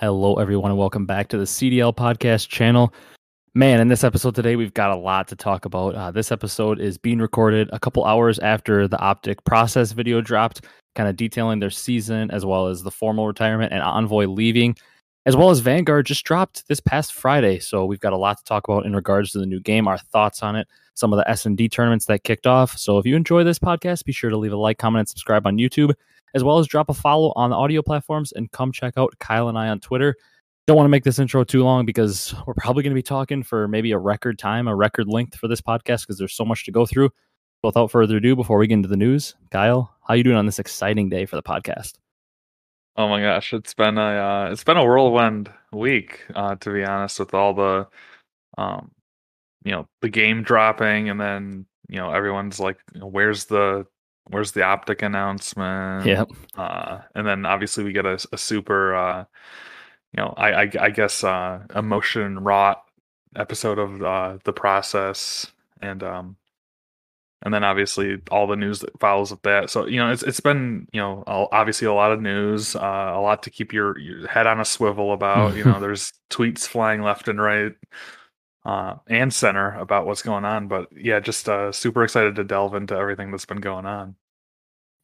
Hello, everyone, and welcome back to the CDL podcast channel. Man, in this episode today, we've got a lot to talk about. Uh, this episode is being recorded a couple hours after the Optic process video dropped, kind of detailing their season as well as the formal retirement and Envoy leaving, as well as Vanguard just dropped this past Friday. So we've got a lot to talk about in regards to the new game, our thoughts on it, some of the S and D tournaments that kicked off. So if you enjoy this podcast, be sure to leave a like, comment, and subscribe on YouTube as well as drop a follow on the audio platforms and come check out Kyle and I on Twitter. Don't want to make this intro too long because we're probably going to be talking for maybe a record time, a record length for this podcast because there's so much to go through. Without further ado, before we get into the news, Kyle, how you doing on this exciting day for the podcast? Oh my gosh, it's been a uh, it's been a whirlwind week, uh, to be honest, with all the um, you know, the game dropping, and then you know everyone's like, "Where's the where's the optic announcement? Yeah uh, and then obviously we get a, a super uh, you know I, I, I guess uh, emotion wrought episode of uh, the process. And um and then obviously all the news that follows with that. So you know it's it's been you know obviously a lot of news uh, a lot to keep your, your head on a swivel about. You know there's tweets flying left and right uh, and center about what's going on. But yeah, just uh, super excited to delve into everything that's been going on.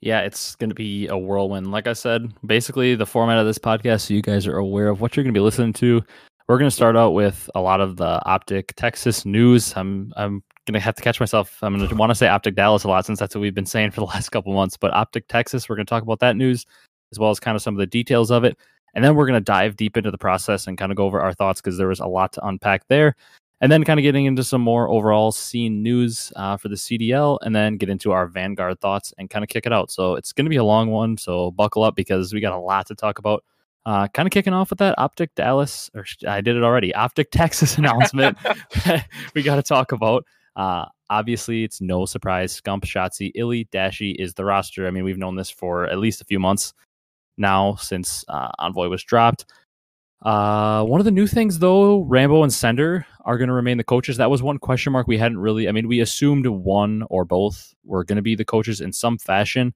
Yeah, it's going to be a whirlwind. Like I said, basically the format of this podcast, so you guys are aware of what you're going to be listening to. We're going to start out with a lot of the Optic Texas news. I'm I'm going to have to catch myself. I'm going to want to say Optic Dallas a lot since that's what we've been saying for the last couple months. But Optic Texas, we're going to talk about that news as well as kind of some of the details of it. And then we're going to dive deep into the process and kind of go over our thoughts because there was a lot to unpack there and then kind of getting into some more overall scene news uh, for the CDL, and then get into our Vanguard thoughts and kind of kick it out. So it's going to be a long one, so buckle up because we got a lot to talk about. Uh, kind of kicking off with that Optic Dallas, or I did it already, Optic Texas announcement we got to talk about. Uh, obviously, it's no surprise. Scump, Shotzzy, Illy, Dashy is the roster. I mean, we've known this for at least a few months now since uh, Envoy was dropped. Uh, one of the new things though, Rambo and Sender are going to remain the coaches. That was one question mark we hadn't really. I mean, we assumed one or both were going to be the coaches in some fashion,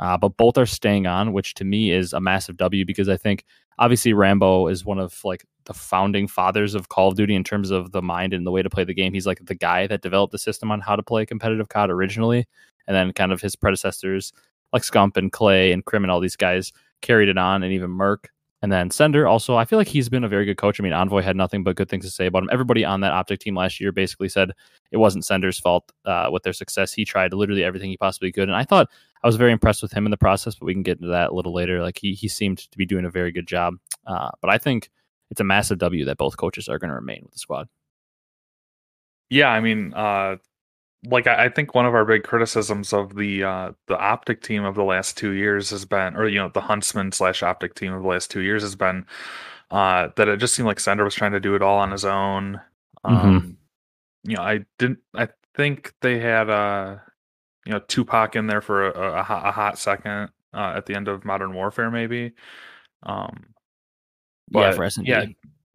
uh, but both are staying on, which to me is a massive W because I think obviously Rambo is one of like the founding fathers of Call of Duty in terms of the mind and the way to play the game. He's like the guy that developed the system on how to play competitive COD originally, and then kind of his predecessors like Scump and Clay and Crim and all these guys carried it on, and even MerK and then Sender also, I feel like he's been a very good coach. I mean, Envoy had nothing but good things to say about him. Everybody on that Optic team last year basically said it wasn't Sender's fault uh, with their success. He tried literally everything he possibly could, and I thought I was very impressed with him in the process. But we can get into that a little later. Like he he seemed to be doing a very good job. Uh, but I think it's a massive W that both coaches are going to remain with the squad. Yeah, I mean, uh, like I, I think one of our big criticisms of the uh, the optic team of the last two years has been, or you know, the Huntsmen slash optic team of the last two years has been uh, that it just seemed like Sender was trying to do it all on his own. Mm-hmm. Um, mm-hmm. You know, I didn't. I think they had uh, you know Tupac in there for a, a, a hot second uh, at the end of Modern Warfare, maybe. Um, but, yeah, for S&D. yeah,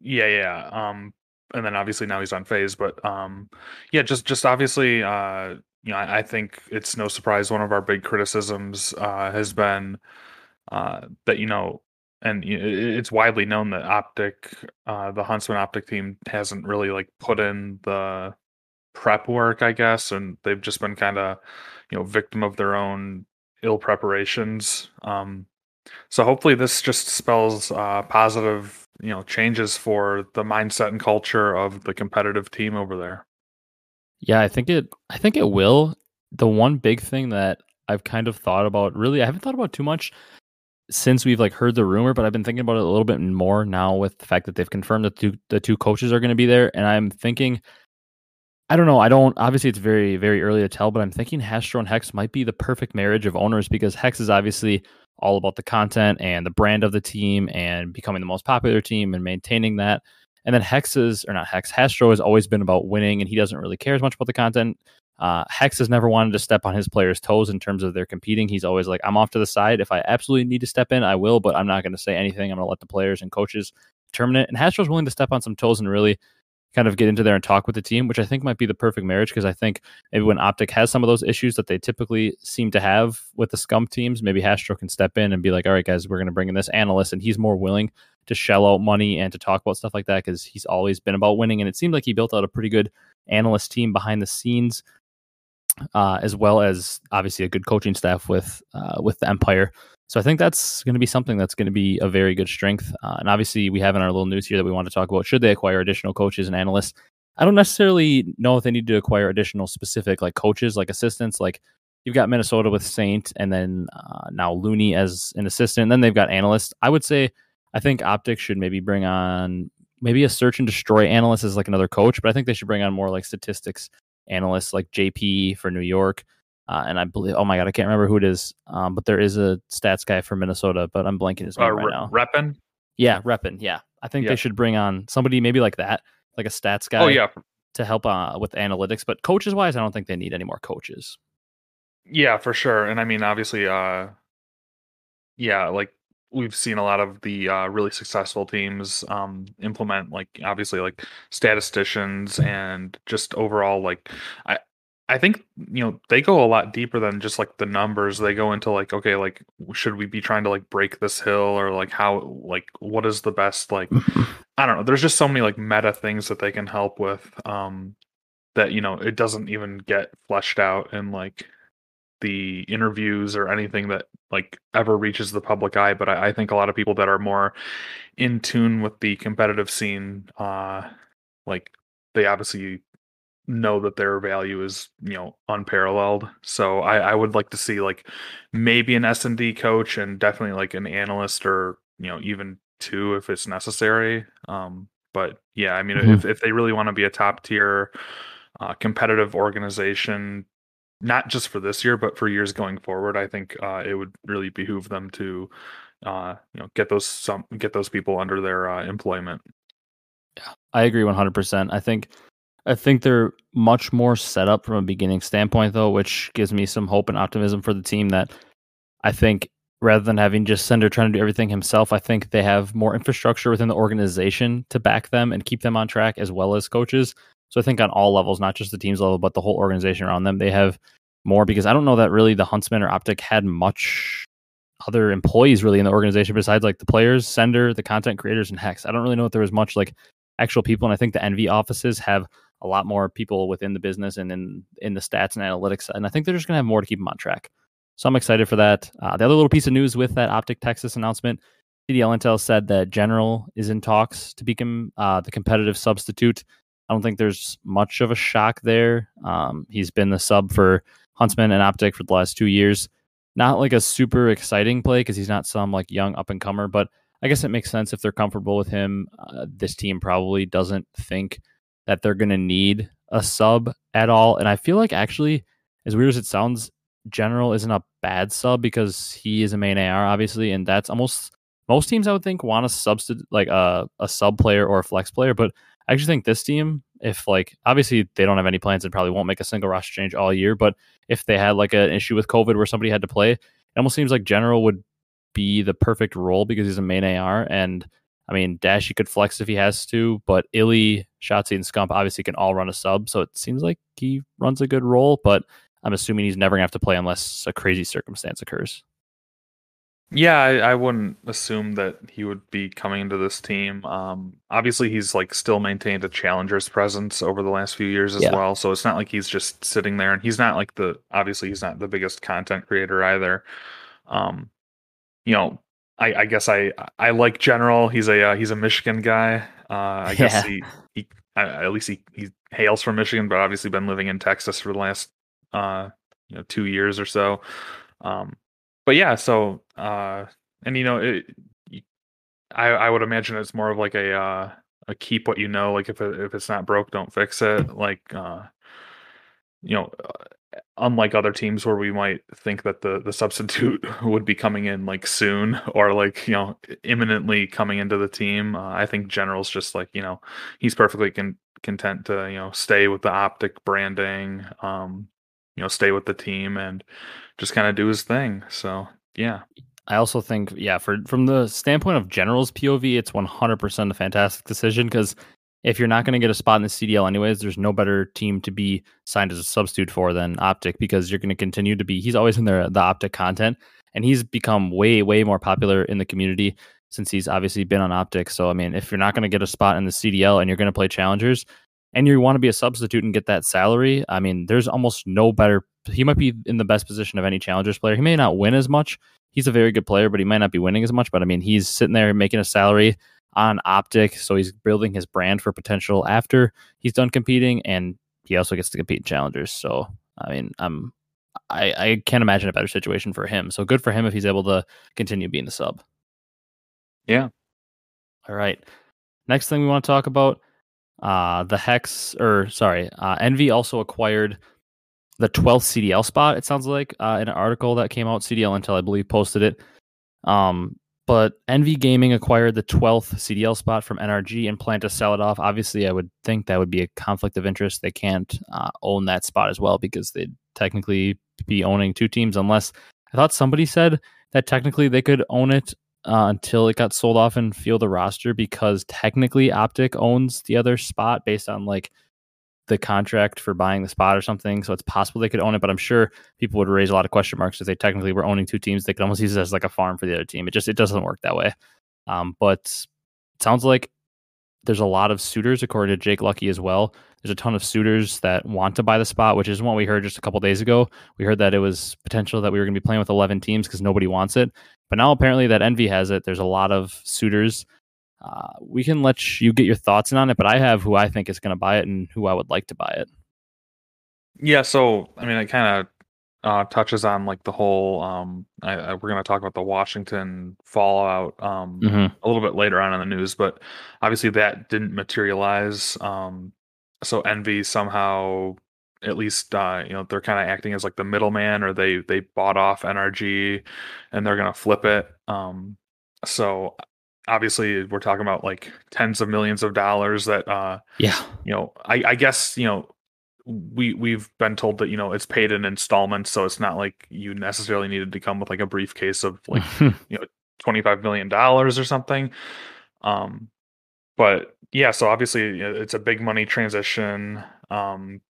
yeah, yeah. Um, and then obviously now he's on FaZe but um yeah just just obviously uh you know I, I, think it's no surprise one of our big criticisms uh has been uh that you know and it's widely known that optic uh the Huntsmen optic team hasn't really like put in the prep work i guess and they've just been kind of you know victim of their own ill preparations um so hopefully this just spells uh positive you know changes for the mindset and culture of the competitive team over there. Yeah, I think it I think it will. The one big thing that I've kind of thought about really I haven't thought about too much since we've like heard the rumor, but I've been thinking about it a little bit more now with the fact that they've confirmed that the two, the two coaches are going to be there and I'm thinking I don't know. I don't obviously it's very very early to tell, but I'm thinking Hastro and Hex might be the perfect marriage of owners because Hex is obviously all about the content and the brand of the team and becoming the most popular team and maintaining that. And then Hex's or not Hex, Hastro has always been about winning and he doesn't really care as much about the content. Uh, Hex has never wanted to step on his players' toes in terms of their competing. He's always like, I'm off to the side. If I absolutely need to step in, I will, but I'm not going to say anything. I'm going to let the players and coaches determine it. And Hastro's willing to step on some toes and really kind of get into there and talk with the team, which I think might be the perfect marriage because I think maybe when Optic has some of those issues that they typically seem to have with the Scump teams, maybe Hastro can step in and be like, all right, guys, we're going to bring in this analyst, and he's more willing to shell out money and to talk about stuff like that because he's always been about winning. And it seemed like he built out a pretty good analyst team behind the scenes, uh, as well as obviously a good coaching staff with uh, with the Empire. So I think that's going to be something that's going to be a very good strength. Uh, and obviously, we have in our little news here that we want to talk about should they acquire additional coaches and analysts. I don't necessarily know if they need to acquire additional specific like coaches, like assistants. Like you've got Minnesota with Saint, and then uh, now Looney as an assistant. And then they've got analysts. I would say I think Optics should maybe bring on maybe a search and destroy analyst as like another coach, but I think they should bring on more like statistics analysts like JP for New York. Uh, and I believe, oh my god, I can't remember who it is, um, but there is a stats guy for Minnesota, but I'm blanking his name uh, right now. Reppin. Yeah, Reppin. Yeah, I think yeah. they should bring on somebody maybe like that, like a stats guy. Oh yeah, to help uh, with analytics. But coaches wise, I don't think they need any more coaches. Yeah, for sure. And I mean, obviously, uh, yeah, like we've seen a lot of the uh, really successful teams um, implement like obviously like statisticians and just overall like I I think you know they go a lot deeper than just like the numbers. They go into like okay, like should we be trying to like break this hill or like how like what is the best like I don't know. There's just so many like meta things that they can help with um that you know it doesn't even get fleshed out in like the interviews or anything that like ever reaches the public eye. But I, I think a lot of people that are more in tune with the competitive scene, uh, like they obviously know that their value is you know unparalleled. So i i would like to see like maybe an s&d coach and definitely like an analyst or you know even two if it's necessary. Um but yeah i mean mm-hmm. if, if they really want to be a top tier uh, competitive organization not just for this year but for years going forward i think uh, it would really behoove them to uh, you know get those some get those people under their uh, employment. Yeah i agree 100% i think I think they're much more set up from a beginning standpoint, though, which gives me some hope and optimism for the team that I think rather than having just Sender trying to do everything himself, I think they have more infrastructure within the organization to back them and keep them on track as well as coaches. So I think on all levels, not just the team's level, but the whole organization around them, they have more because I don't know that really the Huntsmen or Optic had much other employees really in the organization besides like the players, Sender, the content creators, and Hex. I don't really know if there was much like actual people. And I think the Envy offices have a lot more people within the business and in in the stats and analytics. And I think they're just going to have more to keep them on track. So I'm excited for that. Uh, the other little piece of news with that Optic Texas announcement, CDL Intel said that General is in talks to become uh, the competitive substitute. I don't think there's much of a shock there. Um, he's been the sub for Huntsmen and Optic for the last two years. Not like a super exciting play because he's not some like young up and comer, but I guess it makes sense if they're comfortable with him. Uh, this team probably doesn't think that they're going to need a sub at all. And I feel like actually, as weird as it sounds, General isn't a bad sub because he is a main AR, obviously, and that's almost most teams I would think want a substitute like a a sub player or a flex player. But I actually think this team, if like obviously they don't have any plans and probably won't make a single roster change all year, but if they had like an issue with COVID where somebody had to play, it almost seems like General would be the perfect role because he's a main AR and I mean, Dashy could flex if he has to, but Illy, Shotzzy, and Scump obviously can all run a sub, so it seems like he runs a good role, but I'm assuming he's never gonna have to play unless a crazy circumstance occurs. Yeah, I, I wouldn't assume that he would be coming into this team. Um, obviously, he's like still maintained a challenger's presence over the last few years as yeah. well, so it's not like he's just sitting there, and he's not like the obviously he's not the biggest content creator either. Um, you know, I, I guess I I like General. He's a uh, he's a Michigan guy. Uh, I yeah. guess he he at least he he hails from Michigan, but obviously been living in Texas for the last uh you know two years or so. Um, but yeah, so uh, and you know, it, I I would imagine it's more of like a uh a keep what you know. Like if it, if it's not broke, don't fix it. Like uh, you know, unlike other teams where we might think that the the substitute would be coming in like soon or like you know imminently coming into the team uh, i think general's just like you know he's perfectly con- content to you know stay with the optic branding um you know stay with the team and just kind of do his thing. So yeah. I also think, yeah, for from the standpoint of General's POV, it's 100% a fantastic decision because if you're not going to get a spot in the CDL anyways, there's no better team to be signed as a substitute for than Optic because you're going to continue to be. He's always in there the Optic content, and he's become way way more popular in the community since he's obviously been on Optic. So I mean, if you're not going to get a spot in the CDL and you're going to play challengers, and you want to be a substitute and get that salary, I mean, there's almost no better. He might be in the best position of any challengers player. He may not win as much. He's a very good player, but he might not be winning as much. But I mean, he's sitting there making a salary on Optic, so he's building his brand for potential after he's done competing, and he also gets to compete in challengers. So I mean, I'm I, I can't imagine a better situation for him. So good for him if he's able to continue being the sub. Yeah. All right. Next thing we want to talk about uh, the Hex, or sorry, uh, Envy also acquired the 12th CDL spot, it sounds like, uh, in an article that came out. CDL Intel, I believe, posted it. Um, but Envy Gaming acquired the 12th CDL spot from NRG and plan to sell it off. Obviously, I would think that would be a conflict of interest. They can't uh, own that spot as well because they'd technically be owning two teams, unless I thought somebody said that technically they could own it uh, until it got sold off and field the roster because technically Optic owns the other spot based on like the contract for buying the spot or something. So it's possible they could own it, but I'm sure people would raise a lot of question marks if they technically were owning two teams. They could almost use it as like a farm for the other team. It just it doesn't work that way. Um, but it sounds like there's a lot of suitors according to Jake Lucky as well. There's a ton of suitors that want to buy the spot, which is what we heard just a couple days ago. We heard that it was potential that we were going to be playing with 11 teams because nobody wants it. But now apparently that Envy has it. There's a lot of suitors. Uh, we can let you get your thoughts in on it, but I have who I think is going to buy it and who I would like to buy it. Yeah, so I mean, it kind of uh, touches on like the whole. Um, I, I, we're going to talk about the Washington fallout um, mm-hmm. a little bit later on in the news, but obviously that didn't materialize. Um, so Envy somehow at least uh, you know they're kind of acting as like the middleman or they they bought off nrg and they're gonna flip it um so obviously we're talking about like tens of millions of dollars that uh yeah. you know i i guess you know we we've been told that you know it's paid in installments so it's not like you necessarily needed to come with like a briefcase of like you know 25 million dollars or something. Um but yeah so obviously it's a big money transition. Um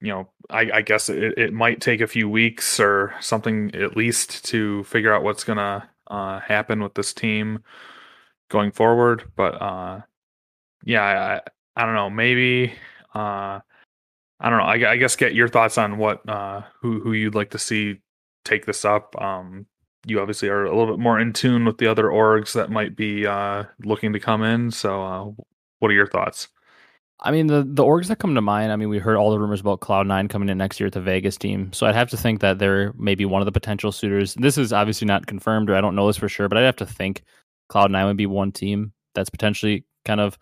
you know, I, I guess it, it might take a few weeks or something at least to figure out what's gonna uh, happen with this team going forward. But uh, yeah, I, I don't know. Maybe uh, I don't know. I, I guess get your thoughts on what uh, who who you'd like to see take this up. Um, you obviously are a little bit more in tune with the other orgs that might be uh, looking to come in. So, uh, what are your thoughts? I mean, the the orgs that come to mind. I mean, we heard all the rumors about Cloud Nine coming in next year at the Vegas team. So I'd have to think that they're maybe one of the potential suitors. This is obviously not confirmed, or I don't know this for sure, but I'd have to think Cloud Nine would be one team that's potentially kind of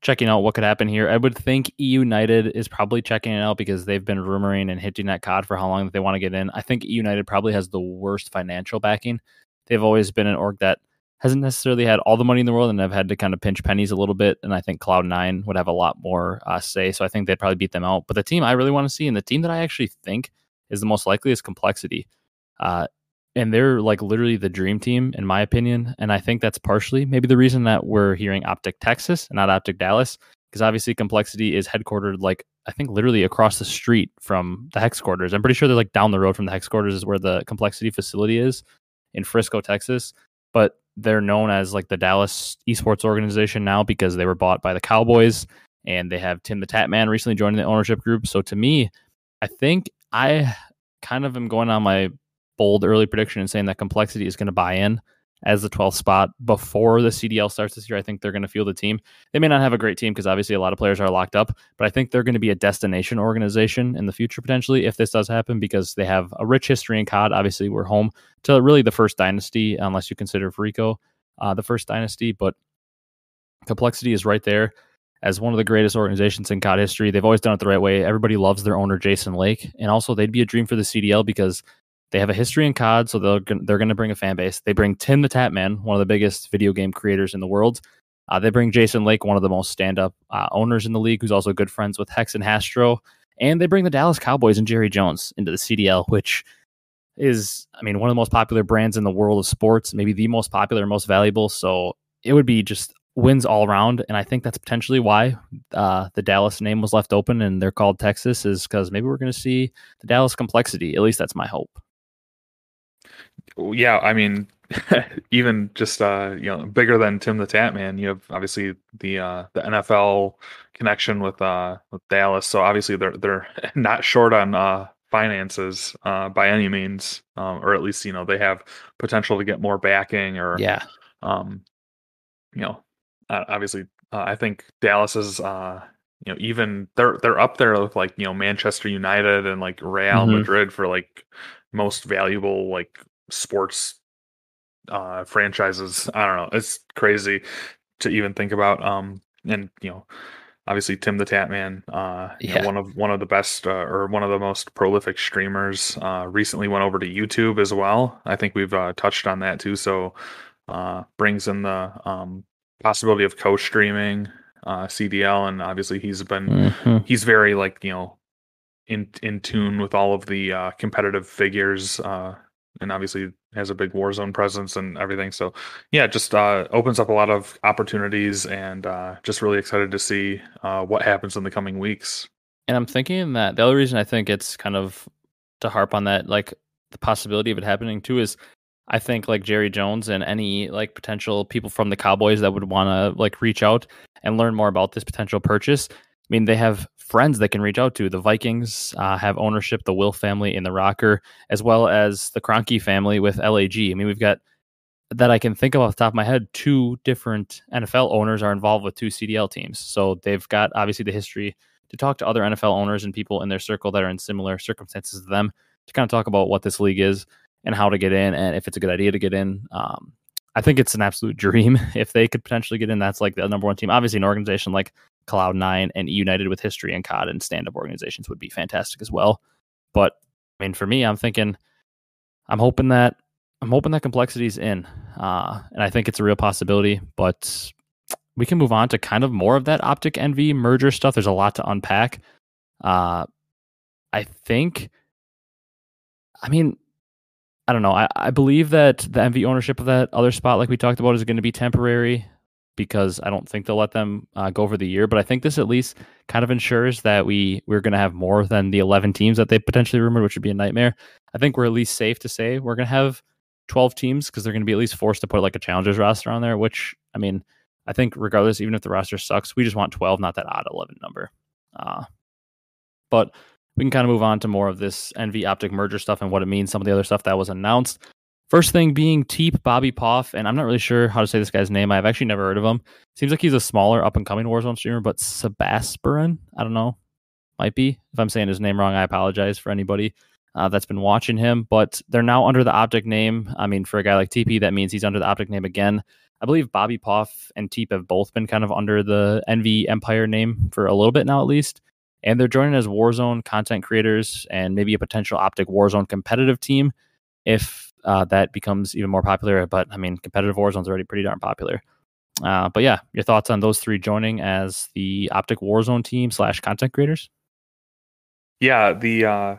checking out what could happen here. I would think E United is probably checking it out because they've been rumoring and hitting that cod for how long that they want to get in. I think E United probably has the worst financial backing. They've always been an org that hasn't necessarily had all the money in the world and have had to kind of pinch pennies a little bit. And I think Cloud9 would have a lot more uh, say. So I think they'd probably beat them out. But the team I really want to see and the team that I actually think is the most likely is Complexity. Uh, and they're like literally the dream team, in my opinion. And I think that's partially maybe the reason that we're hearing Optic Texas and not Optic Dallas, because obviously Complexity is headquartered like I think literally across the street from the Hex quarters. I'm pretty sure they're like down the road from the Hex quarters is where the Complexity facility is in Frisco, Texas. But they're known as like the Dallas esports organization now because they were bought by the Cowboys and they have Tim the Tatman recently joining the ownership group. So to me, I think I kind of am going on my bold early prediction and saying that complexity is going to buy in as the 12th spot before the CDL starts this year. I think they're going to field the team. They may not have a great team because obviously a lot of players are locked up, but I think they're going to be a destination organization in the future potentially if this does happen because they have a rich history in COD. Obviously, we're home to really the first dynasty, unless you consider Fariko uh, the first dynasty, but complexity is right there as one of the greatest organizations in COD history. They've always done it the right way. Everybody loves their owner, Jason Lake, and also they'd be a dream for the CDL because they have a history in COD, so they're they're going to bring a fan base. They bring Tim the Tatman, one of the biggest video game creators in the world. Uh, they bring Jason Lake, one of the most stand up uh, owners in the league, who's also good friends with Hex and Hastro. And they bring the Dallas Cowboys and Jerry Jones into the CDL, which is, I mean, one of the most popular brands in the world of sports, maybe the most popular, most valuable. So it would be just wins all around. And I think that's potentially why uh, the Dallas name was left open and they're called Texas, is because maybe we're going to see the Dallas complexity. At least that's my hope yeah, I mean, even just uh, you know bigger than Tim the Tatman, you have obviously the uh, the NFL connection with uh, with Dallas. So obviously they're they're not short on uh, finances uh, by any means, um, or at least you know they have potential to get more backing or yeah, um, you know, uh, obviously uh, I think Dallas is uh, you know even they're they're up there with like you know Manchester United and like Real mm-hmm. Madrid for like most valuable like sports uh franchises. I don't know. It's crazy to even think about. Um and you know, obviously Tim the Tatman, uh yeah. Know, one of one of the best uh, or one of the most prolific streamers, uh recently went over to YouTube as well. I think we've uh, touched on that too. So uh brings in the um possibility of co-streaming uh CDL and obviously he's been mm-hmm. he's very like, you know, in in tune with all of the uh competitive figures uh and obviously has a big Warzone presence and everything. So yeah, just uh, opens up a lot of opportunities, and uh, just really excited to see uh, what happens in the coming weeks. And I'm thinking that the other reason I think it's kind of to harp on that, like the possibility of it happening too, is I think like Jerry Jones and any like potential people from the Cowboys that would want to like reach out and learn more about this potential purchase. I mean, they have friends they can reach out to. The Vikings uh, have ownership, the Wilf family in the ROKKR, as well as the Kroenke family with LAG. I mean, we've got that I can think of off the top of my head. Two different NFL owners are involved with two CDL teams, so they've got obviously the history to talk to other NFL owners and people in their circle that are in similar circumstances to them to kind of talk about what this league is and how to get in and if it's a good idea to get in. Um, I think it's an absolute dream if they could potentially get in. That's like the number one team. Obviously, an organization like Cloud9 and United with History and COD and stand up organizations would be fantastic as well. But I mean, for me, I'm thinking, I'm hoping that I'm hoping that complexity's in, uh, and I think it's a real possibility. But we can move on to kind of more of that optic envy merger stuff. There's a lot to unpack. Uh, I think, I mean, I don't know. I, I believe that the envy ownership of that other spot, like we talked about, is going to be temporary because I don't think they'll let them uh, go over the year. But I think this at least kind of ensures that we we're going to have more than the 11 teams that they potentially rumored, which would be a nightmare. I think we're at least safe to say we're going to have 12 teams because they're going to be at least forced to put like a challengers roster on there. Which I mean, I think regardless, even if the roster sucks, we just want 12, not that odd 11 number. Uh, but we can kind of move on to more of this Envy Optic merger stuff and what it means. Some of the other stuff that was announced. First thing being TeePee Bobby Poff, and I'm not really sure how to say this guy's name. I've actually never heard of him. Seems like he's a smaller up and coming Warzone streamer, but Sebasperin, I don't know, might be. If I'm saying his name wrong, I apologize for anybody uh, that's been watching him. But they're now under the Optic name. I mean, for a guy like TeePee, that means he's under the Optic name again. I believe Bobby Poff and TeePee have both been kind of under the Envy Empire name for a little bit now, at least. And they're joining as Warzone content creators and maybe a potential Optic Warzone competitive team if uh, that becomes even more popular. But I mean, competitive Warzone's already pretty darn popular. Uh, but yeah, your thoughts on those three joining as the Optic Warzone team slash content creators? Yeah, the uh,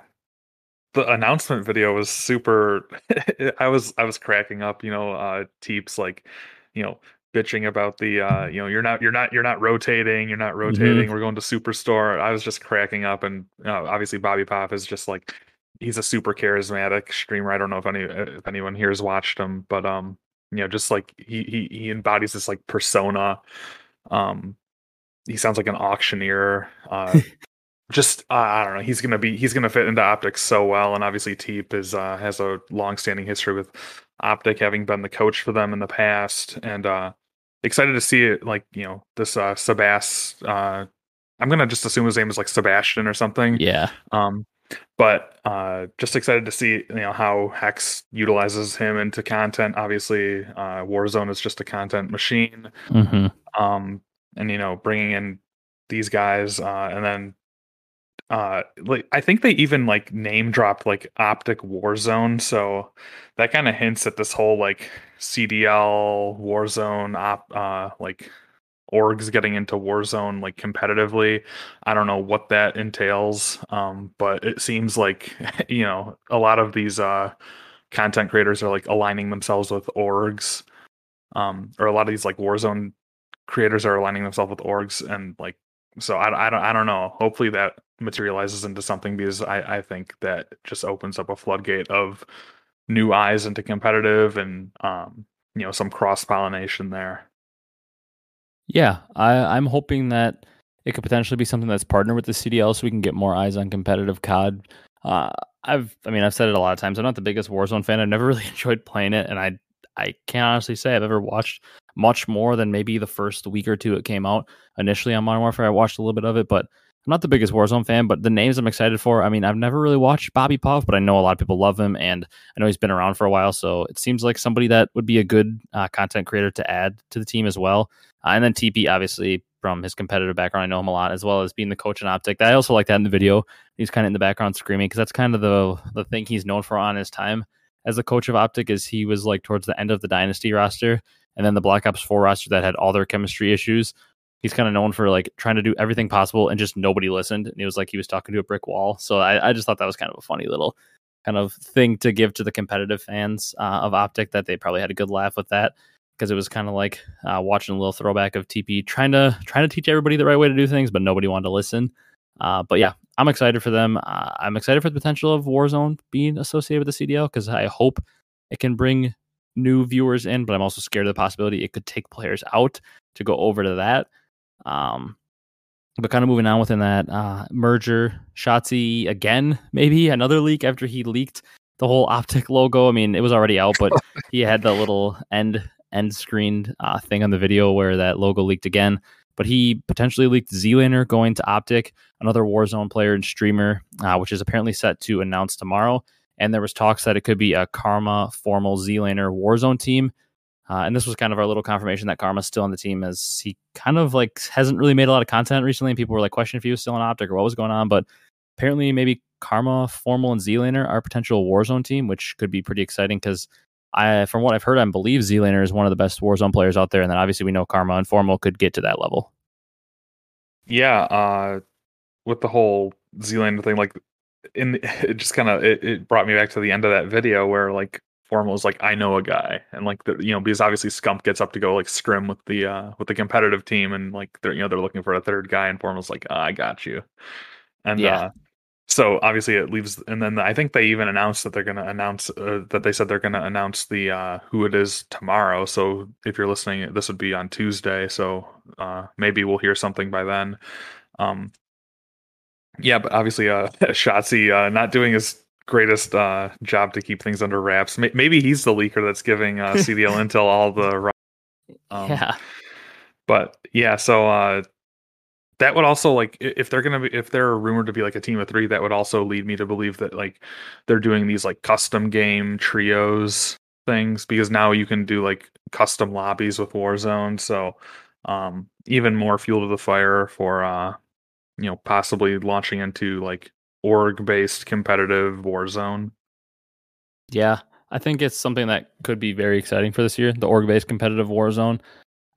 the announcement video was super. I was I was cracking up. You know, uh, Teeps like, you know, bitching about the uh, you know you're not you're not you're not rotating you're not mm-hmm. rotating mm-hmm. we're going to superstore i was just cracking up and know, obviously Bobby Poff is just like he's a super charismatic streamer. I don't know if any if anyone here has watched him, but um, you know, just like he he he embodies this like persona. Um, he sounds like an auctioneer. Uh, just uh, I don't know. He's gonna be he's gonna fit into optics so well, and obviously TeePee is uh, has a long-standing history with optic, having been the coach for them in the past, and uh, excited to see it. Like you know, this uh, Sebas. Uh, I'm gonna just assume his name is like Sebastian or something. Yeah. Um, but uh, just excited to see you know how Hex utilizes him into content. Obviously, uh, Warzone is just a content machine, mm-hmm. um, and you know bringing in these guys, uh, and then uh, like I think they even like name dropped like Optic Warzone, so that kind of hints at this whole like CDL Warzone op uh like orgs getting into Warzone like competitively. I don't know what that entails, um, but it seems like you know a lot of these uh, content creators are like aligning themselves with orgs, um, or a lot of these like Warzone creators are aligning themselves with orgs, and like so I, I don't I don't know. Hopefully that materializes into something because I I think that just opens up a floodgate of new eyes into competitive and um, you know some cross pollination there. Yeah, I, I'm hoping that it could potentially be something that's partnered with the CDL, so we can get more eyes on competitive COD. Uh, I've, I mean, I've said it a lot of times. I'm not the biggest Warzone fan. I've never really enjoyed playing it, and I, I can't honestly say I've ever watched much more than maybe the first week or two it came out. Initially on Modern Warfare, I watched a little bit of it, but I'm not the biggest Warzone fan, but the names I'm excited for. I mean, I've never really watched Bobby Poff, but I know a lot of people love him, and I know he's been around for a while. So it seems like somebody that would be a good uh, content creator to add to the team as well. Uh, and then TeePee, obviously, from his competitive background, I know him a lot, as well as being the coach in Optic. I also like that in the video. He's kind of in the background screaming because that's kind of the the thing he's known for on his time as the coach of Optic. Is he was like towards the end of the Dynasty roster, and then the Black Ops Four roster that had all their chemistry issues he's kind of known for like trying to do everything possible and just nobody listened. And it was like he was talking to a brick wall. So I, I just thought that was kind of a funny little kind of thing to give to the competitive fans uh, of Optic that they probably had a good laugh with that because it was kind of like uh, watching a little throwback of TeePee trying to trying to teach everybody the right way to do things, but nobody wanted to listen. Uh, but yeah, I'm excited for them. Uh, I'm excited for the potential of Warzone being associated with the CDL because I hope it can bring new viewers in, but I'm also scared of the possibility it could take players out to go over to that. Um, but kind of moving on within that uh, merger, Shotzzy again, maybe another leak after he leaked the whole optic logo. I mean, it was already out, but he had the little end end screened uh, thing on the video where that logo leaked again. But he potentially leaked ZLaner going to Optic, another Warzone player and streamer, uh, which is apparently set to announce tomorrow. And there was talks that it could be a Karma formal ZLaner Warzone team. Uh, and this was kind of our little confirmation that Karma's still on the team as he kind of like hasn't really made a lot of content recently. And people were like questioning if he was still on Optic or what was going on. But apparently, maybe Karma, Formal, and ZLaner are potential Warzone team, which could be pretty exciting because I, from what I've heard, I believe ZLaner is one of the best Warzone players out there. And then obviously we know Karma and Formal could get to that level. Yeah. Uh, with the whole ZLaner thing, like in it just kind of it, it brought me back to the end of that video where like Formal is like, I know a guy, and like the you know because obviously Scump gets up to go like scrim with the uh with the competitive team, and like they're you know they're looking for a third guy, and Formal's like, oh, I got you, and yeah. Uh, so obviously it leaves, and then I think they even announced that they're going to announce uh, that they said they're going to announce the uh, who it is tomorrow. So if you're listening, this would be on Tuesday. So uh, maybe we'll hear something by then. Um, yeah, but obviously, uh, Shotzzy uh, not doing his greatest uh, job to keep things under wraps. Maybe he's the leaker that's giving uh, CDL Intel all the. Um, yeah. But yeah, so uh, that would also like if they're gonna be if they're rumored to be like a team of three, that would also lead me to believe that like they're doing these like custom game trios things because now you can do like custom lobbies with Warzone. So um, even more fuel to the fire for uh, you know possibly launching into like org based competitive Warzone. Yeah, I think it's something that could be very exciting for this year, the org based competitive Warzone.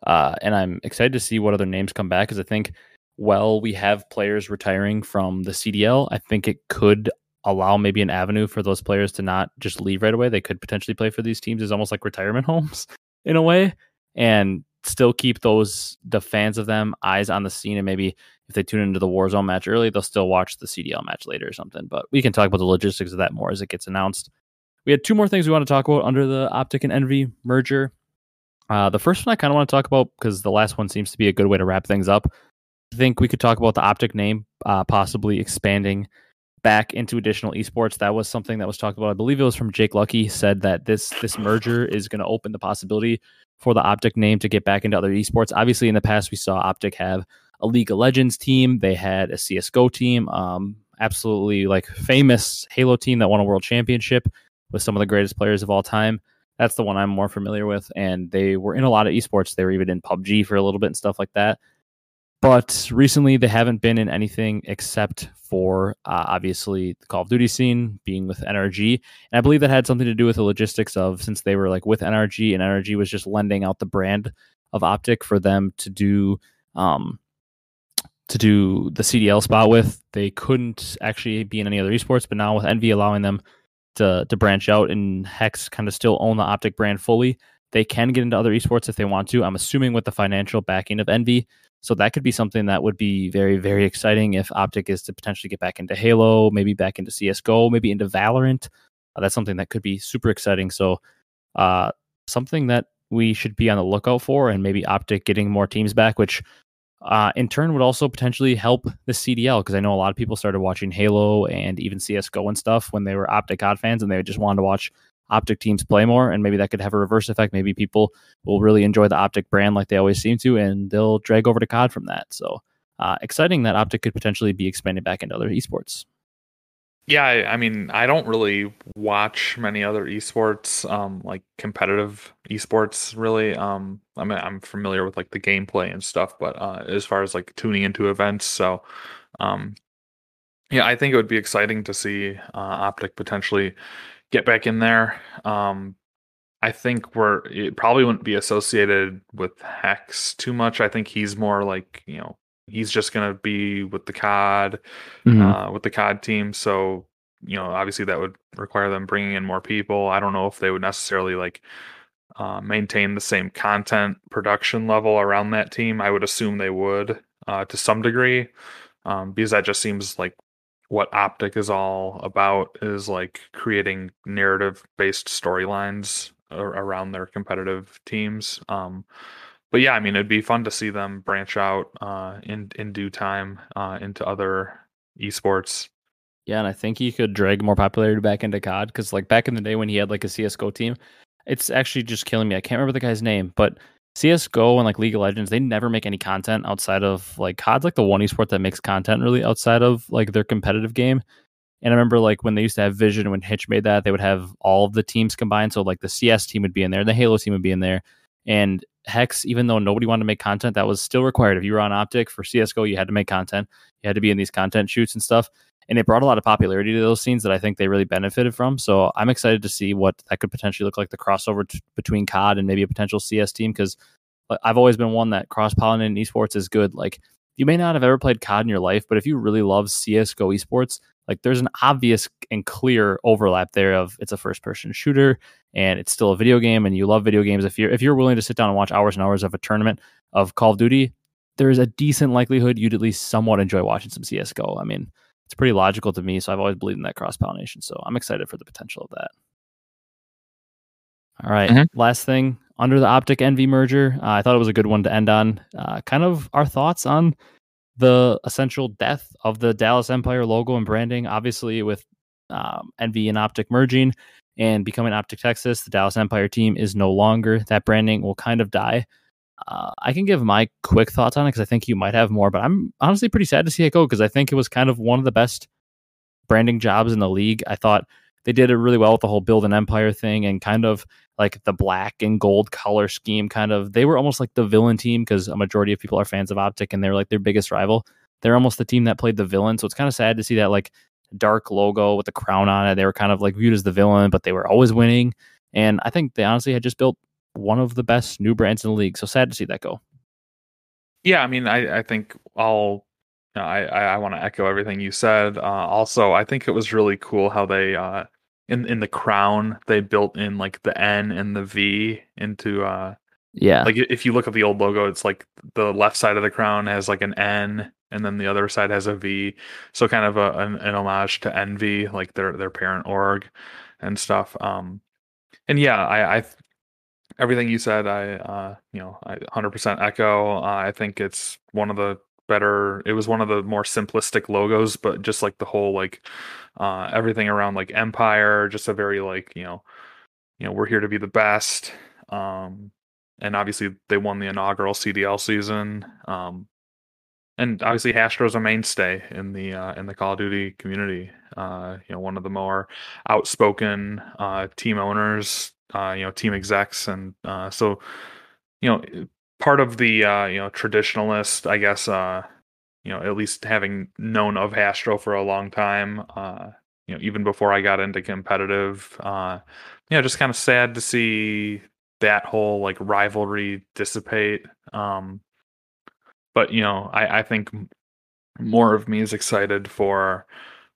Uh, and I'm excited to see what other names come back because I think, well, we have players retiring from the CDL. I think it could allow maybe an avenue for those players to not just leave right away. They could potentially play for these teams as almost like retirement homes in a way. And still keep those the fans of them eyes on the scene and maybe if they tune into the Warzone match early, they'll still watch the CDL match later or something. But we can talk about the logistics of that more as it gets announced. We had two more things we want to talk about under the Optic and Envy merger. Uh, the first one I kind of want to talk about because the last one seems to be a good way to wrap things up. I think we could talk about the Optic name uh, possibly expanding back into additional esports. That was something that was talked about. I believe it was from Jake Lucky said that this this merger is going to open the possibility for the Optic name to get back into other esports. Obviously, in the past, we saw Optic have a League of Legends team. They had a CSGO team, um, absolutely like famous Halo team that won a world championship with some of the greatest players of all time. That's the one I'm more familiar with. And they were in a lot of esports. They were even in PUBG for a little bit and stuff like that. But recently, they haven't been in anything except for uh, obviously the Call of Duty scene being with NRG. And I believe that had something to do with the logistics of since they were like with NRG and NRG was just lending out the brand of Optic for them to do um, to do the CDL spot with. They couldn't actually be in any other esports, but now with Envy allowing them to to branch out and Hex kind of still own the Optic brand fully, they can get into other esports if they want to. I'm assuming with the financial backing of Envy. So that could be something that would be very, very exciting if Optic is to potentially get back into Halo, maybe back into CSGO, maybe into Valorant. uh, that's something that could be super exciting. So, uh, something that we should be on the lookout for, and maybe Optic getting more teams back, which uh, in turn would also potentially help the CDL because I know a lot of people started watching Halo and even CSGO and stuff when they were Optic COD fans and they just wanted to watch Optic teams play more. And maybe that could have a reverse effect. Maybe people will really enjoy the Optic brand like they always seem to and they'll drag over to COD from that. So uh, exciting that Optic could potentially be expanded back into other esports. Yeah, I, I, mean, I don't really watch many other esports, um, like competitive esports. Really, um, I mean, I'm familiar with like the gameplay and stuff, but uh, as far as like tuning into events, so um, yeah, I think it would be exciting to see uh, Optic potentially get back in there. Um, I think we're it probably wouldn't be associated with Hex too much. I think he's more like you know he's just going to be with the COD, mm-hmm. uh, with the COD team. So, you know, obviously that would require them bringing in more people. I don't know if they would necessarily like uh, maintain the same content production level around that team. I would assume they would uh, to some degree, um, because that just seems like what Optic is all about is like creating narrative based storylines around their competitive teams. Um, but yeah, I mean, it'd be fun to see them branch out uh, in in due time uh, into other esports. Yeah, and I think he could drag more popularity back into COD because, like, back in the day when he had like a CS:GO team, it's actually just killing me. I can't remember the guy's name, but CS:GO and like League of Legends, they never make any content outside of like COD's like the one esport that makes content really outside of like their competitive game. And I remember like when they used to have Vision when Hitch made that, they would have all of the teams combined. So like the CS team would be in there, the Halo team would be in there, and Hex, even though nobody wanted to make content, that was still required. If you were on Optic for CSGO, you had to make content. You had to be in these content shoots and stuff. And it brought a lot of popularity to those scenes that I think they really benefited from. So I'm excited to see what that could potentially look like the crossover t- between COD and maybe a potential CS team. Because I've always been one that cross pollinating esports is good. Like you may not have ever played COD in your life, but if you really love CSGO esports, like there's an obvious and clear overlap there of it's a first person shooter and it's still a video game and you love video games if you're if you're willing to sit down and watch hours and hours of a tournament of Call of Duty there's a decent likelihood you'd at least somewhat enjoy watching some CS:GO. I mean, it's pretty logical to me, so I've always believed in that cross pollination. So I'm excited for the potential of that. All right, mm-hmm. last thing under the Optic Envy merger, uh, I thought it was a good one to end on. Uh, kind of our thoughts on the essential death of the Dallas Empire logo and branding. Obviously, with um, Envy and Optic merging and becoming Optic Texas, the Dallas Empire team is no longer. That branding will kind of die. Uh, I can give my quick thoughts on it because I think you might have more, but I'm honestly pretty sad to see it go because I think it was kind of one of the best branding jobs in the league. I thought they did it really well with the whole build an empire thing and kind of like the black and gold color scheme kind of they were almost like the villain team because a majority of people are fans of optic and they're like their biggest rival. They're almost the team that played the villain so it's kind of sad to see that like dark logo with the crown on it. They were kind of like viewed as the villain but they were always winning. And i think they honestly had just built one of the best new brands in the league so sad to see that go. Yeah i mean i, I think i'll I, I, I want to echo everything you said. Uh, also, I think it was really cool how they uh, in in the crown they built in like the N and the V into uh yeah. like if you look at the old logo it's like the left side of the crown has like an N and then the other side has a V. So kind of a, an, an homage to Envy like their their parent org and stuff. Um and yeah I I everything you said I uh you know I 100% echo. Uh, I think it's one of the better it was one of the more simplistic logos but just like the whole like uh everything around like empire just a very like you know you know we're here to be the best um and obviously they won the inaugural cdl season um and obviously Hastro's a mainstay in the uh, in the Call of Duty community. Uh, you know, one of the more outspoken uh, team owners, uh, you know, team execs, and uh, so you know, part of the uh, you know traditionalist, I guess. Uh, you know, at least having known of Hastro for a long time. Uh, you know, even before I got into competitive. Uh, you know, just kind of sad to see that whole like rivalry dissipate. Um, but you know, I, I think more of me is excited for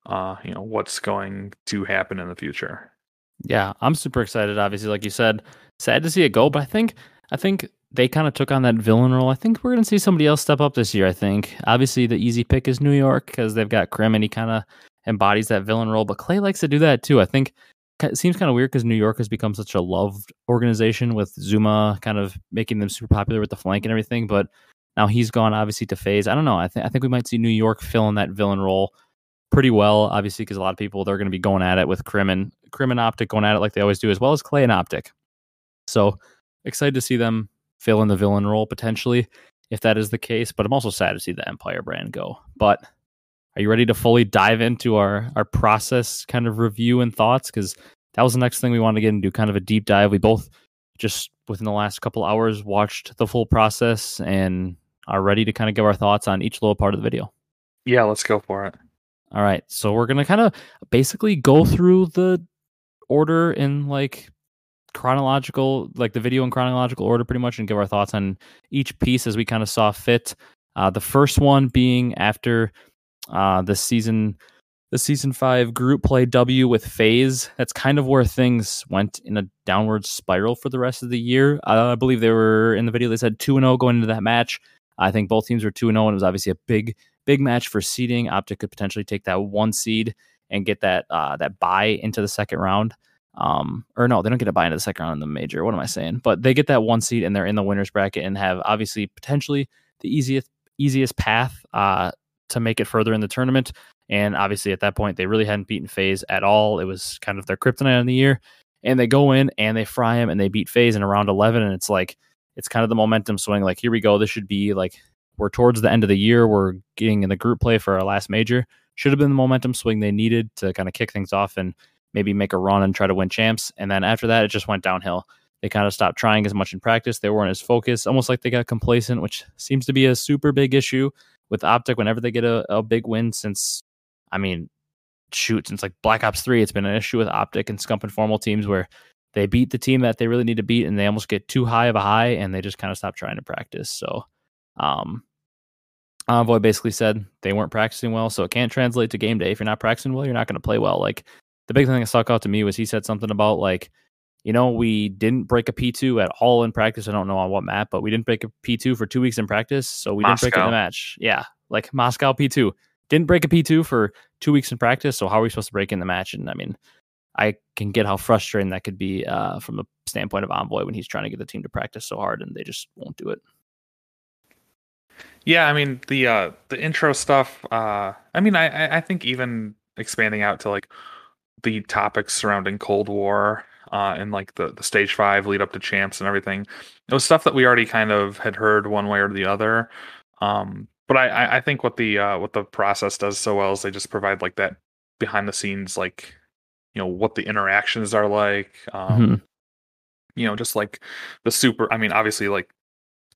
uh, you know what's going to happen in the future. Yeah, I'm super excited. Obviously, like you said, sad to see it go, but I think I think they kind of took on that villain role. I think we're going to see somebody else step up this year. I think obviously the easy pick is New York because they've got Crim and he kind of embodies that villain role. But Clay likes to do that too. I think it seems kind of weird because New York has become such a loved organization with Zoomaa kind of making them super popular with the flank and everything. But now he's gone obviously to FaZe. I don't know. I think I think we might see New York fill in that villain role pretty well, obviously, because a lot of people they're going to be going at it with Crim and Crim and Optic going at it like they always do, as well as Clay and Optic. So excited to see them fill in the villain role potentially, if that is the case. But I'm also sad to see the Empire brand go. But are you ready to fully dive into our our process kind of review and thoughts? Because that was the next thing we wanted to get into, kind of a deep dive. We both just within the last couple hours watched the full process and are ready to kind of give our thoughts on each little part of the video. Yeah, let's go for it. All right. So we're going to kind of basically go through the order in like chronological, like the video in chronological order pretty much and give our thoughts on each piece as we kind of saw fit. Uh, the first one being after uh, the season the season five group play W with FaZe. That's kind of where things went in a downward spiral for the rest of the year. Uh, I believe they were in the video. They said two and zero oh going into that match. I think both teams were two and zero, oh, and it was obviously a big, big match for seeding. Optic could potentially take that one seed and get that uh, that buy into the second round. Um, or no, they don't get a buy into the second round in the major. What am I saying? But they get that one seed and they're in the winners bracket and have obviously potentially the easiest easiest path uh, to make it further in the tournament. And obviously, at that point, they really hadn't beaten FaZe at all. It was kind of their kryptonite in the year. And they go in and they fry him and they beat FaZe in around 11. And it's like, it's kind of the momentum swing. Like, here we go. This should be like, we're towards the end of the year. We're getting in the group play for our last major. Should have been the momentum swing they needed to kind of kick things off and maybe make a run and try to win champs. And then after that, it just went downhill. They kind of stopped trying as much in practice. They weren't as focused, almost like they got complacent, which seems to be a super big issue with Optic whenever they get a, a big win since, I mean, shoot, since like Black Ops 3, it's been an issue with Optic and Scump and Formal teams where they beat the team that they really need to beat and they almost get too high of a high and they just kind of stop trying to practice. So, um, Envoy basically said they weren't practicing well, so it can't translate to game day. If you're not practicing well, you're not going to play well. Like the big thing that stuck out to me was he said something about like, you know, we didn't break a P2 at all in practice. I don't know on what map, but we didn't break a P2 for two weeks in practice. So we Moscow. didn't break in the match. Yeah. Like Moscow P2. Didn't break a P2 for two weeks in practice. So how are we supposed to break in the match? And I mean, I can get how frustrating that could be uh, from the standpoint of Envoy when he's trying to get the team to practice so hard and they just won't do it. Yeah, I mean the uh the intro stuff, uh I mean I I think even expanding out to like the topics surrounding Cold War uh, and like the, the stage five lead up to champs and everything. It was stuff that we already kind of had heard one way or the other. Um, but I, I think what the uh, what the process does so well is they just provide like that behind the scenes like you know what the interactions are like. Um, mm-hmm. You know, just like the super. I mean, obviously, like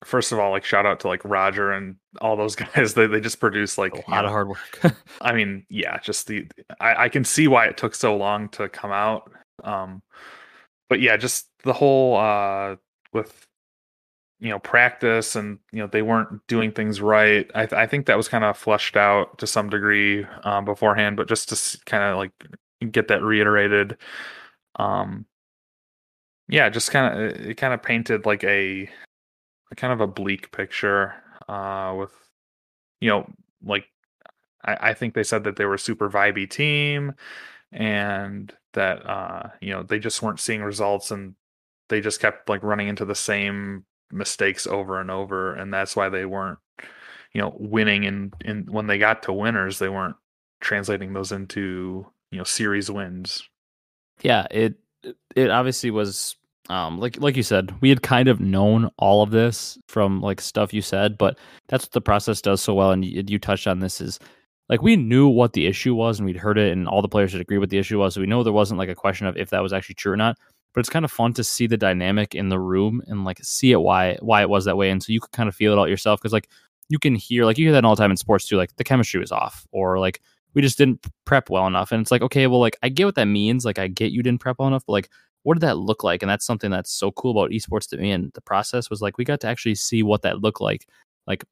first of all, like shout out to like Roger and all those guys. They they just produce like a lot know, of hard work. I mean, yeah, just the I, I can see why it took so long to come out. Um, but yeah, just the whole uh with you know practice and you know they weren't doing things right. I th- I think that was kind of fleshed out to some degree um, beforehand, but just to kind of like get that reiterated. Um, yeah, just kind of it kind of painted like a, a kind of a bleak picture uh, with you know like I, I think they said that they were a super vibey team and that uh, you know they just weren't seeing results and they just kept like running into the same mistakes over and over and that's why they weren't you know winning and in when they got to winners they weren't translating those into you know series wins. Yeah it it obviously was um like like you said we had kind of known all of this from like stuff you said but that's what the process does so well and you, you touched on this is like we knew what the issue was and we'd heard it and all the players had agreed what the issue was. So we know there wasn't like a question of if that was actually true or not. But it's kind of fun to see the dynamic in the room and like see it why why it was that way. And so you could kind of feel it out yourself because like you can hear like you hear that all the time in sports too, like the chemistry was off or like we just didn't prep well enough. And it's like, okay, well, like I get what that means. Like I get you didn't prep well enough, but like what did that look like? And that's something that's so cool about esports to me. And the process was like we got to actually see what that looked like. Like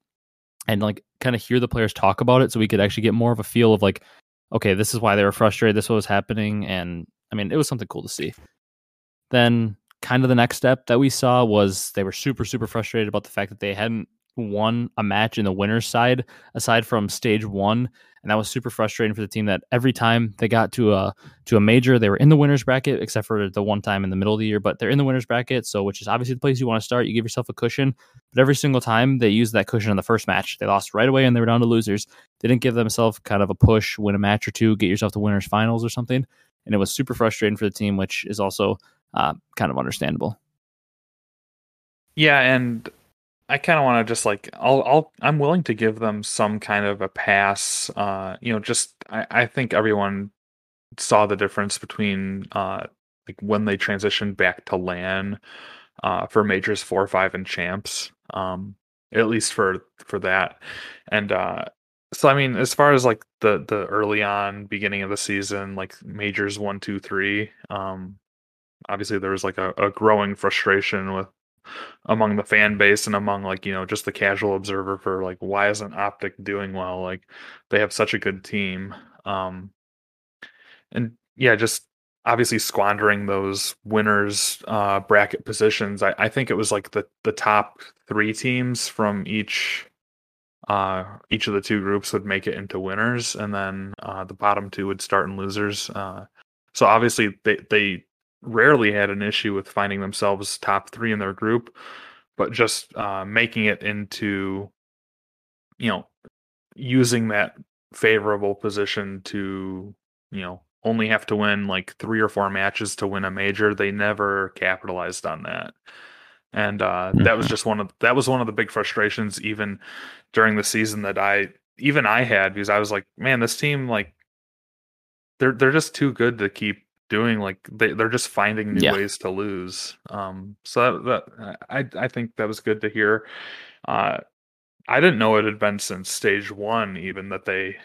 and like kind of hear the players talk about it so we could actually get more of a feel of like okay this is why they were frustrated this was happening and i mean it was something cool to see then kind of the next step that we saw was they were super super frustrated about the fact that they hadn't won a match in the winner's side aside from stage one and that was super frustrating for the team that every time they got to a to a major they were in the winners bracket except for the one time in the middle of the year but they're in the winners bracket so which is obviously the place you want to start. You give yourself a cushion but every single time they used that cushion in the first match they lost right away and they were down to losers. They didn't give themselves kind of a push win a match or two get yourself to winners finals or something and it was super frustrating for the team which is also uh, kind of understandable. Yeah and I kind of want to just like I'll I'll I'm willing to give them some kind of a pass. Uh, you know, just I I think everyone saw the difference between uh like when they transitioned back to LAN uh for majors four, five, and champs. Um, at least for for that, and uh so I mean, as far as like the the early on beginning of the season, like majors one, two, three, um, obviously there was like a, a growing frustration with among the fan base and among like you know just the casual observer for like why isn't optic doing well? Like they have such a good team. Um and yeah just obviously squandering those winners uh bracket positions i, I think it was like the the top three teams from each uh each of the two groups would make it into winners and then uh the bottom two would start in losers uh so obviously they they rarely had an issue with finding themselves top three in their group, but just uh, making it into, you know, using that favorable position to, you know, only have to win like three or four matches to win a major. They never capitalized on that. And uh, mm-hmm. that was mm-hmm. just one of that was one of the big frustrations even during the season that I even I had because I was like, man, this team like they're they're just too good to keep doing like they, they're just finding new yeah. ways to lose um so that, that i i think that was good to hear. Uh i didn't know it had been since stage one even that they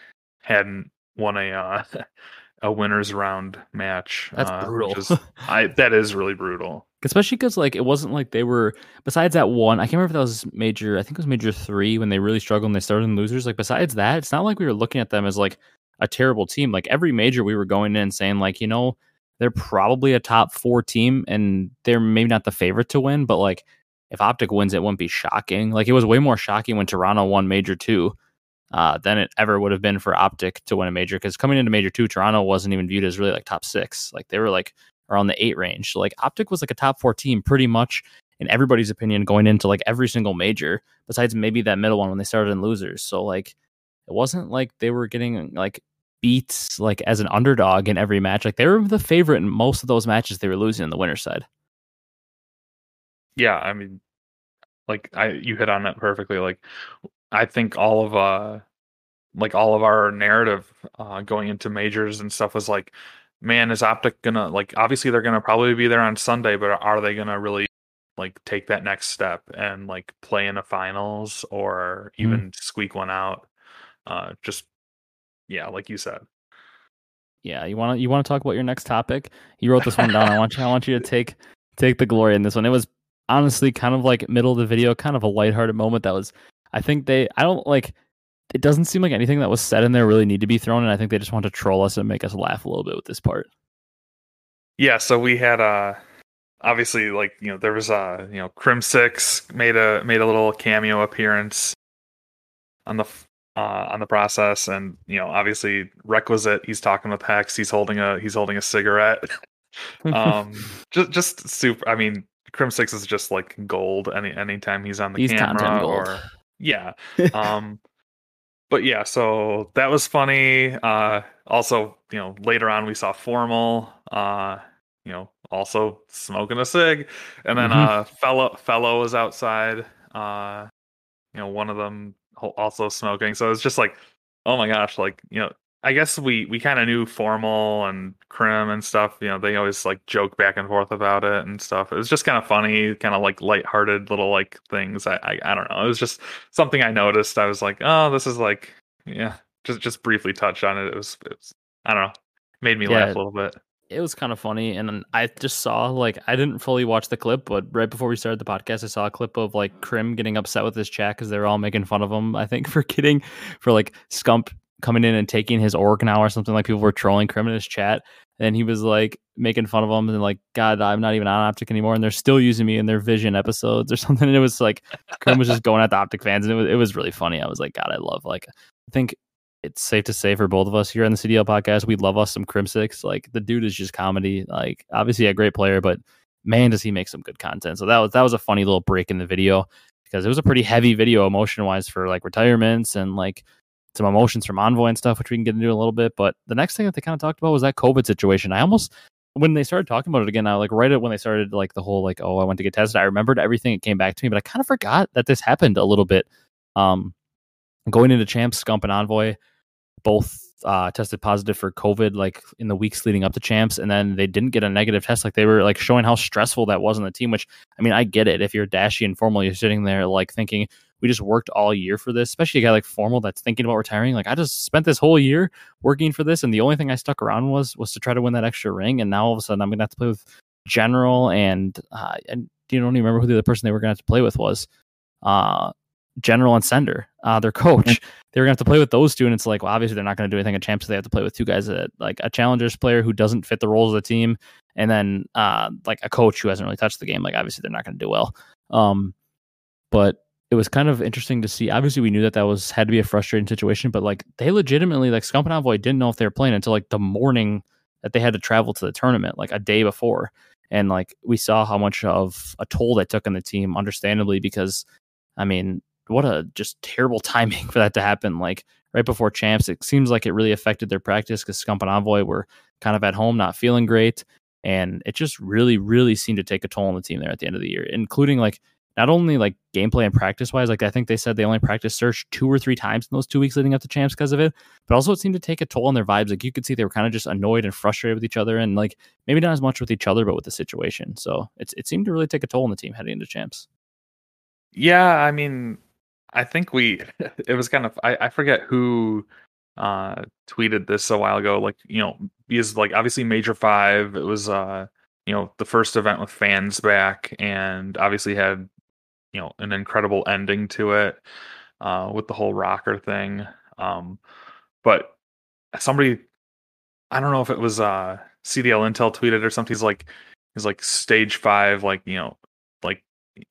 hadn't won a uh a winners round match that's uh, brutal. is, i that is really brutal. Especially because like it wasn't like they were besides that one i can't remember if that was major i think it was major three when they really struggled and they started in losers like besides that it's not like we were looking at them as like a terrible team. Like every major we were going in saying like you know they're probably a top four team and they're maybe not the favorite to win, but like if Optic wins, it wouldn't be shocking. Like it was way more shocking when Toronto won Major Two uh, than it ever would have been for Optic to win a major. Because coming into Major Two, Toronto wasn't even viewed as really like top six. Like they were like around the eight range. So like Optic was like a top four team pretty much in everybody's opinion going into like every single major, besides maybe that middle one when they started in losers. So like it wasn't like they were getting like beats like as an underdog in every match. Like they were the favorite in most of those matches they were losing in the winner side. Yeah, I mean like I you hit on that perfectly. Like I think all of uh like all of our narrative uh going into majors and stuff was like man is optic gonna like obviously they're gonna probably be there on sunday but are they gonna really like take that next step and like play in the finals or mm-hmm. even mm. squeak one out uh just yeah, like you said. Yeah, you want to you want to talk about your next topic? You wrote this one down. I want you I want you to take take the glory in this one. It was honestly kind of like middle of the video, kind of a lighthearted moment that was I think they I don't like it doesn't seem like anything that was said in there really need to be thrown and I think they just want to troll us and make us laugh a little bit with this part. Yeah, so we had uh obviously like, you know, there was uh, you know, Crimsix made a made a little cameo appearance on the uh, on the process, and you know, obviously, requisite. He's talking with Hecz. He's holding a he's holding a cigarette. um, just just super. I mean, Crimsix is just like gold. Any anytime he's on the he's camera or yeah. Um, but yeah, so that was funny. Uh, also, you know, later on we saw Formal. Uh, you know, also smoking a cig, and then mm-hmm. uh, fellow fellow was outside. Uh, you know, one of them also smoking. So it's just like, oh my gosh, like you know, I guess we we kind of knew formal and crim and stuff. You know, they always like joke back and forth about it and stuff. It was just kind of funny, kind of like lighthearted little like things. I, I I don't know. It was just something I noticed. I was like, oh, this is like yeah. Just just briefly touched on it. It was, it was I don't know, made me yeah, laugh a little bit it was kind of funny and i just saw like i didn't fully watch the clip but right before we started the podcast i saw a clip of like crim getting upset with his chat because they're all making fun of him i think for kidding for like scump coming in and taking his org now or something like people were trolling Crim in his chat and he was like making fun of them and like god i'm not even on optic anymore and they're still using me in their vision episodes or something and it was like Crim was just going at the optic fans and it was, it was really funny. I was like god i love like i think it's safe to say for both of us here on the cdl podcast we love us some Crimsix like the dude is just comedy like obviously a great player but man does he make some good content so that was that was a funny little break in the video because it was a pretty heavy video emotion wise for like retirements and like some emotions from Envoy and stuff, which we can get into a little bit. But the next thing that they kind of talked about was that COVID situation. I almost when they started talking about it again, I like right at when they started like the whole like, oh, I went to get tested. I remembered everything. It came back to me, but I kind of forgot that this happened a little bit. Um, going into champs, Scump and Envoy both uh, tested positive for COVID like in the weeks leading up to champs, and then they didn't get a negative test. Like they were like showing how stressful that was on the team. Which I mean, I get it. If you're dashy and formal, you're sitting there like thinking, we just worked all year for this, especially a guy like Formal that's thinking about retiring. Like I just spent this whole year working for this, and the only thing I stuck around was was to try to win that extra ring. And now all of a sudden, I'm gonna have to play with General and uh, and you don't even remember who the other person they were gonna have to play with was. Uh, General and Sender, uh, their coach. Mm-hmm. They were gonna have to play with those two, and it's like, well, obviously they're not gonna do anything at champs. So they have to play with two guys that like a challengers player who doesn't fit the roles of the team, and then uh, like a coach who hasn't really touched the game. Like obviously they're not gonna do well. Um, but it was kind of interesting to see. Obviously, we knew that that was had to be a frustrating situation, but like they legitimately, like Scump and Envoy didn't know if they were playing until like the morning that they had to travel to the tournament, like a day before. And like we saw how much of a toll that took on the team, understandably, because I mean, what a just terrible timing for that to happen. Like right before champs, it seems like it really affected their practice because Scump and Envoy were kind of at home, not feeling great. And it just really, really seemed to take a toll on the team there at the end of the year, including like not only like gameplay and practice wise, like I think they said they only practiced search two or three times in those two weeks leading up to champs because of it, but also it seemed to take a toll on their vibes. Like you could see they were kind of just annoyed and frustrated with each other and like maybe not as much with each other, but with the situation. So it's it seemed to really take a toll on the team heading into champs. Yeah, I mean, I think we it was kind of I, I forget who uh tweeted this a while ago, like, you know, because like obviously major five, it was uh you know the first event with fans back and obviously had you know an incredible ending to it uh, with the whole ROKKR thing. Um, but somebody, I don't know if it was uh, CDL Intel tweeted or something. He's like, he's like stage five, like you know, like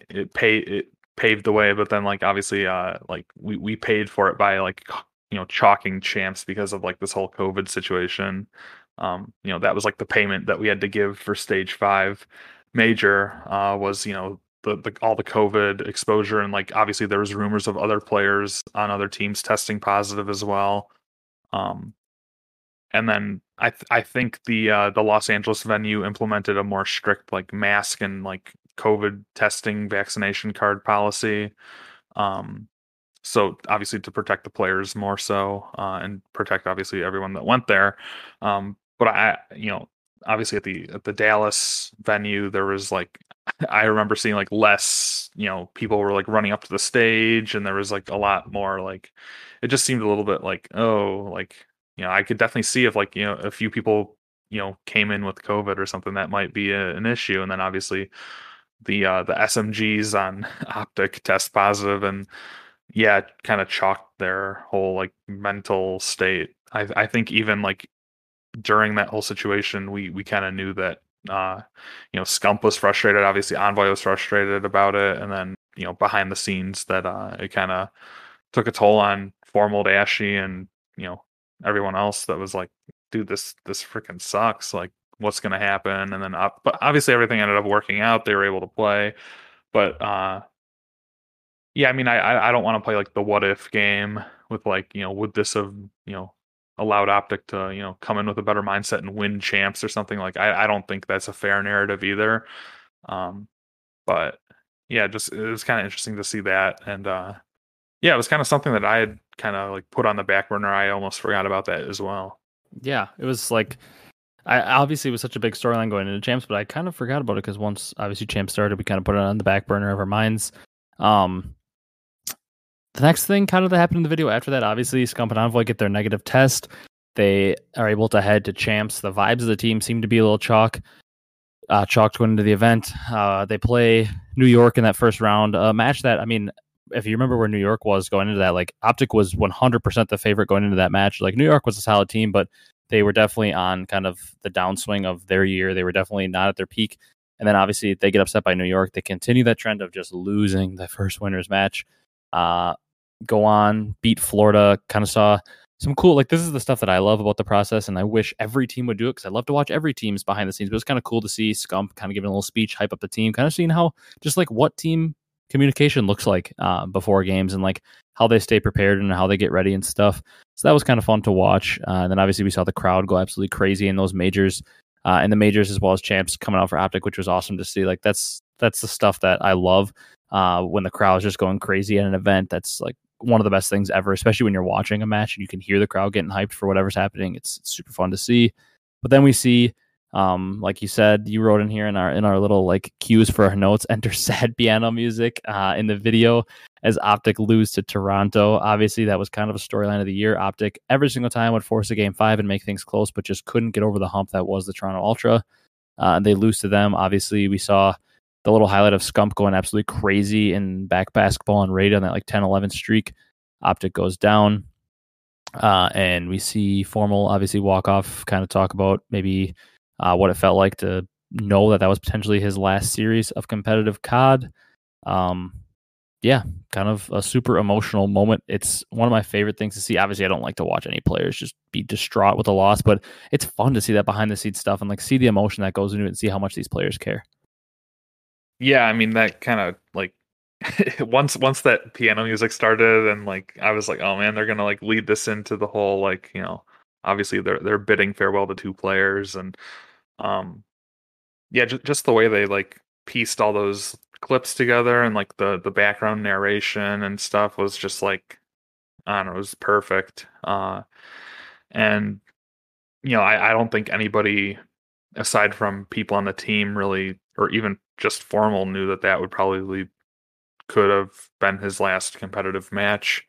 it pay it paved the way, but then like obviously, uh, like we we paid for it by like you know chalking champs because of like this whole COVID situation. Um, you know that was like the payment that we had to give for stage five major uh, was you know the, the all the COVID exposure and like obviously there was rumors of other players on other teams testing positive as well. Um, and then I th- I think the uh, the Los Angeles venue implemented a more strict like mask and like COVID testing vaccination card policy. Um, so obviously to protect the players more so uh, and protect obviously everyone that went there. Um, but I you know obviously at the at the Dallas venue there was like I remember seeing like less, you know, people were like running up to the stage and there was like a lot more like it just seemed a little bit like, oh, like, you know, I could definitely see if like, you know, a few people, you know, came in with COVID or something that might be a, an issue. And then obviously the uh the SMGs on optic test positive and yeah, kind of chalked their whole like mental state. I I think even like during that whole situation we we kind of knew that uh, you know, Scump was frustrated. Obviously, Envoy was frustrated about it, and then you know, behind the scenes, that uh, it kind of took a toll on Formal Dashy and you know everyone else that was like, dude, this this freaking sucks. Like, what's gonna happen? And then, uh, but obviously, everything ended up working out. They were able to play, but uh, yeah, I mean, I I don't want to play like the what if game with like you know, would this have you know allowed Optic to, you know, come in with a better mindset and win champs or something like I, I don't think that's a fair narrative either. Um, but yeah, just it was kind of interesting to see that. And uh, yeah, it was kind of something that I had kind of like put on the back burner. I almost forgot about that as well. Yeah, it was like I obviously it was such a big storyline going into champs, but I kind of forgot about it because once obviously champs started, we kind of put it on the back burner of our minds. Um, the next thing kind of that happened in the video after that, obviously, Scump and Envoy get their negative test. They are able to head to champs. The vibes of the team seem to be a little chalk. Uh, chalked going into the event. Uh, they play New York in that first round. A match that, I mean, if you remember where New York was going into that, like Optic was 100% the favorite going into that match. Like New York was a solid team, but they were definitely on kind of the downswing of their year. They were definitely not at their peak. And then obviously they get upset by New York. They continue that trend of just losing the first winners match. Uh, go on, beat Florida, kind of saw some cool like this is the stuff that I love about the process, and I wish every team would do it because I love to watch every team's behind the scenes. But it's kind of cool to see Scump kind of giving a little speech, hype up the team, kind of seeing how just like what team communication looks like uh, before games and like how they stay prepared and how they get ready and stuff. So that was kind of fun to watch. Uh, and then obviously we saw the crowd go absolutely crazy in those majors, uh, and the majors as well as champs coming out for Optic, which was awesome to see. Like that's that's the stuff that I love uh, when the crowd is just going crazy at an event. That's like one of the best things ever, especially when you're watching a match and you can hear the crowd getting hyped for whatever's happening. It's, it's super fun to see. But then we see, um, like you said, you wrote in here in our in our little like cues for our notes, enter sad piano music uh, in the video as Optic lose to Toronto. Obviously, that was kind of a storyline of the year. Optic every single time would force a game five and make things close, but just couldn't get over the hump that was the Toronto Ultra. Uh, they lose to them. Obviously, we saw the little highlight of Scump going absolutely crazy in back basketball and raid on that like 10 11 streak. Optic goes down. Uh, and we see formal obviously walk off kind of talk about maybe uh, what it felt like to know that that was potentially his last series of competitive COD. Um, yeah, kind of a super emotional moment. It's one of my favorite things to see. Obviously, I don't like to watch any players just be distraught with a loss, but it's fun to see that behind the scenes stuff and like see the emotion that goes into it and see how much these players care yeah, I mean that kind of like once once that piano music started and like I was like, oh man, they're gonna like lead this into the whole like you know obviously they're they're bidding farewell to two players and um yeah just just the way they like pieced all those clips together and like the the background narration and stuff was just like I don't know it was perfect uh and you know I I don't think anybody aside from people on the team really or even just formal knew that that would probably could have been his last competitive match.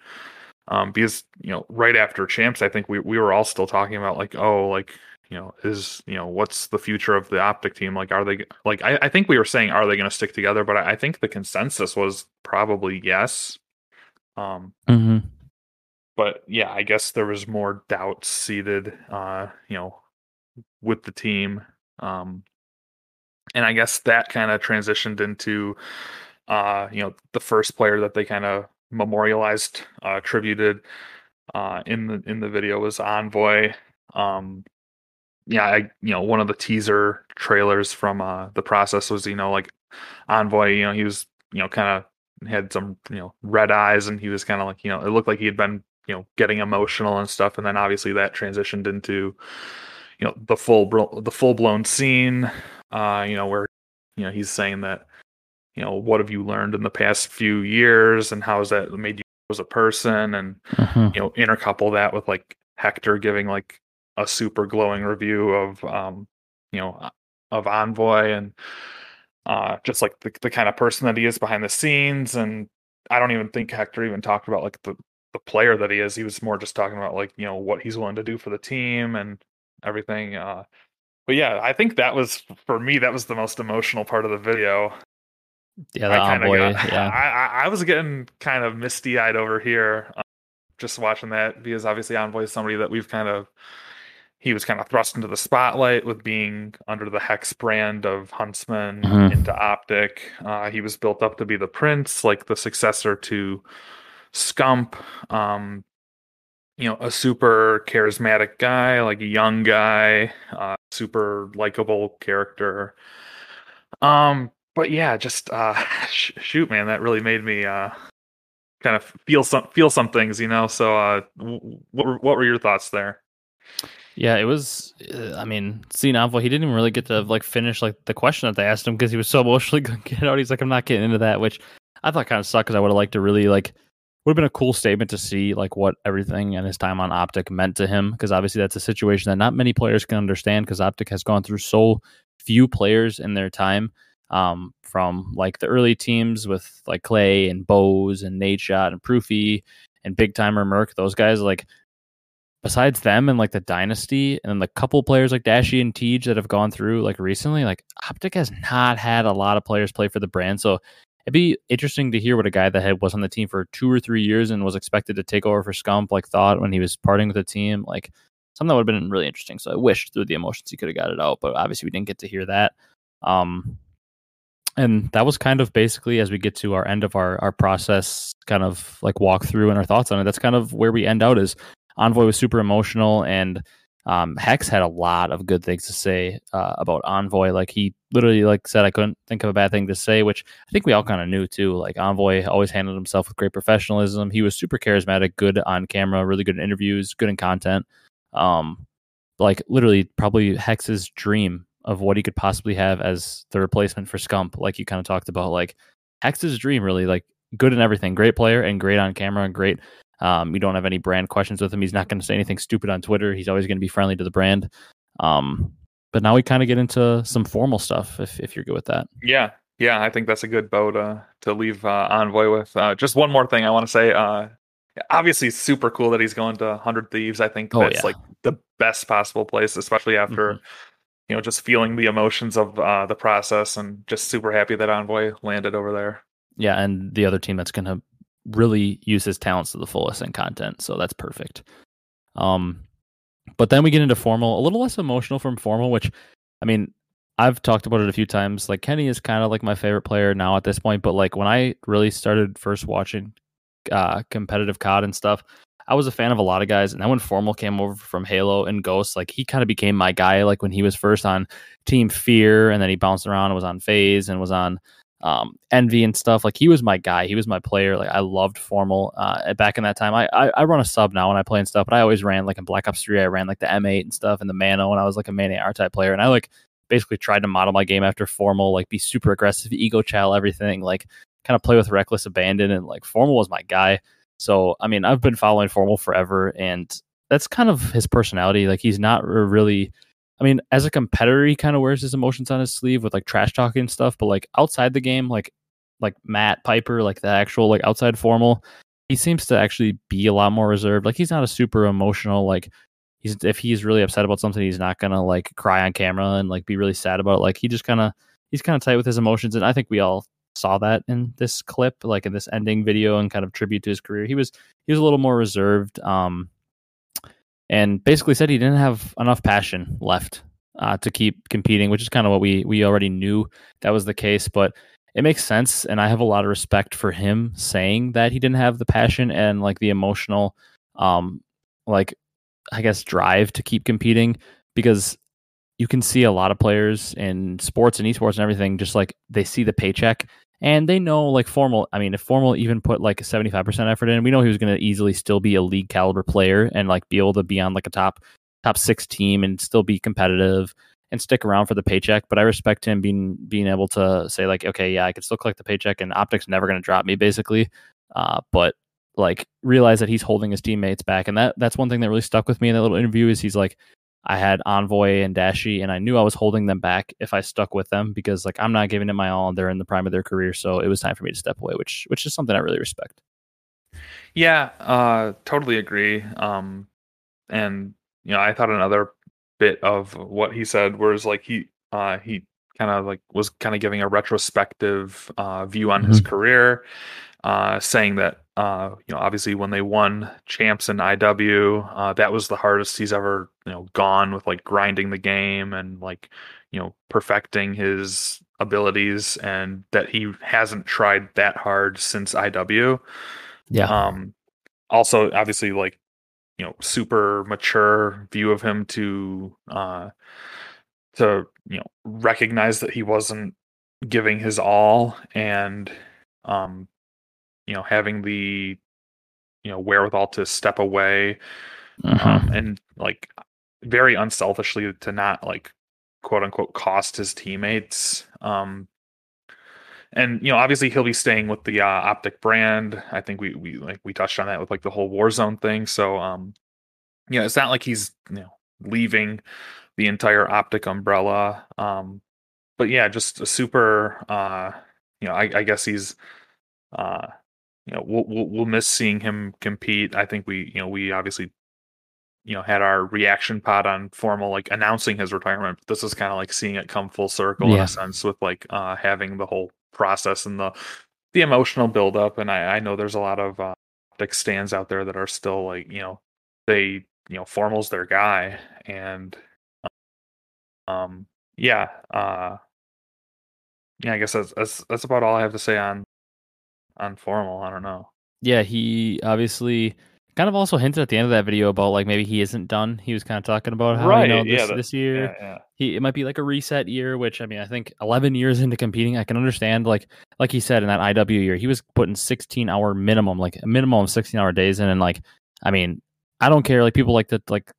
Um, because you know, right after champs, I think we we were all still talking about like, oh, like you know, is you know, what's the future of the optic team? Like, are they like? I, I think we were saying, are they going to stick together? But I, I, think the consensus was probably yes. Um, mm-hmm. but yeah, I guess there was more doubt seated, uh, you know, with the team. Um, and I guess that kind of transitioned into, uh, you know, the first player that they kind of memorialized, uh, tributed, uh, in the in the video was Envoy. Um, yeah, I you know one of the teaser trailers from uh the process was you know like Envoy, you know he was you know kind of had some you know red eyes and he was kind of like you know it looked like he had been you know getting emotional and stuff and then obviously that transitioned into you know the full the full blown scene uh, you know, where you know he's saying that you know what have you learned in the past few years and how has that made you as a person and mm-hmm. you know intercouple that with like Hector giving like a super glowing review of um you know of Envoy and uh just like the, the kind of person that he is behind the scenes and I don't even think Hector even talked about like the the player that he is. He was more just talking about like, you know, what he's willing to do for the team and everything. Uh but yeah, I think that was for me. That was the most emotional part of the video. Yeah, the I envoy. Got, yeah, I, I was getting kind of misty eyed over here, um, just watching that because obviously Envoy is somebody that we've kind of he was kind of thrust into the spotlight with being under the Hecz brand of Huntsmen mm-hmm. into Optic. Uh, he was built up to be the Prince, like the successor to Scump. Um, you know, a super charismatic guy, like a young guy, uh, super likable character. Um, but yeah, just uh, sh- shoot, man, that really made me uh, kind of feel some feel some things, you know. So, uh, w- what were, what were your thoughts there? Yeah, it was. Uh, I mean, seeing Envoy, he didn't even really get to like finish like the question that they asked him because he was so emotionally going to get out. He's like, I'm not getting into that, which I thought kind of sucked because I would have liked to really like would have been a cool statement to see like what everything and his time on Optic meant to him because obviously that's a situation that not many players can understand because Optic has gone through so few players in their time um, from like the early teams with like Clay and Bose and Nadeshot and Proofy and Big Timer MerK those guys like besides them and like the dynasty and the couple players like Dashy and Tej that have gone through like recently like Optic has not had a lot of players play for the brand so it'd be interesting to hear what a guy that had was on the team for two or three years and was expected to take over for Scump like thought when he was parting with the team. Like something that would have been really interesting. So I wish through the emotions he could have got it out, but obviously we didn't get to hear that. Um, and that was kind of basically as we get to our end of our our process, kind of like walk through and our thoughts on it. That's kind of where we end out. Is Envoy was super emotional and um, Hecz had a lot of good things to say uh, about Envoy. Like he literally like said, I couldn't think of a bad thing to say, which I think we all kind of knew too. Like Envoy always handled himself with great professionalism. He was super charismatic, good on camera, really good in interviews, good in content. Um, like literally probably Hecz's dream of what he could possibly have as the replacement for Scump. Like you kind of talked about, like Hecz's dream, really like good in everything, great player and great on camera and great um, you don't have any brand questions with him. He's not going to say anything stupid on Twitter. He's always going to be friendly to the brand. Um, but now we kind of get into some formal stuff if, if you're good with that. Yeah. Yeah. I think that's a good bow to, to leave uh, Envoy with. Uh, just one more thing I want to say. Uh, obviously, super cool that he's going to 100 Thieves. I think oh, yeah. like the best possible place, especially after. Mm-hmm. You know, just feeling the emotions of uh, the process, and just super happy that Envoy landed over there. Yeah, and the other team that's going to really use his talents to the fullest in content. So that's perfect. Um, but then we get into formal, a little less emotional from formal, which I mean, I've talked about it a few times. Like Kenny is kind of like my favorite player now at this point, but like when I really started first watching uh competitive COD and stuff, I was a fan of a lot of guys. And then when Formal came over from Halo and Ghost, like he kind of became my guy. Like when he was first on Team Fear, and then he bounced around and was on FaZe and was on um, envy and stuff. Like he was my guy. He was my player. Like I loved formal uh, back in that time. I, I, I run a sub now when I play and stuff, but I always ran like in Black Ops Three. I ran like the M8 and stuff and the Mano, and I was like a main AR type player. And I like basically tried to model my game after formal, like be super aggressive, ego chow, everything. Like kind of play with reckless abandon, and like formal was my guy. So I mean, I've been following formal forever, and that's kind of his personality. Like he's not really I mean, as a competitor, he kind of wears his emotions on his sleeve with like trash talking stuff. But like outside the game, like like Matt Piper, like the actual like outside formal, he seems to actually be a lot more reserved. Like he's not a super emotional like. He's if he's really upset about something, he's not gonna like cry on camera and like be really sad about it. Like he just kind of he's kind of tight with his emotions, and I think we all saw that in this clip, like in this ending video and kind of tribute to his career. He was he was a little more reserved. Um, and basically said he didn't have enough passion left uh, to keep competing, which is kind of what we we already knew that was the case. But it makes sense, and I have a lot of respect for him saying that he didn't have the passion and like the emotional, um, like I guess drive to keep competing because you can see a lot of players in sports and esports and everything just like they see the paycheck and they know like formal i mean if formal even put like a 75% effort in we know he was going to easily still be a league caliber player and like be able to be on like a top top six team and still be competitive and stick around for the paycheck. But i respect him being being able to say like okay yeah i could still collect the paycheck and optics never going to drop me basically. Uh, but like realize that he's holding his teammates back. And that that's one thing that really stuck with me in that little interview is he's like I had Envoy and Dashy, and I knew I was holding them back if I stuck with them because like I'm not giving it my all, and they're in the prime of their career, so it was time for me to step away, which which is something I really respect. Yeah, uh, totally agree. Um, and you know, I thought another bit of what he said was like he uh, he kind of like was kind of giving a retrospective uh, view on mm-hmm. his career, uh, saying that uh, you know, obviously when they won champs in IW, uh, that was the hardest he's ever, you know, gone with like grinding the game and like, you know, perfecting his abilities and that he hasn't tried that hard since IW. Yeah. Um, also obviously like, you know, super mature view of him to, uh, to, you know, recognize that he wasn't giving his all and, um, you know having the you know wherewithal to step away uh-huh. um, and like very unselfishly to not like quote unquote cost his teammates um and you know obviously he'll be staying with the uh, optic brand i think we we like we touched on that with like the whole warzone thing so um you know it's not like he's you know leaving the entire optic umbrella um but yeah just a super uh you know i, I guess he's uh you know we'll, we'll, we'll miss seeing him compete. I think we you know we obviously you know had our reaction pod on formal like announcing his retirement. But this is kind of like seeing it come full circle yeah. in a sense with like uh having the whole process and the the emotional buildup, and I, I know there's a lot of uh, like stands out there that are still like you know they you know formal's their guy, and um yeah uh yeah I guess that's that's that's about all I have to say on on formal. I don't know. Yeah, he obviously kind of also hinted at the end of that video about like maybe he isn't done. He was kind of talking about how Right, you know yeah, this that- this year Yeah, yeah. he it might be like a reset year, which I mean I think 11 years into competing, I can understand. Like like he said in that IW year, he was putting 16 hour minimum, like a minimum of 16 hour days in, and like I mean I don't care. Like people like to like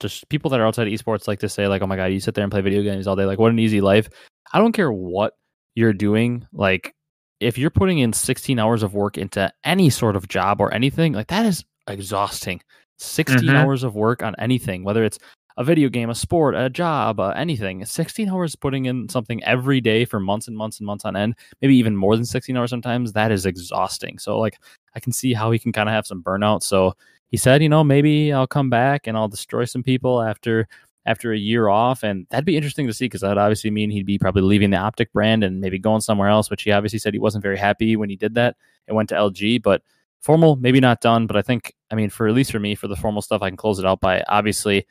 just people that are outside of esports like to say like oh my god you sit there and play video games all day like what an easy life. I don't care what you're doing like if you're putting in 16 hours of work into any sort of job or anything like that is exhausting. 16 Mhm. hours of work on anything whether it's a video game a sport a job uh, anything 16 hours putting in something every day for months and months and months on end maybe even more than 16 hours sometimes that is exhausting. So like i can see how he can kind of have some burnout. So he said you know maybe i'll come back and i'll destroy some people after after a year off and that'd be interesting to see because that would obviously mean he'd be probably leaving the optic brand and maybe going somewhere else which he obviously said he wasn't very happy when he did that and went to lg but formal maybe not done but i think i mean for at least for me for the formal stuff i can close it out by obviously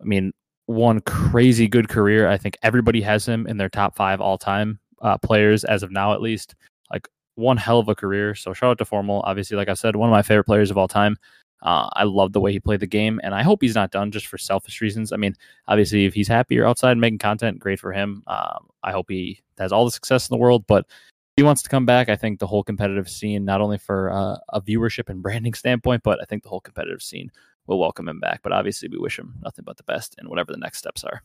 i mean one crazy good career i think everybody has him in their top five all time uh, players as of now at least like one hell of a career so shout out to formal obviously like i said one of my favorite players of all time uh, I love the way he played the game, and I hope he's not done just for selfish reasons. I mean, obviously, if he's happy or outside making content, great for him. Um, I hope he has all the success in the world, but if he wants to come back. I think the whole competitive scene, not only for uh, a viewership and branding standpoint, but I think the whole competitive scene will welcome him back. But obviously, we wish him nothing but the best in whatever the next steps are.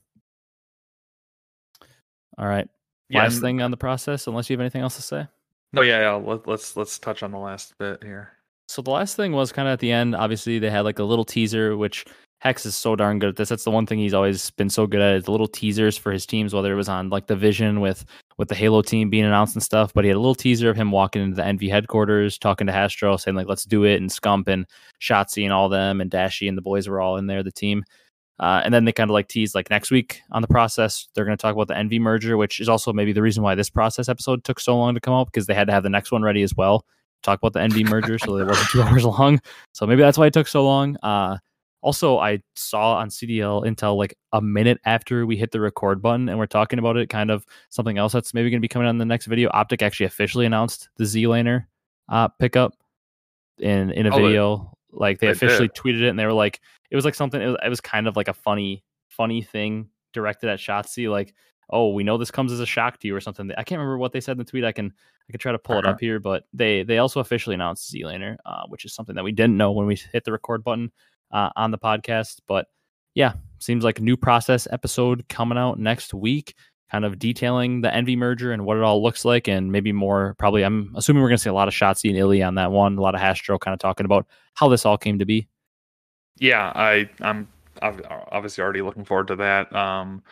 All right. Yeah, Last and- thing on the process, unless you have anything else to say. No, yeah, yeah. Let, let's let's touch on the last bit here. So the last thing was kind of at the end. Obviously, they had like a little teaser, which Hecz is so darn good at this. That's the one thing he's always been so good at is the little teasers for his teams, whether it was on like the Vision with with the Halo team being announced and stuff. But he had a little teaser of him walking into the Envy headquarters, talking to Hastro, saying like, "Let's do it," and Scump and Shotzzy and all them, and Dashy and the boys were all in there, the team. Uh, and then they kind of like teased like next week on the process, they're going to talk about the Envy merger, which is also maybe the reason why this process episode took so long to come out because they had to have the next one ready as well. Talk about the Envy merger, so it wasn't two hours long. So maybe that's why it took so long. Uh, also, I saw on CDL Intel like a minute after we hit the record button and we're talking about it, kind of something else that's maybe going to be coming on the next video. Optic actually officially announced the Z Laner uh, pickup in in a Oh, video. Like they they officially did. tweeted it and they were like, it was like something. It was, it was kind of like a funny funny thing directed at Shotzzy, like. Oh, we know this comes as a shock to you or something. I can't remember what they said in the tweet. I can I could try to pull it Uh-huh. up here, but they they also officially announced Z Laner, uh, which is something that we didn't know when we hit the record button uh, on the podcast. But yeah, seems like a new process episode coming out next week, kind of detailing the Envy merger and what it all looks like, and maybe more. Probably, I'm assuming we're going to see a lot of Shotzzy and iLLeY on that one. A lot of Hastro kind of talking about how this all came to be. Yeah, I I'm ob- obviously already looking forward to that. Um,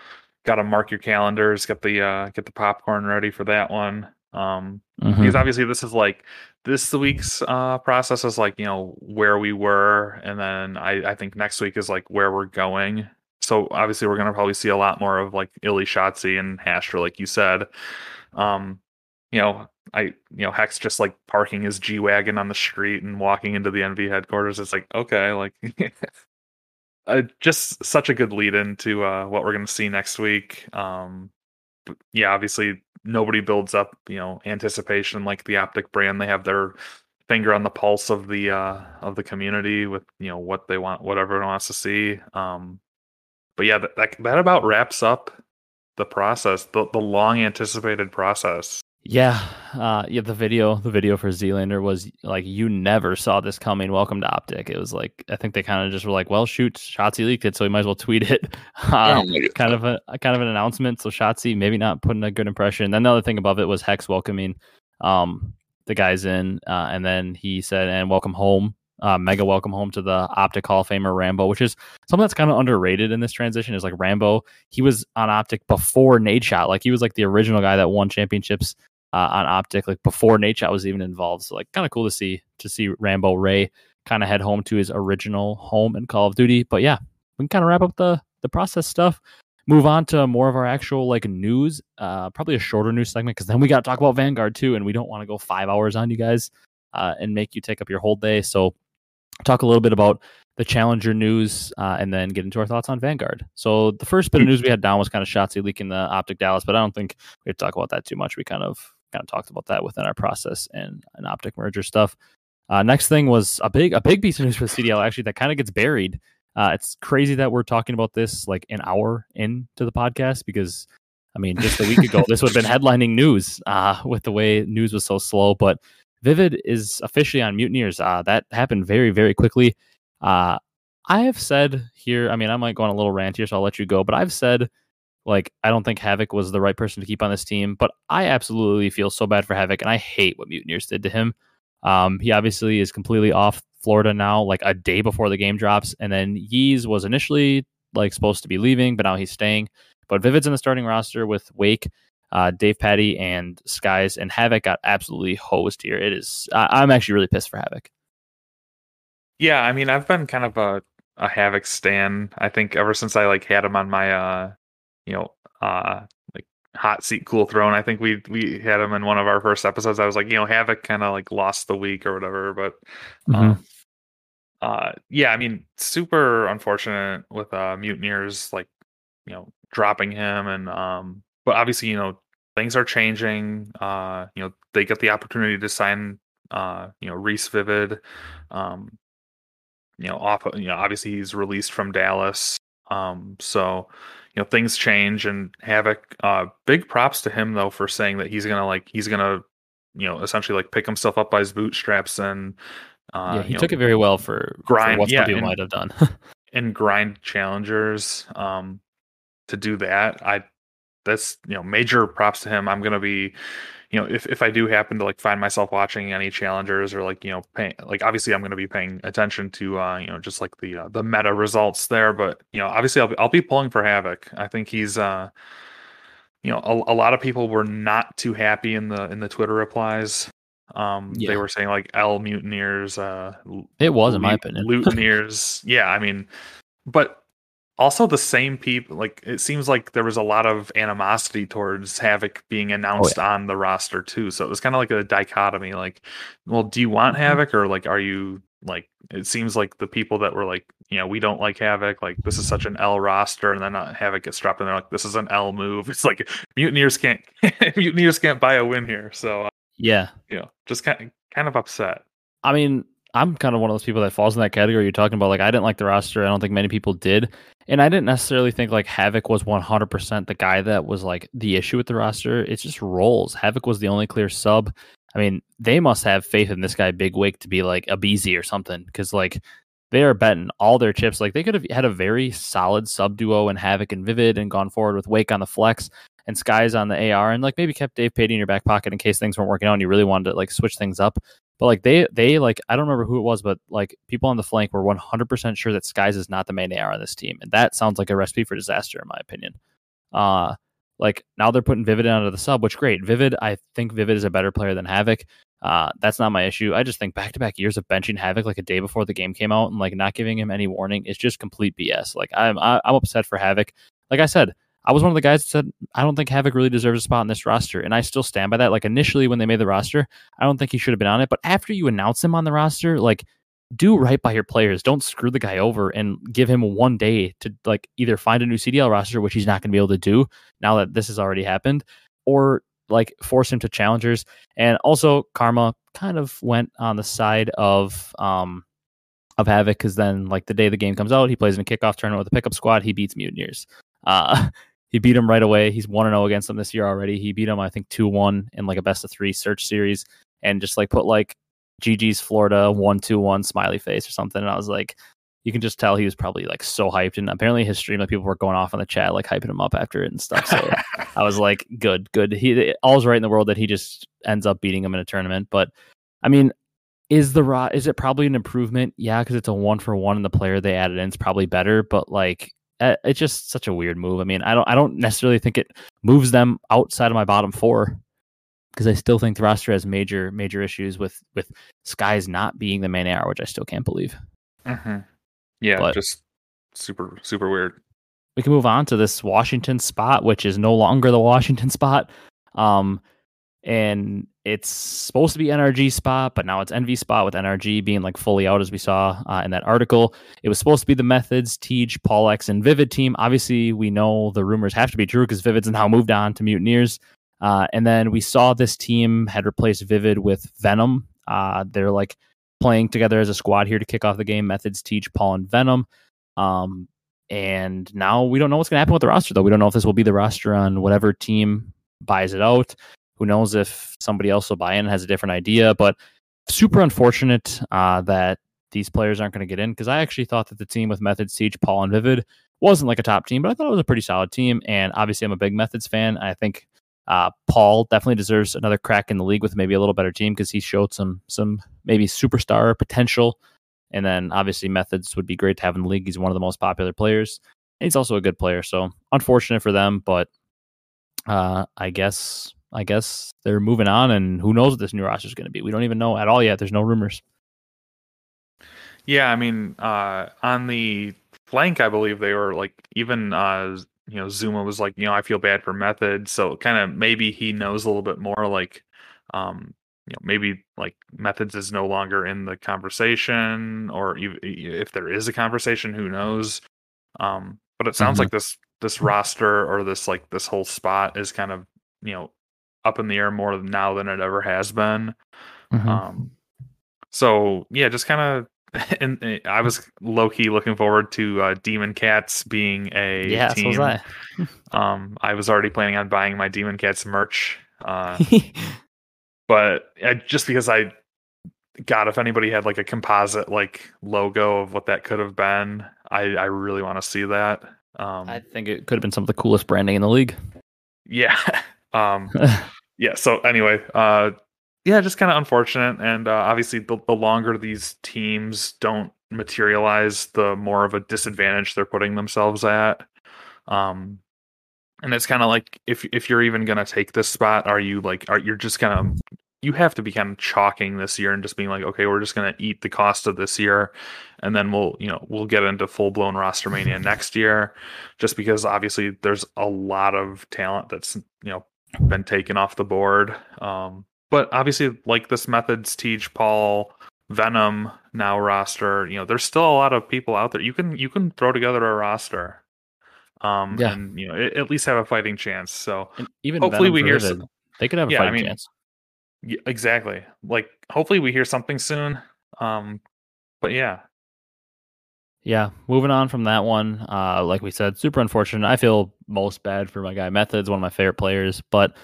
got to mark your calendars, get the uh, get the popcorn ready for that one. Um, Mm-hmm. because obviously this is like this week's uh process is like you know where we were and then i i think next week is like where we're going so obviously we're gonna probably see a lot more of like iLLeY Shotzzy and hastro like you said um you know i you know Hecz just like parking his g-wagon on the street and walking into the Envy headquarters it's like okay like uh, just such a good lead into uh what we're gonna see next week um yeah, obviously nobody builds up, you know, anticipation like the Optic brand. They have their finger on the pulse of the uh of the community with, you know, what they want, what everyone wants to see. Um but yeah, that that, that about wraps up the process, the the long anticipated process. Yeah, uh, yeah. The video, the video for Zealander was like you never saw this coming. Welcome to Optic. It was like I think they kind of just were like, well, shoot, Shotzzy leaked it, so we might as well tweet it. Uh, kind of a kind of an announcement. So Shotzzy maybe not putting a good impression. Then the other thing above it was Hecz welcoming um, the guys in, uh, and then he said, "And welcome home." Uh, mega welcome home to the Optic Hall of Famer Rambo, which is something that's kind of underrated in this transition. Is like Rambo, he was on Optic before Nadeshot. Like he was like the original guy that won championships uh, on Optic, like before Nadeshot was even involved. So like kind of cool to see to see Rambo Ray kind of head home to his original home in Call of Duty. But yeah, we can kind of wrap up the the process stuff. move on to more of our actual like news. Uh, probably a shorter news segment because then we got to talk about Vanguard too, and we don't want to go five hours on you guys uh, and make you take up your whole day. So talk a little bit about the Challenger news, uh, and then get into our thoughts on Vanguard. So the first bit of news we had down was kind of Shotzzy leaking the Optic Dallas, but I don't think we have to talk about that too much. We kind of kind of talked about that within our process and an Optic merger stuff. Uh, next thing was a big a big piece of news for the CDL actually that kind of gets buried. Uh, it's crazy that we're talking about this like an hour into the podcast because I mean just a week ago this would have been headlining news uh, with the way news was so slow. But Vivid is officially on Mutineers. Uh, that happened very very quickly. Uh, I have said here, I mean, I might go on a little rant here, so I'll let you go. But I've said, like, I don't think Havoc was the right person to keep on this team, but I absolutely feel so bad for Havoc, and I hate what Mutineers did to him. Um, he obviously is completely off Florida now, like a day before the game drops, and then Yeez was initially like supposed to be leaving, but now he's staying. But Vivid's in the starting roster with Wake, uh, Davpadie, and Skyz, and Havoc got absolutely hosed here. It is, I- I'm actually really pissed for Havoc. Yeah, I mean, I've been kind of a a Havoc stan. I think ever since I like had him on my uh, you know, uh, like hot seat cool throne. I think we we had him in one of our first episodes. I was like, you know, Havoc kind of like lost the week or whatever, but um, uh, yeah, I mean, super unfortunate with uh Mutineers like you know dropping him and um, but obviously you know things are changing. Uh, you know, they get the opportunity to sign uh, you know, Reese Vivid. Um, you know, off you know, obviously he's released from Dallas. Um, so you know, things change and Havoc, uh big props to him though for saying that he's gonna like he's gonna, you know, essentially like pick himself up by his bootstraps and uh yeah, he took know, it very well for, for what yeah, and- might have done. and grind challengers um to do that. I that's you know major props to him. I'm gonna be you know if, if I do happen to like find myself watching any challengers or like you know paying like obviously I'm gonna be paying attention to uh you know just like the uh, the meta results there, but you know obviously I'll be, I'll be pulling for Havoc. I think he's uh you know a, a lot of people were not too happy in the in the Twitter replies. Um, Yeah. they were saying like L mutineers, uh, it was, in my opinion. Lutineers. yeah, I mean, but also the same people. Like it seems like there was a lot of animosity towards Havoc being announced on the roster too. So it was kind of like a dichotomy. Like, well, do you want Mm-hmm. Havoc or like are you like? It seems like the people that were like, you know, we don't like Havoc. Like this is such an L roster, and then uh, Havoc gets dropped, and they're like, this is an L move. It's like mutineers can't mutineers can't buy a win here. So uh, yeah. you know, just kind of kind of upset. I mean, I'm kind of one of those people that falls in that category you're talking about. Like, I didn't like the roster. I don't think many people did. And I didn't necessarily think like Havoc was 100% the guy that was like the issue with the roster. It's just roles. Havoc was the only clear sub. I mean, they must have faith in this guy, Big Wake, to be like a BZ or something. Cause like they are betting all their chips. Like they could have had a very solid sub duo in Havoc and Vivid and gone forward with Wake on the flex and Skyz on the AR and like maybe kept Davpadie in your back pocket in case things weren't working out and you really wanted to like switch things up. But like they they like I don't remember who it was, but like people on the flank were 100% sure that Skyz is not the main AR on this team, and that sounds like a recipe for disaster in my opinion. Uh like now they're putting Vivid onto the sub, which great. Vivid, I think Vivid is a better player than Havoc. Uh, that's not my issue. I just think back to back years of benching Havoc like a day before the game came out and like not giving him any warning is just complete BS. Like I'm I, I'm upset for Havoc. Like I said, I was one of the guys that said I don't think Havoc really deserves a spot in this roster, and I still stand by that. Like initially when they made the roster, I don't think he should have been on it, but after you announce him on the roster, like do right by your players. Don't screw the guy over and give him one day to like either find a new CDL roster, which he's not going to be able to do now that this has already happened, or like force him to challengers. And also, Karma kind of went on the side of um of Havoc because then like the day the game comes out, he plays in a kickoff tournament with a pickup squad. He beats Mutineers. Uh, he beat him right away. He's one and zero against them this year already. He beat him, I think, two one in like a best of three search series, and just like put like GG's Florida one two one smiley face or something. And I was like, you can just tell he was probably like so hyped. And apparently his stream, like people were going off on the chat, like hyping him up after it and stuff. So I was like, good, good. He all's right in the world that he just ends up beating him in a tournament. But I mean, is the raw? Is it probably an improvement? Yeah, because it's a one for one, and the player they added in is probably better. But like, it's just such a weird move. I mean, I don't, I don't necessarily think it moves them outside of my bottom four because I still think the roster has major, major issues with with Skyz not being the main AR, which I still can't believe. hmm Yeah, But- just super super weird. we can move on to this Washington spot, which is no longer the Washington spot. Um, and it's supposed to be NRG spot, but now it's Envy spot with NRG being like fully out, as we saw uh, in that article. It was supposed to be the Methodz, Teej, Pollux, and Vivid team. Obviously, we know the rumors have to be true because Vivid's now moved on to Mutineers. Uh, and then we saw this team had replaced Vivid with Venom. Uh, they're like playing together as a squad here to kick off the game. Methodz, Teej, Paul, and Venom. Um, and now we don't know what's going to happen with the roster, though. We don't know if this will be the roster on whatever team buys it out. Who knows if somebody else will buy in has a different idea, but super unfortunate uh, that these players aren't going to get in because I actually thought that the team with Methodz, Teej, Paul, and Vivid wasn't like a top team, but I thought it was a pretty solid team. And obviously, I'm a big Methodz fan. I think uh, Paul definitely deserves another crack in the league with maybe a little better team because he showed some some maybe superstar potential. And then obviously Methodz would be great to have in the league. He's one of the most popular players. And he's also a good player. So unfortunate for them, but uh, I guess I guess they're moving on, and who knows what this new roster is going to be? We don't even know at all yet. There's no rumors. Yeah, I mean, uh, on the flank, I believe they were like even uh, you know Zoomaa was like, you know, I feel bad for Method, so kind of maybe he knows a little bit more. Like, um, you know, maybe like Methodz is no longer in the conversation, or if there is a conversation, who knows? Um, but it sounds mm-hmm. like this this roster or this like this whole spot is kind of you know up in the air more now than it ever has been. Mm-hmm. Um, so yeah, just kind of. And eh, I was low key looking forward to uh, Demon Cats being a yeah, team. So was I. um, I was already planning on buying my Demon Cats merch, uh, but I, just because I, God, if anybody had like a composite like logo of what that could have been, I I really want to see that. Um, I think it could have been some of the coolest branding in the league. Yeah, um, yeah. So anyway, uh, yeah, just kind of unfortunate, and uh, obviously, the, the longer these teams don't materialize, the more of a disadvantage they're putting themselves at. Um, and it's kind of like if if you're even gonna take this spot, are you like are you're just gonna you have to be kind of chalking this year and just being like, okay, we're just gonna eat the cost of this year, and then we'll you know we'll get into full blown roster mania next year, just because obviously there's a lot of talent that's you know been taken off the board. Um, but obviously, like this Methodz Teej Paul Venom now roster, you know, there's still a lot of people out there. You can you can throw together a roster, um, yeah. and you know at least have a fighting chance. So and even hopefully Venom we hear some, they could have a yeah, fighting I mean, chance. Yeah, exactly. Like hopefully we hear something soon. Um, but yeah, yeah, moving on from that one, uh, like we said, super unfortunate. I feel most bad for my guy Methodz, one of my favorite players. But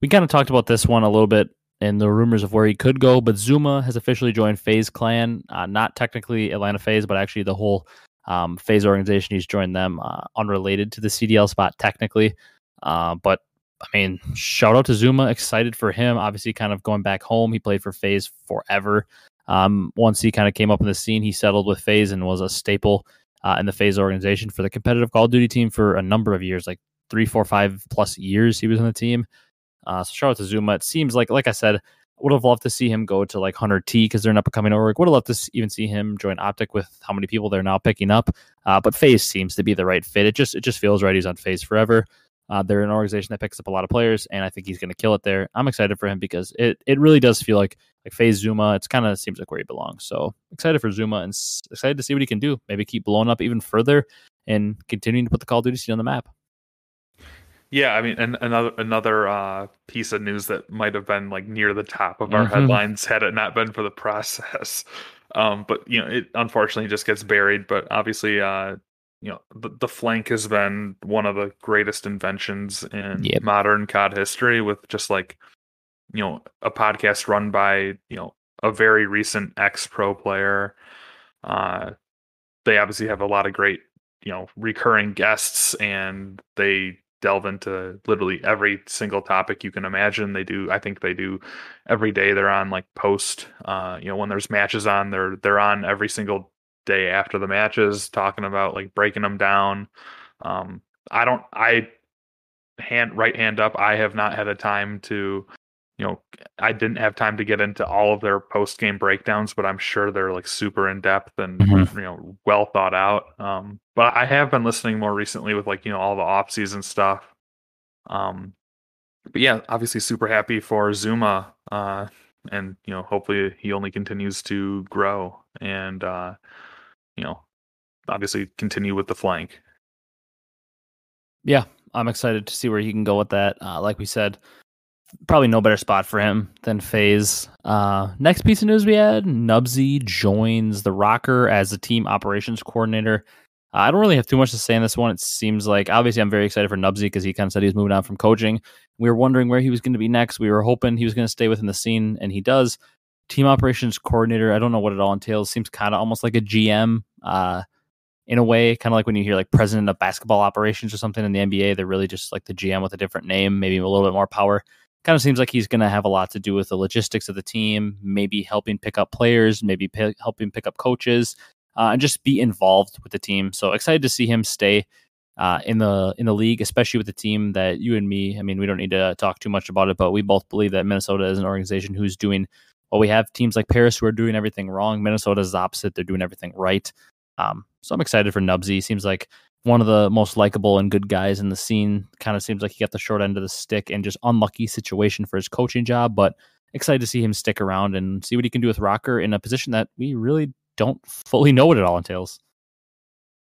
we kind of talked about this one a little bit in the rumors of where he could go. But Zoomaa has officially joined FaZe Clan, uh, not technically Atlanta FaZe, but actually the whole um, FaZe organization. He's joined them, uh, unrelated to the CDL spot technically. Uh, but I mean, shout out to Zoomaa. Excited for him. Obviously, kind of going back home. He played for FaZe forever. Um, once he kind of came up in the scene, he settled with FaZe and was a staple uh, in the FaZe organization for the competitive Call of Duty team for a number of years, like three, four, five plus years. He was on the team. Uh, so shout out to Zoomaa. It seems like, like I said, would have loved to see him go to like 100T because they're an up and coming org. Would have loved to even see him join Optic with how many people they're now picking up. Uh, but FaZe seems to be the right fit. It just it just feels right. He's on FaZe forever. Uh, they're an organization that picks up a lot of players, and I think he's going to kill it there. I'm excited for him because it, it really does feel like like FaZe Zoomaa. It's kind of seems like where he belongs. So excited for Zoomaa and s- excited to see what he can do. Maybe keep blowing up even further and continuing to put the Call of Duty scene on the map. Yeah, I mean, and another another uh, piece of news that might have been like near the top of our mm-hmm. headlines had it not been for the process. Um, but you know, it unfortunately just gets buried. But obviously, uh, you know the, the flank has been one of the greatest inventions in yep. modern COD history with just like you know a podcast run by you know a very recent ex pro player uh they obviously have a lot of great you know recurring guests and they delve into literally every single topic you can imagine they do i think they do every day they're on like post uh you know when there's matches on they're they're on every single day after the matches, talking about like breaking them down. Um, I don't, I hand right hand up, I have not had a time to, you know, I didn't have time to get into all of their post game breakdowns, but I'm sure they're like super in depth and Mhm. you know well thought out. Um, but I have been listening more recently with like you know all the off season stuff. Um, but yeah, obviously super happy for Zoomaa. Uh, and you know hopefully he only continues to grow and uh, you know obviously continue with the flank. Yeah, I'm excited to see where he can go with that. Uh, like we said, probably no better spot for him than FaZe. Uh, next piece of news we had Nubsy joins the ROKKR as the team operations coordinator. Uh, I don't really have too much to say in this one. It seems like obviously I'm very excited for Nubsy because he kind of said he was moving on from coaching. We were wondering where he was going to be next. We were hoping he was going to stay within the scene, and he does. Team operations coordinator. I don't know what it all entails. Seems kind of almost like a GM. Uh, in a way, kind of like when you hear like president of basketball operations or something in the NBA, they're really just like the GM with a different name, maybe a little bit more power. Kind of seems like he's going to have a lot to do with the logistics of the team, maybe helping pick up players, maybe p- helping pick up coaches, uh, and just be involved with the team. So excited to see him stay uh, in the in the league, especially with the team that you and me. I mean, we don't need to talk too much about it, but we both believe that Minnesota is an organization who's doing. Well, we have teams like Paris who are doing everything wrong. Minnesota is the opposite; they're doing everything right. Um, so I'm excited for Nubsy. Seems like one of the most likable and good guys in the scene. Kind of seems like he got the short end of the stick and just unlucky situation for his coaching job, but excited to see him stick around and see what he can do with ROKKR in a position that we really don't fully know what it all entails.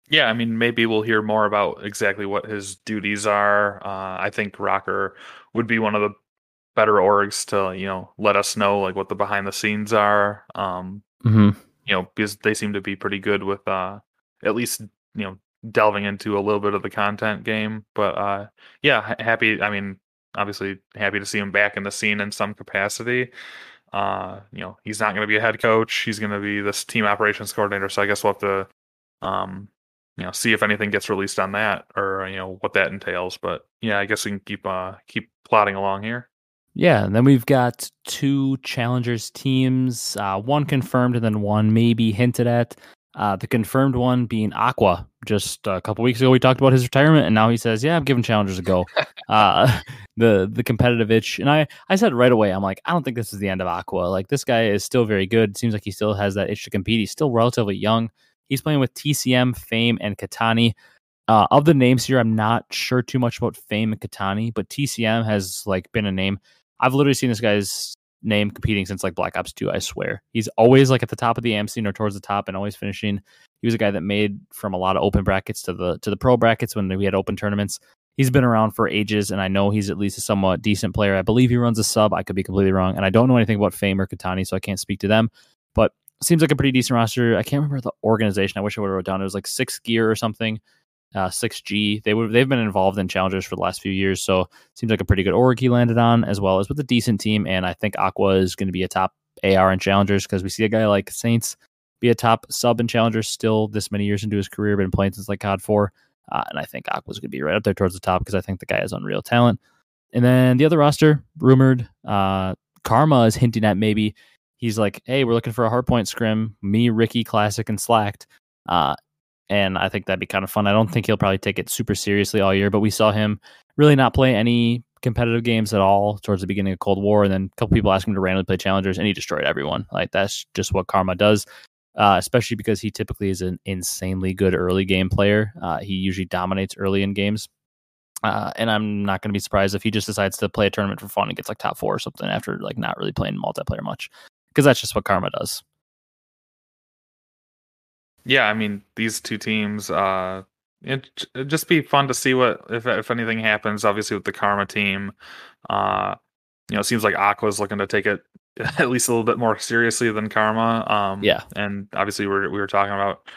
Yeah, I mean, maybe we'll hear more about exactly what his duties are. Uh, I think ROKKR would be one of the better orgs to, you know, let us know like what the behind the scenes are. Um, mm-hmm. You know, because they seem to be pretty good with uh, at least you know delving into a little bit of the content game. But uh, yeah, happy. I mean, obviously happy to see him back in the scene in some capacity. Uh, you know, he's not going to be a head coach. He's going to be this team operations coordinator. So I guess we'll have to, um, you know, see if anything gets released on that or you know what that entails. But yeah, I guess we can keep uh keep plotting along here. Yeah, and then we've got two challengers teams, uh, one confirmed and then one maybe hinted at. Uh, the confirmed one being Aqua. Just a couple weeks ago, we talked about his retirement, and now he says, "Yeah, I'm giving challengers a go." uh, the the competitive itch, and I I said right away, I'm like, I don't think this is the end of Aqua. Like this guy is still very good. Seems like he still has that itch to compete. He's still relatively young. He's playing with TCM, Fame, and Katani. Uh, of the names here, I'm not sure too much about Fame and Katani, but TCM has like been a name. I've literally seen this guy's name competing since like Black Ops 2, I swear. He's always like at the top of the AM scene or towards the top and always finishing. He was a guy that made from a lot of open brackets to the to the pro brackets when we had open tournaments. He's been around for ages and I know he's at least a somewhat decent player. I believe he runs a sub. I could be completely wrong. And I don't know anything about Fame or Katani, so I can't speak to them. But seems like a pretty decent roster. I can't remember the organization. I wish I would have wrote down. It was like six gear or something uh, 6G. They would they've been involved in challengers for the last few years, so seems like a pretty good org he landed on, as well as with a decent team. And I think Aqua is going to be a top AR in challengers because we see a guy like Saints be a top sub in challengers still this many years into his career, been playing since like COD four, uh, and I think Aqua's going to be right up there towards the top because I think the guy has unreal talent. And then the other roster, rumored, uh, Karma is hinting at maybe he's like, hey, we're looking for a hardpoint scrim, me, Ricky, Classic, and Slacked. Uh, and I think that'd be kind of fun. I don't think he'll probably take it super seriously all year, but we saw him really not play any competitive games at all towards the beginning of Cold War, and then a couple people asked him to randomly play challengers, and he destroyed everyone. Like that's just what Karma does. Uh, especially because he typically is an insanely good early game player. Uh, he usually dominates early in games. Uh, and I'm not going to be surprised if he just decides to play a tournament for fun and gets like top four or something after like not really playing multiplayer much, because that's just what Karma does. Yeah, I mean these two teams. Uh, it would just be fun to see what if if anything happens. Obviously with the Karma team, uh, you know, it seems like Aqua's looking to take it at least a little bit more seriously than Karma. Um, yeah, and obviously we we were talking about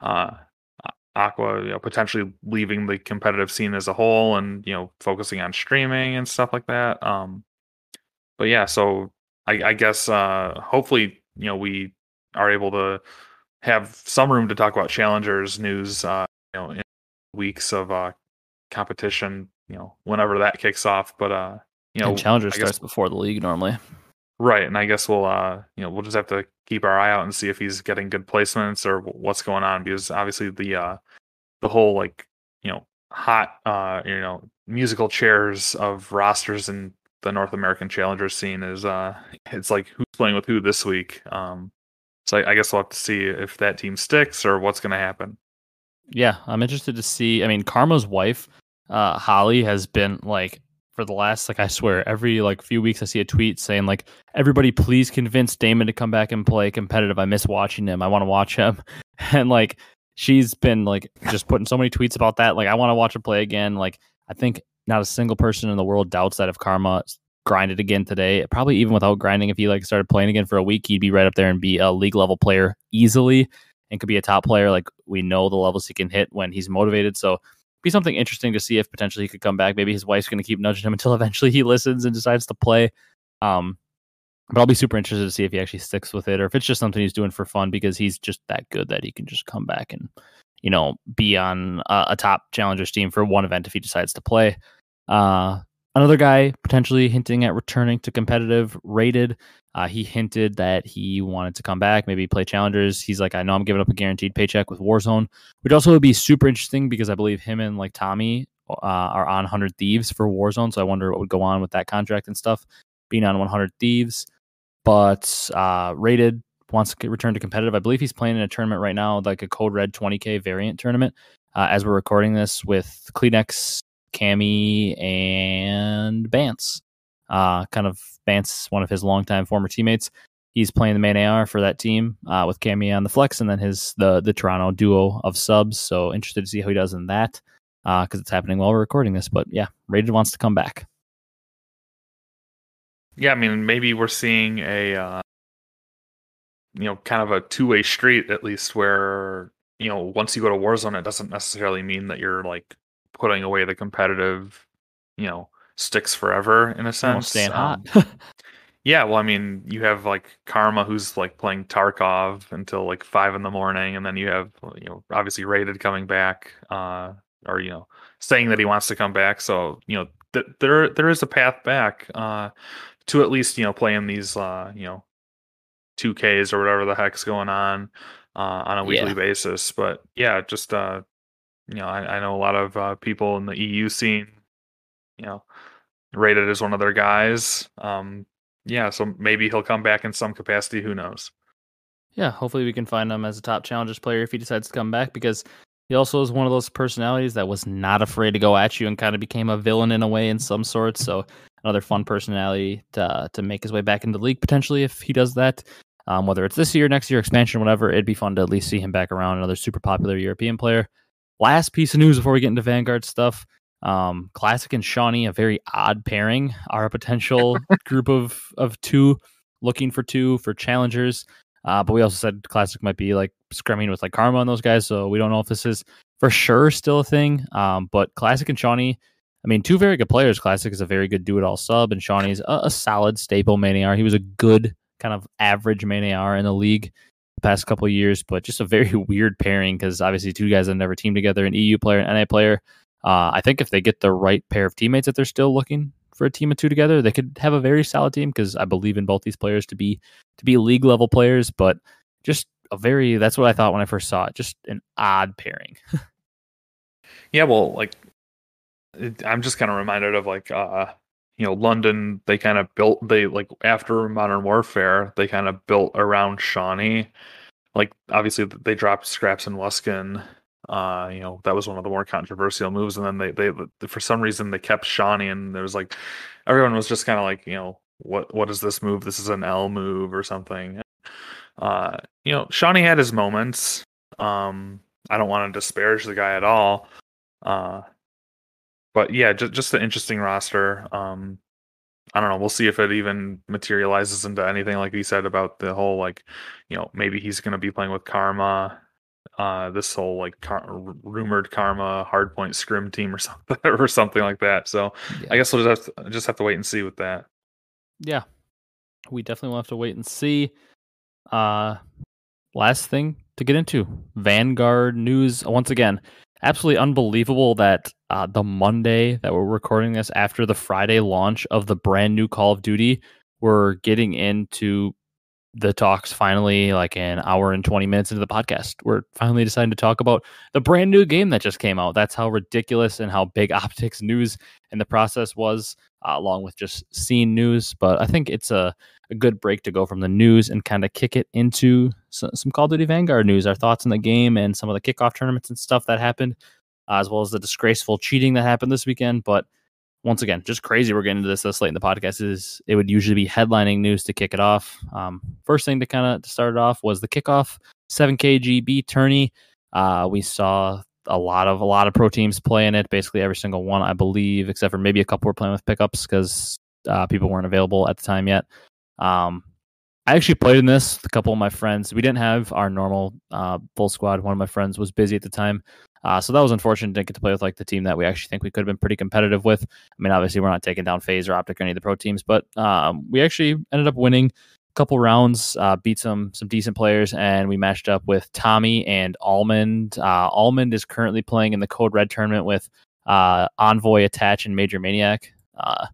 uh, Aqua, you know, potentially leaving the competitive scene as a whole, and you know, focusing on streaming and stuff like that. Um, but yeah, so I, I guess uh, hopefully you know we are able to have some room to talk about challengers news, uh, you know, in weeks of uh, competition, you know, whenever that kicks off. But uh, you know, and challengers starts before the league normally. Right, and I guess we'll uh, you know, we'll just have to keep our eye out and see if he's getting good placements or what's going on because obviously the uh, the whole like you know hot uh, you know musical chairs of rosters and the North American Challenger scene is uh, it's like who's playing with who this week. Um, so I, guess we'll have to see if that team sticks or what's going to happen. Yeah, I'm interested to see. I mean, Karma's wife, uh, Holly, has been like for the last like I swear every like few weeks I see a tweet saying like everybody please convince Damon to come back and play competitive. I miss watching him. I want to watch him. And like she's been like just putting so many tweets about that. Like I want to watch him play again. Like I think not a single person in the world doubts that if Karma grinded again today, probably even without grinding, if he like started playing again for a week, he'd be right up there and be a league level player easily and could be a top player. Like we know the levels he can hit when he's motivated. So be something interesting to see if potentially he could come back. Maybe his wife's going to keep nudging him until eventually he listens and decides to play. Um, but I'll be super interested to see if he actually sticks with it or if it's just something he's doing for fun because he's just that good that he can just come back and, you know, be on a, a top challengers team for one event if he decides to play. Uh, another guy potentially hinting at returning to competitive rated. Uh, he hinted that he wanted to come back, maybe play challengers. He's like, I know I'm giving up a guaranteed paycheck with Warzone, which also would be super interesting because I believe him and like Tommy uh, are on 100 Thieves for Warzone. So I wonder what would go on with that contract and stuff, being on 100 Thieves. But uh, rated wants to return to competitive. I believe he's playing in a tournament right now, like a Code Red 20K variant tournament. Uh, as we're recording this with Cleanx Cammy and Bance. Uh, kind of Bance, one of his longtime former teammates. He's playing the main AR for that team uh, with Cammy on the flex, and then his the the Toronto duo of subs. So interested to see how he does in that because uh, it's happening while we're recording this. But yeah, Rated wants to come back. Yeah, I mean, maybe we're seeing a uh, you know kind of a two way street at least, where you know once you go to Warzone, it doesn't necessarily mean that you're like putting away the competitive, you know, sticks forever in a sense. Staying um, hot. yeah, well, I mean, you have like Karma who's like playing Tarkov until like five in the morning, and then you have you know obviously Rated coming back, uh, or you know saying that he wants to come back. So you know th- there there is a path back uh, to at least you know playing these uh, you know two Ks or whatever the heck's going on uh, on a weekly yeah. basis. But yeah, just uh, you know, I, I know a lot of uh, people in the EU scene, you know, rated as one of their guys. Um, yeah, so maybe he'll come back in some capacity. Who knows? Yeah, hopefully we can find him as a top challengers player if he decides to come back because he also is one of those personalities that was not afraid to go at you and kind of became a villain in a way in some sort. So another fun personality to to make his way back into the league potentially if he does that. Um, whether it's this year, next year, expansion, whatever, it'd be fun to at least see him back around. Another super popular European player. Last piece of news before we get into Vanguard stuff. Um, Classic and Seany, a very odd pairing, are a potential group of of two looking for two for challengers. Uh, but we also said Classic might be like scrimming with like Karma and those guys, so we don't know if this is for sure still a thing. Um, but Classic and Seany, I mean, two very good players. Classic is a very good do it all sub, and Seany's a, a solid staple main AR. He was a good kind of average main AR in the league past couple years, but just a very weird pairing because obviously two guys that never teamed together, an EU player and NA player. Uh, I think if they get the right pair of teammates that they're still looking for a team of two together, they could have a very solid team because I believe in both these players to be to be league level players, but just a very that's what I thought when I first saw it. Just an odd pairing. yeah, well, like I'm just kind of reminded of like uh you know london they kind of built they like after modern warfare they kind of built around Seany. Like obviously they dropped Skrapz and Wuskin uh you know that was one of the more controversial moves and then they they for some reason they kept Seany and there was like everyone was just kind of like you know what what is this move? This is an l move or something. Uh you know Seany had his moments. Um i don't want to disparage the guy at all. Uh but yeah, just just an interesting roster. Um, I don't know. We'll see if it even materializes into anything like he said about the whole like, you know, maybe he's going to be playing with Karma, uh, this whole like car- rumored Karma hardpoint scrim team or something or something like that. So yeah. I guess we'll just have to, just have to wait and see with that. Yeah, we definitely will have to wait and see. Uh, last thing to get into Vanguard news once again absolutely unbelievable that uh, the Monday that we're recording this after the Friday launch of the brand new Call of Duty, we're getting into the talks finally, like an hour and 20 minutes into the podcast, we're finally deciding to talk about the brand new game that just came out. That's how ridiculous and how big optics news in the process was, uh, along with just scene news. But I think it's a, a good break to go from the news and kind of kick it into some, some Call of Duty Vanguard news, our thoughts on the game and some of the kickoff tournaments and stuff that happened, uh, as well as the disgraceful cheating that happened this weekend. But once again, just crazy. We're getting into this this late in the podcast. Is it would usually be headlining news to kick it off. Um, first thing to kind of start it off was the kickoff 7KGB tourney. Uh, we saw a lot of a lot of pro teams playing it. Basically, every single one, I believe, except for maybe a couple were playing with pickups because uh, people weren't available at the time yet. Um, I actually played in this. with A couple of my friends. We didn't have our normal uh, full squad. One of my friends was busy at the time, uh, so that was unfortunate. Didn't get to play with like the team that we actually think we could have been pretty competitive with. I mean, obviously we're not taking down FaZe or Optic or any of the pro teams, but um, we actually ended up winning couple rounds, uh, beat some some decent players, and we matched up with Tommy and Almond. Uh, Almond is currently playing in the Code Red tournament with uh, Envoy, Attach, and Major Maniac. Uh,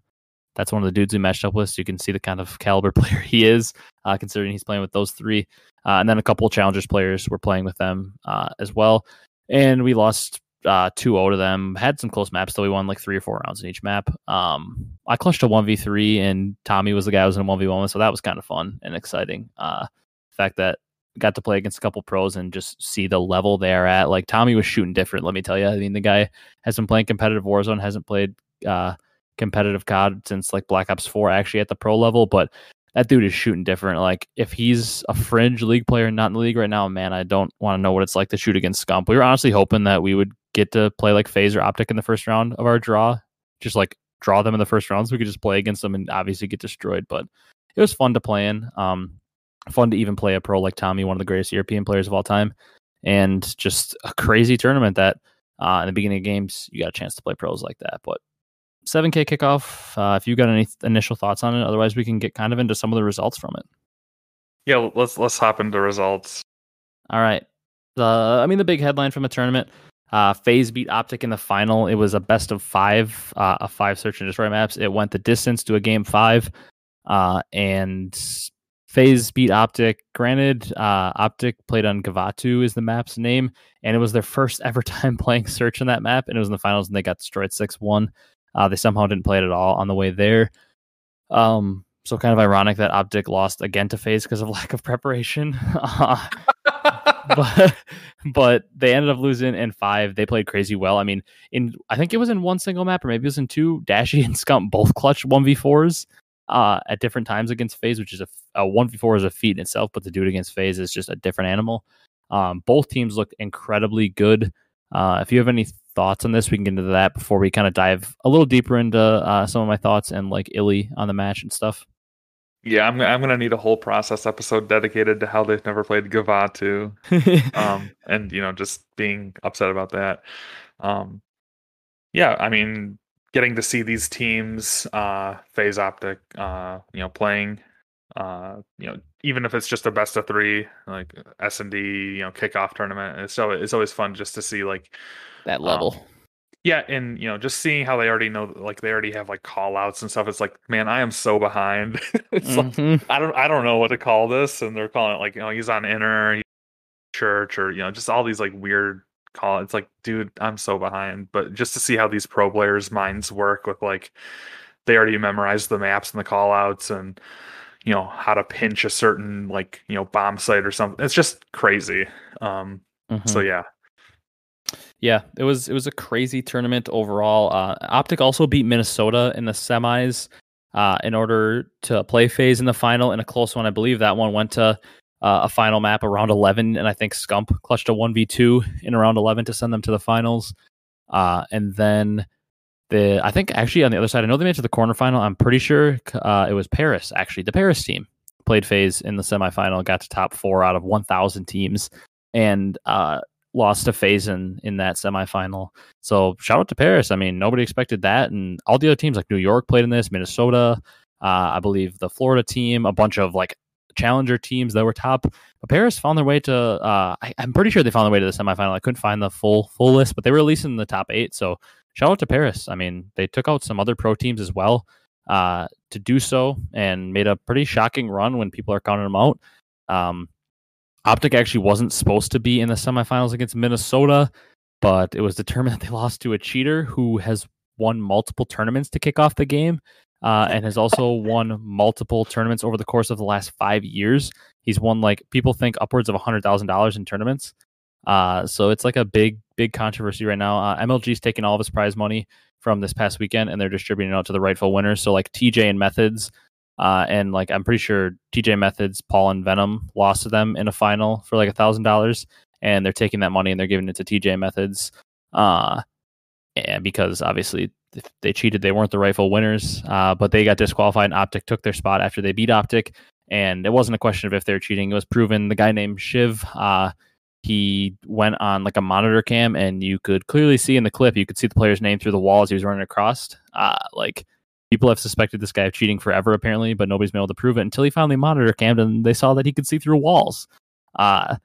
that's one of the dudes we matched up with, so you can see the kind of caliber player he is, uh, considering he's playing with those three. Uh, and then a couple challengers players were playing with them as well and we lost uh 2-0 to them. Had some close maps, though. We won like three or four rounds in each map. Um, I clutched a 1v3, and Tommy was the guy who was in a 1v1 so that was kind of fun and exciting. Uh, the fact that got to play against a couple pros and just see the level they're at. Like Tommy was shooting different, let me tell you. I mean, the guy has been playing competitive Warzone, hasn't played uh, competitive COD since like Black Ops 4 actually at the pro level, but that dude is shooting different. Like if he's a fringe league player, not in the league right now, man, I don't want to know what it's like to shoot against Scump. We were honestly hoping that we would get to play like FaZe or Optic in the first round of our draw, just like draw them in the first round so we could just play against them and obviously get destroyed. But it was fun to play in. Um, fun to even play a pro like Tommy, one of the greatest European players of all time, and just a crazy tournament that uh, in the beginning of games you got a chance to play pros like that. But 7K kickoff. Uh, if you got any initial thoughts on it, otherwise we can get kind of into some of the results from it. Yeah, let's let's hop into results. All right. The I mean the big headline from the tournament. Uh, FaZe beat Optic in the final. It was a best of five, uh, a five search and destroy maps. It went the distance to a game five, uh, and FaZe beat Optic. Granted, uh, Optic played on Gavutu is the map's name, and it was their first ever time playing search on that map, and it was in the finals, and they got destroyed six one. Uh, they somehow didn't play it at all on the way there. Um, so kind of ironic that Optic lost again to FaZe because of lack of preparation. but but they ended up losing in five. They played crazy well. I mean, in I think it was in one single map or maybe it was in two. Dashy and Scump both clutched one v fours uh, at different times against FaZe, which is a one v four is a feat in itself, but to do it against FaZe is just a different animal. Um, both teams looked incredibly good. Uh, if you have any thoughts on this, we can get into that before we kind of dive a little deeper into uh, some of my thoughts and like iLLeY on the match and stuff. Yeah, I'm I'm gonna need a whole process episode dedicated to how they've never played Gavutu, um, and you know just being upset about that. Um, yeah, I mean, getting to see these teams, uh, FaZe Optic, uh, you know, playing, uh, you know, even if it's just a best of three, like S and D, you know, kickoff tournament, it's so it's always fun just to see like that level. Um, yeah, and you know, just seeing how they already know, like they already have like call outs and stuff. It's like, man, I am so behind. it's mm-hmm. like I don't, I don't know what to call this, and they're calling it like, you know, he's on inner church, or you know, just all these like weird call. It's like, dude, I'm so behind. But just to see how these pro players' minds work with like, they already memorized the maps and the call outs, and you know how to pinch a certain like you know bomb site or something. It's just crazy. Um, mm-hmm. So yeah, yeah, it was it was a crazy tournament overall. Uh, Optic also beat Minnesota in the semis uh, in order to play FaZe in the final in a close one. I believe that one went to uh, a final map around 11, and I think Scump clutched a 1v2 in around 11 to send them to the finals. Uh, and then the I think actually on the other side, I know they made it to the quarterfinal. I'm pretty sure uh, it was Paris actually. The Paris team played FaZe in the semifinal, got to top four out of 1,000 teams, and uh, lost to FaZe in, in that semifinal. So shout out to Paris. I mean, nobody expected that. And all the other teams like New York played in this, Minnesota, uh, I believe the Florida team, a bunch of like challenger teams that were top. But Paris found their way to uh, I, am pretty sure they found their way to the semifinal. I couldn't find the full full list, but they were at least in the top eight. So shout out to Paris. I mean, they took out some other pro teams as well. uh, to do so and made a pretty shocking run when people are counting them out. Um, Optic actually wasn't supposed to be in the semifinals against Minnesota, but it was determined that they lost to a cheater who has won multiple tournaments to kick off the game uh, and has also won multiple tournaments over the course of the last five years. He's won like people think upwards of a hundred thousand dollars in tournaments. Uh, so it's like a big, big controversy right now. Uh, MLG's taking all of his prize money from this past weekend and they're distributing it out to the rightful winners. So like TJ and Methodz, uh, and like I'm pretty sure TJ Methodz, Paul and Venom lost to them in a final for like a thousand dollars, and they're taking that money and they're giving it to TJ Methodz. Uh, and because obviously they cheated, they weren't the rightful winners, uh, but they got disqualified. And Optic took their spot after they beat Optic, and it wasn't a question of if they're cheating. It was proven. The guy named Shiv, uh, he went on like a monitor cam, and you could clearly see in the clip, you could see the player's name through the wall as he was running across. Uh, like people have suspected this guy of cheating forever, apparently, but nobody's been able to prove it until he finally monitor cammed and they saw that he could see through walls. Uh,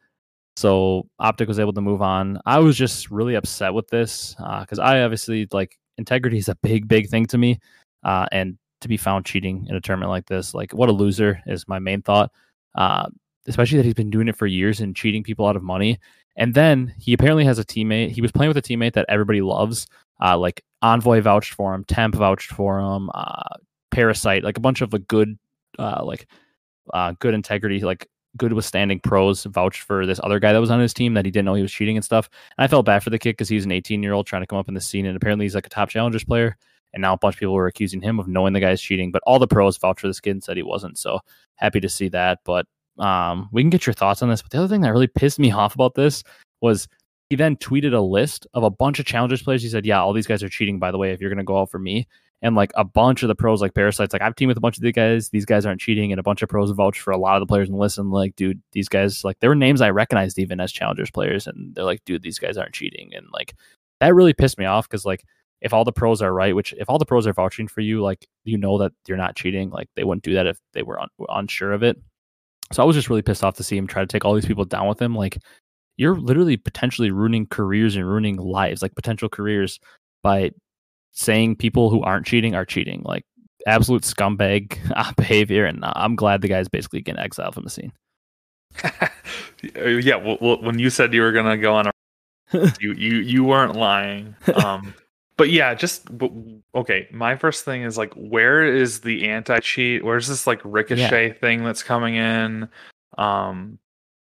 so Optic was able to move on. I was just really upset with this because uh, I obviously like integrity is a big, big thing to me. Uh, and to be found cheating in a tournament like this, like what a loser is my main thought. Uh, especially that he's been doing it for years and cheating people out of money. And then he apparently has a teammate. He was playing with a teammate that everybody loves. Uh, like Envoy vouched for him, Temp vouched for him, uh, Parasite, like a bunch of the good, uh, like uh, good integrity, like good withstanding pros vouched for this other guy that was on his team that he didn't know he was cheating and stuff. And I felt bad for the kid because he's an 18 year old trying to come up in the scene, and apparently he's like a top challengers player. And now a bunch of people were accusing him of knowing the guy's cheating, but all the pros vouched for this kid and said he wasn't. So happy to see that. But um, we can get your thoughts on this. But the other thing that really pissed me off about this was he then tweeted a list of a bunch of challengers players. He said, "Yeah, all these guys are cheating. By the way, if you're to go out for me." And like a bunch of the pros, like Parasites, like I've teamed with a bunch of the guys. These guys aren't cheating, and a bunch of pros vouch for a lot of the players and listen. Like, dude, these guys, like, there were names I recognized even as challengers players, and they're like, dude, these guys aren't cheating, and like that really pissed me off because like if all the pros are right, which if all the pros are vouching for you, like you know that you're not cheating, like they wouldn't do that if they were un- unsure of it. So I was just really pissed off to see him try to take all these people down with him. Like you're literally potentially ruining careers and ruining lives, like potential careers, by saying people who aren't cheating are cheating. Like absolute scumbag behavior. And I'm glad the guy's basically getting exiled from the scene. yeah, well, well, when you said you were gonna go on a, you you you weren't lying. Um, but yeah, just okay. My first thing is like, where is the anti cheat? Where's this like ricochet yeah. thing that's coming in? Um,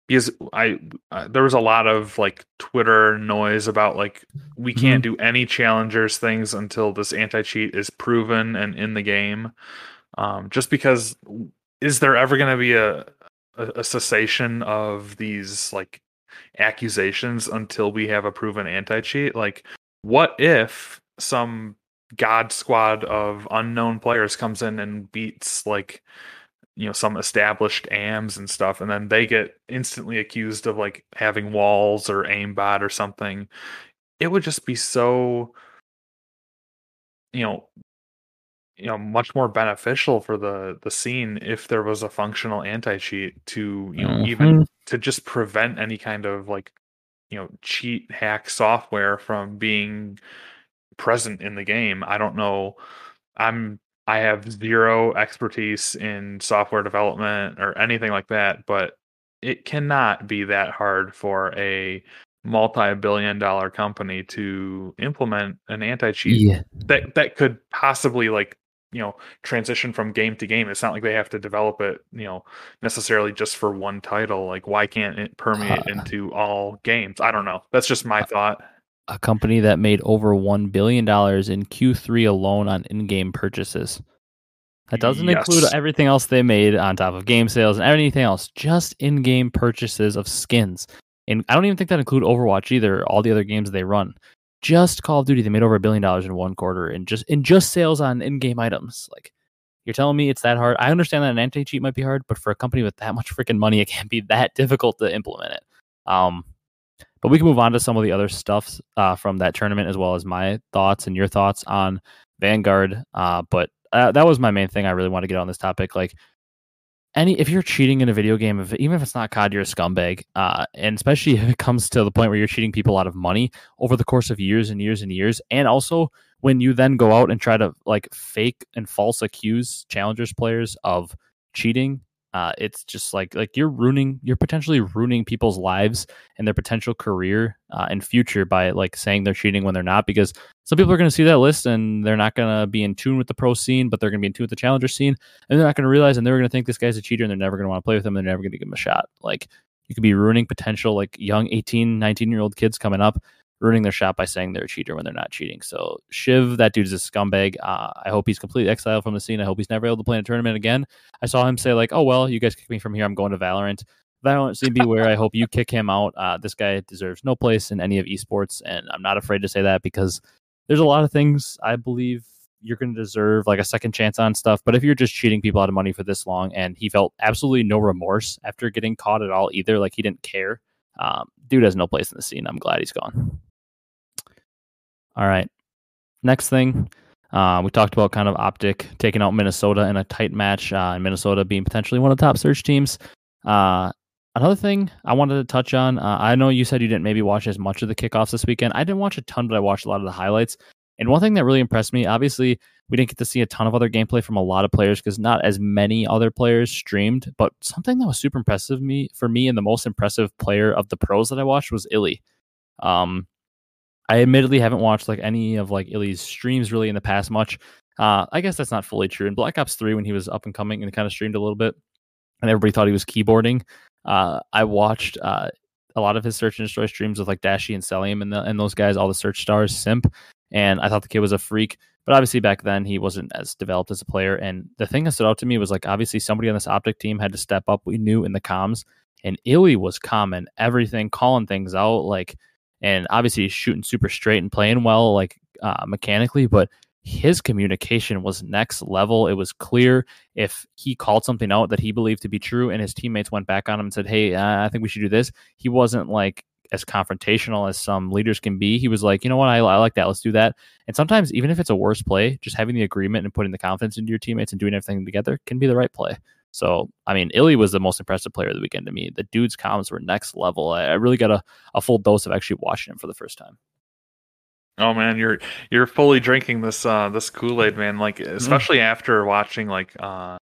because I uh, there was a lot of like Twitter noise about like we can't mm-hmm. do any challengers things until this anti cheat is proven and in the game. Um, just because is there ever going to be a, a, a cessation of these like accusations until we have a proven anti cheat? Like, what if some god squad of unknown players comes in and beats like you know some established AMs and stuff, and then they get instantly accused of like having walls or aimbot or something. It would just be so, you know, you know, much more beneficial for the the scene if there was a functional anti cheat to you know mm-hmm. even to just prevent any kind of like you know cheat hack software from being present in the game. I don't know. I'm I have zero expertise in software development or anything like that, but it cannot be that hard for a multi-billion dollar company to implement an anti-cheat yeah. that that could possibly like you know transition from game to game it's not like they have to develop it you know necessarily just for one title like why can't it permeate uh, into all games i don't know that's just my thought a company that made over $1 billion in Q3 alone on in game purchases. That doesn't yes. include everything else they made on top of game sales and anything else, just in game purchases of skins. And I don't even think that include Overwatch either, all the other games they run. Just Call of Duty, they made over a billion dollars in one quarter and just in just sales on in-game items. Like you're telling me it's that hard. I understand that an anti-cheat might be hard, but for a company with that much freaking money, it can't be that difficult to implement it. Um, but we can move on to some of the other stuff uh, from that tournament, as well as my thoughts and your thoughts on Vanguard. Uh, but uh, that was my main thing. I really want to get on this topic. Like, any if you're cheating in a video game, if, even if it's not COD, you're a scumbag. Uh, and especially if it comes to the point where you're cheating people out of money over the course of years and years and years, and also when you then go out and try to like fake and false accuse challengers players of cheating uh, it's just like like you're ruining you're potentially ruining people's lives and their potential career uh, and future by like saying they're cheating when they're not because some people are going to see that list and they're not going to be in tune with the pro scene but they're going to be in tune with the challenger scene and they're not going to realize and they're going to think this guy's a cheater and they're never going to want to play with him and they're never going to give him a shot. Like you could be ruining potential like young 18 19 year old kids coming up ruining their shot by saying they're a cheater when they're not cheating. So Shiv, that dude's a scumbag. Uh, I hope he's completely exiled from the scene. I hope he's never able to play in a tournament again. I saw him say like, "Oh well, you guys kick me from here. I'm going to Valorant." Valorant scene beware. I hope you kick him out. Uh, this guy deserves no place in any of esports, and I'm not afraid to say that because there's a lot of things I believe you're going to deserve like a second chance on stuff. But if you're just cheating people out of money for this long, and he felt absolutely no remorse after getting caught at all either, like he didn't care. Um, dude has no place in the scene. I'm glad he's gone. All right. Next thing, uh, we talked about kind of Optic taking out Minnesota in a tight match, uh, and Minnesota being potentially one of the top search teams. Uh, another thing I wanted to touch on, uh, I know you said you didn't maybe watch as much of the kickoffs this weekend. I didn't watch a ton, but I watched a lot of the highlights. And one thing that really impressed me, obviously, we didn't get to see a ton of other gameplay from a lot of players because not as many other players streamed. But something that was super impressive me for me and the most impressive player of the pros that I watched was iLLeY. Um, I admittedly haven't watched like any of like iLLeY's streams really in the past much. Uh, I guess that's not fully true. In Black Ops 3, when he was up and coming and kind of streamed a little bit, and everybody thought he was keyboarding, uh, I watched uh, a lot of his search and destroy streams with like Dashy and Selim and, the, and those guys, all the search stars, Simp, and I thought the kid was a freak. But obviously back then he wasn't as developed as a player. And the thing that stood out to me was like obviously somebody on this optic team had to step up. We knew in the comms, and iLLeY was common everything, calling things out like and obviously he's shooting super straight and playing well, like uh, mechanically, but his communication was next level. It was clear if he called something out that he believed to be true, and his teammates went back on him and said, "Hey, uh, I think we should do this." He wasn't like as confrontational as some leaders can be. He was like, "You know what? I, I like that. Let's do that." And sometimes, even if it's a worse play, just having the agreement and putting the confidence into your teammates and doing everything together can be the right play. So, I mean, iLLeY was the most impressive player of the weekend to me. The dude's comments were next level. I, I really got a, a full dose of actually watching him for the first time. Oh man, you're you're fully drinking this uh this Kool-Aid, man. Like mm-hmm. especially mm. after watching like uh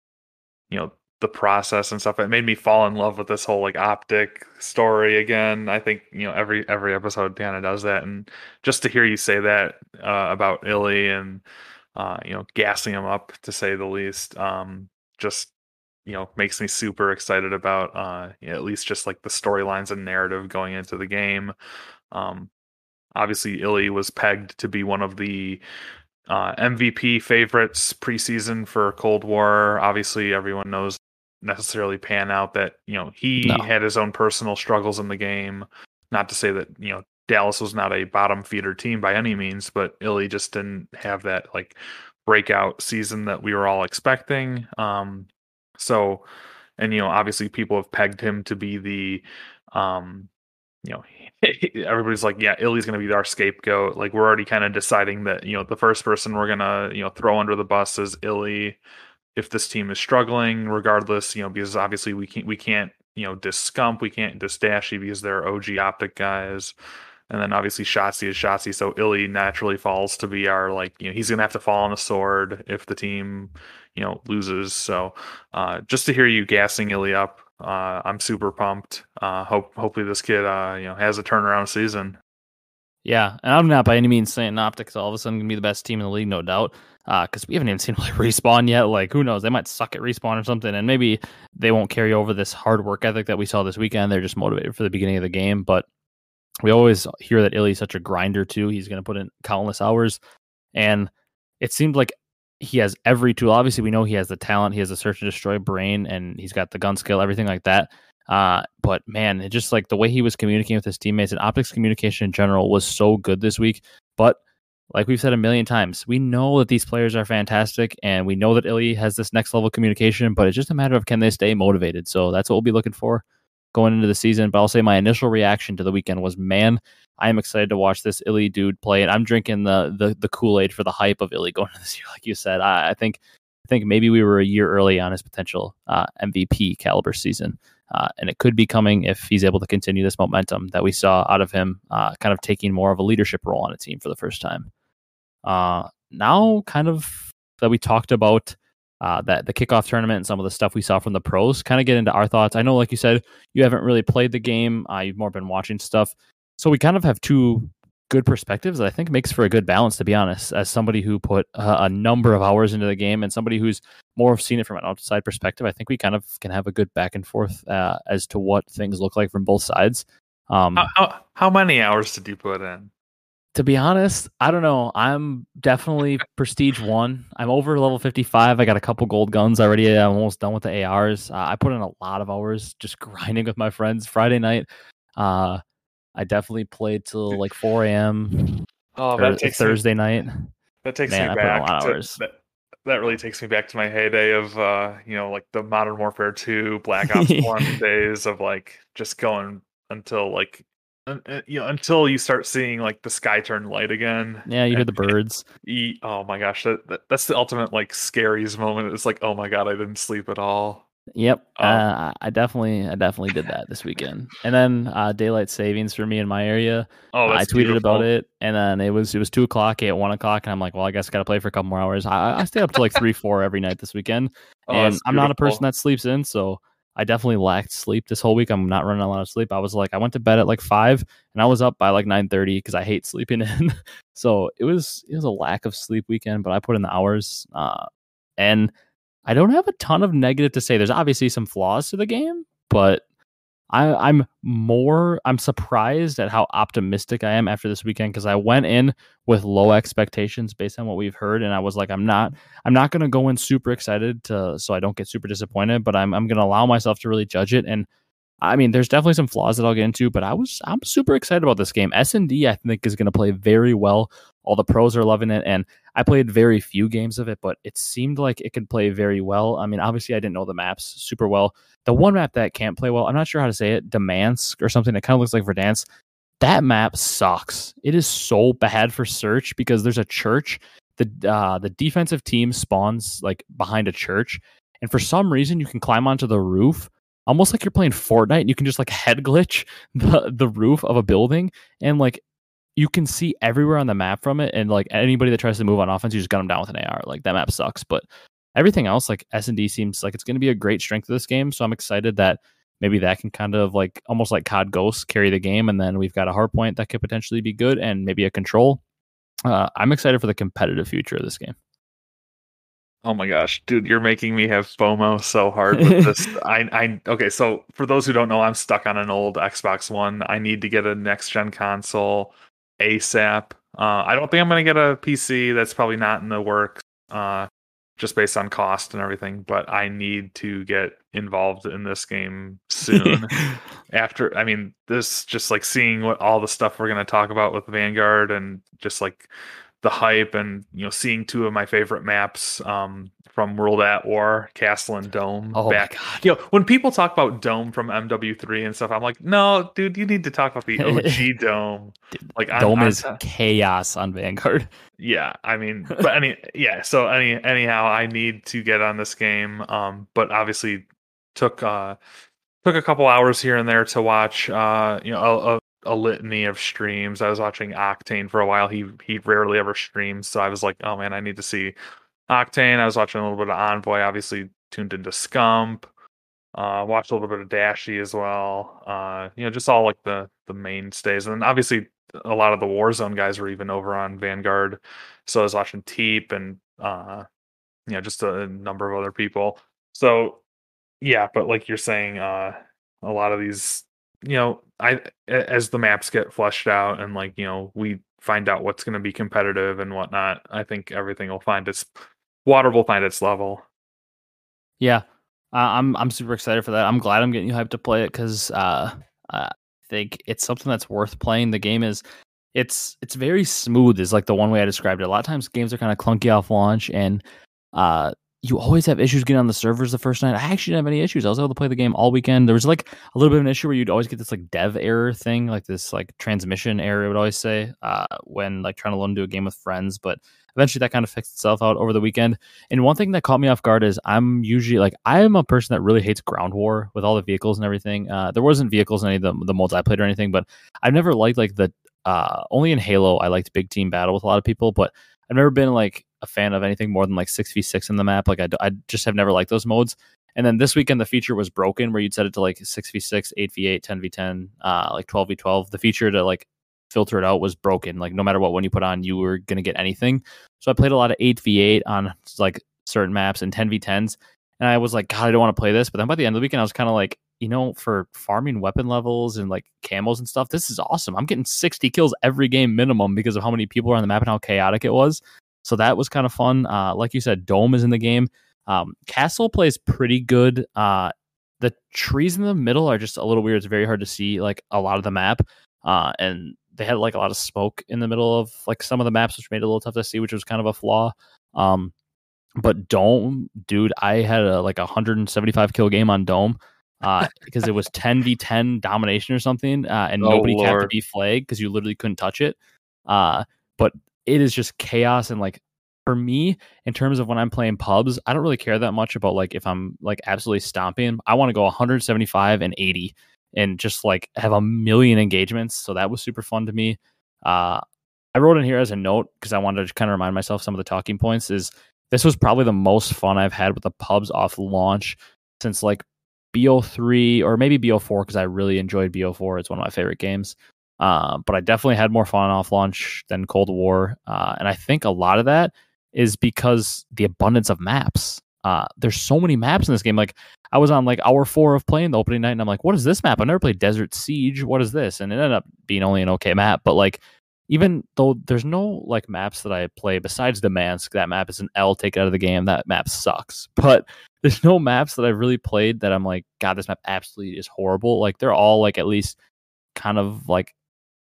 you know the process and stuff. It made me fall in love with this whole like optic story again. I think you know every every episode Dana does that, and just to hear you say that uh, about iLLeY and uh, you know gassing him up to say the least, um, just you know makes me super excited about uh you know, at least just like the storylines and narrative going into the game um obviously iLLeY was pegged to be one of the uh, MVP favorites preseason for Cold War. Obviously, everyone knows necessarily pan out that you know he no. had his own personal struggles in the game. Not to say that you know Dallas was not a bottom feeder team by any means, but iLLeY just didn't have that like breakout season that we were all expecting. Um, so, and you know, obviously people have pegged him to be the, um, you know, everybody's like, yeah, iLLeY's going to be our scapegoat. Like we're already kind of deciding that you know the first person we're gonna you know throw under the bus is iLLeY if this team is struggling, regardless. You know, because obviously we can't we can't you know discump, we can't disdashy because they're OG optic guys. And then obviously Shotzzy is Shotzzy, so Illy naturally falls to be our like you know he's gonna have to fall on a sword if the team you know loses. So uh, just to hear you gassing iLLeY up, uh, I'm super pumped. Uh, hope hopefully this kid uh, you know has a turnaround season. Yeah, and I'm not by any means saying Optics all of a sudden gonna be the best team in the league, no doubt. Because uh, we haven't even seen like respawn yet. Like who knows? They might suck at respawn or something, and maybe they won't carry over this hard work ethic that we saw this weekend. They're just motivated for the beginning of the game. But we always hear that iLLeY's such a grinder too. He's gonna put in countless hours, and it seemed like he has every tool. Obviously, we know he has the talent, he has the search and destroy brain, and he's got the gun skill, everything like that. Uh, but man, it just like the way he was communicating with his teammates and optics communication in general was so good this week. But like we've said a million times, we know that these players are fantastic, and we know that iLLeY has this next level communication. But it's just a matter of can they stay motivated. So that's what we'll be looking for going into the season. But I'll say my initial reaction to the weekend was, man, I am excited to watch this iLLeY dude play, and I'm drinking the the, the Kool Aid for the hype of iLLeY going into this year. Like you said, I, I think I think maybe we were a year early on his potential uh, MVP caliber season. Uh, and it could be coming if he's able to continue this momentum that we saw out of him, uh, kind of taking more of a leadership role on a team for the first time. Uh, now, kind of that we talked about uh, that the kickoff tournament and some of the stuff we saw from the pros, kind of get into our thoughts. I know, like you said, you haven't really played the game; uh, you've more been watching stuff. So we kind of have two good perspectives that I think makes for a good balance, to be honest, as somebody who put uh, a number of hours into the game and somebody who's more seen it from an outside perspective. I think we kind of can have a good back and forth uh, as to what things look like from both sides. Um, how, how, how many hours did you put in? To be honest, I don't know. I'm definitely prestige one. I'm over level 55. I got a couple gold guns already. I'm almost done with the ARs. Uh, I put in a lot of hours just grinding with my friends Friday night. Uh, I definitely played till like 4 a.m. Oh, that takes Thursday me, night. That takes Man, me back. To, that, that really takes me back to my heyday of uh, you know, like the Modern Warfare 2, Black Ops 1 days of like just going until like uh, you know until you start seeing like the sky turn light again. Yeah, you hear the birds. Eat. Oh my gosh, that, that that's the ultimate like scariest moment. It's like, oh my god, I didn't sleep at all. Yep, um, uh, I definitely, I definitely did that this weekend. And then uh, daylight savings for me in my area. Oh, I tweeted beautiful. about it, and then it was it was two o'clock, at one o'clock, and I'm like, well, I guess I got to play for a couple more hours. I, I stayed up to like three, four every night this weekend, oh, and I'm not a person that sleeps in, so I definitely lacked sleep this whole week. I'm not running a lot of sleep. I was like, I went to bed at like five, and I was up by like nine thirty because I hate sleeping in. so it was it was a lack of sleep weekend, but I put in the hours, uh, and I don't have a ton of negative to say. There's obviously some flaws to the game, but I, am more I'm surprised at how optimistic I am after this weekend because I went in with low expectations based on what we've heard, and I was like, I'm not I'm not gonna go in super excited to so I don't get super disappointed, but I'm I'm gonna allow myself to really judge it. And I mean, there's definitely some flaws that I'll get into, but I was I'm super excited about this game. S and D I think is gonna play very well. All the pros are loving it, and I played very few games of it, but it seemed like it could play very well. I mean, obviously, I didn't know the maps super well. The one map that can't play well, I'm not sure how to say it, Demyansk or something that kind of looks like Verdansk. That map sucks. It is so bad for search because there's a church. The uh, the defensive team spawns like behind a church, and for some reason, you can climb onto the roof almost like you're playing Fortnite and you can just like head glitch the the roof of a building and like you can see everywhere on the map from it, and like anybody that tries to move on offense, you just gun them down with an AR. Like that map sucks, but everything else, like S and D, seems like it's going to be a great strength of this game. So I'm excited that maybe that can kind of like almost like COD Ghosts carry the game, and then we've got a hard point that could potentially be good, and maybe a control. Uh, I'm excited for the competitive future of this game. Oh my gosh, dude, you're making me have FOMO so hard with this. I, I, okay, so for those who don't know, I'm stuck on an old Xbox One. I need to get a next gen console. ASAP. Uh, I don't think I'm going to get a PC. That's probably not in the works, uh, just based on cost and everything. But I need to get involved in this game soon. After, I mean, this just like seeing what all the stuff we're going to talk about with Vanguard and just like the hype and you know seeing two of my favorite maps um, from World at War, Castle and Dome. Oh back. You know, when people talk about Dome from MW3 and stuff, I'm like, no, dude, you need to talk about the OG Dome. Like Dome I'm, is I'm, chaos on Vanguard. Yeah, I mean, but any yeah. So any anyhow, I need to get on this game. Um, but obviously took uh took a couple hours here and there to watch uh you know a, a litany of streams. I was watching Octane for a while. He he rarely ever streams, so I was like, oh man, I need to see Octane. I was watching a little bit of Envoy. Obviously, tuned into Scump. Uh, watched a little bit of Dashy as well. Uh, you know, just all like the the mainstays, and obviously a lot of the Warzone guys were even over on Vanguard. So I was watching Teep and uh, you know, just a number of other people. So yeah, but like you're saying, uh, a lot of these you know, I as the maps get fleshed out and like you know we find out what's going to be competitive and whatnot, I think everything will find its water will find its level. Yeah, uh, I'm I'm super excited for that. I'm glad I'm getting you hyped to play it because uh, I think it's something that's worth playing. The game is it's it's very smooth. Is like the one way I described it. A lot of times games are kind of clunky off launch, and uh, you always have issues getting on the servers the first night. I actually didn't have any issues. I was able to play the game all weekend. There was like a little bit of an issue where you'd always get this like dev error thing, like this like transmission error. I would always say uh, when like trying to load into a game with friends, but eventually that kind of fixed itself out over the weekend. And one thing that caught me off guard is I'm usually like I am a person that really hates ground war with all the vehicles and everything. Uh, there wasn't vehicles in any of the the modes I played or anything, but I've never liked like the uh, only in Halo I liked big team battle with a lot of people, but I've never been like a fan of anything more than like 6v6 in the map. Like I, I just have never liked those modes. And then this weekend, the feature was broken where you'd set it to like 6v6, 8v8, 10v10, uh, like 12v12. The feature to like filter it out was broken. Like no matter what one you put on, you were going to get anything. So I played a lot of 8v8 on like certain maps and 10v10s. And I was like, God, I don't want to play this. But then by the end of the weekend, I was kind of like, you know, for farming weapon levels and like camos and stuff, this is awesome. I'm getting 60 kills every game minimum because of how many people are on the map and how chaotic it was. So that was kind of fun. Uh, like you said, Dome is in the game. Um, Castle plays pretty good. Uh, the trees in the middle are just a little weird. It's very hard to see like a lot of the map. Uh, and they had like a lot of smoke in the middle of like some of the maps, which made it a little tough to see, which was kind of a flaw. Um, but Dome, dude, I had a like a 175 kill game on Dome uh, because it was 10 v 10 domination or something, uh, and oh, nobody Lord. kept to be flagged because you literally couldn't touch it. Uh, but it is just chaos and like for me in terms of when I'm playing pubs, I don't really care that much about like if I'm like absolutely stomping. I want to go 175 and 80 and just like have a million engagements. So that was super fun to me. Uh, I wrote in here as a note because I wanted to kind of remind myself some of the talking points. Is this was probably the most fun I've had with the pubs off launch since like BO3 or maybe BO4 because I really enjoyed BO4. It's one of my favorite games. Uh, but I definitely had more fun off launch than Cold War. Uh, and I think a lot of that is because the abundance of maps. Uh, there's so many maps in this game. Like I was on like hour four of playing the opening night, and I'm like, what is this map? I've never played Desert Siege. What is this? And it ended up being only an okay map. But like, even though there's no like maps that I play besides Demyansk, that map is an L take out of the game. That map sucks. But there's no maps that I've really played that I'm like, God, this map absolutely is horrible. Like they're all like at least kind of like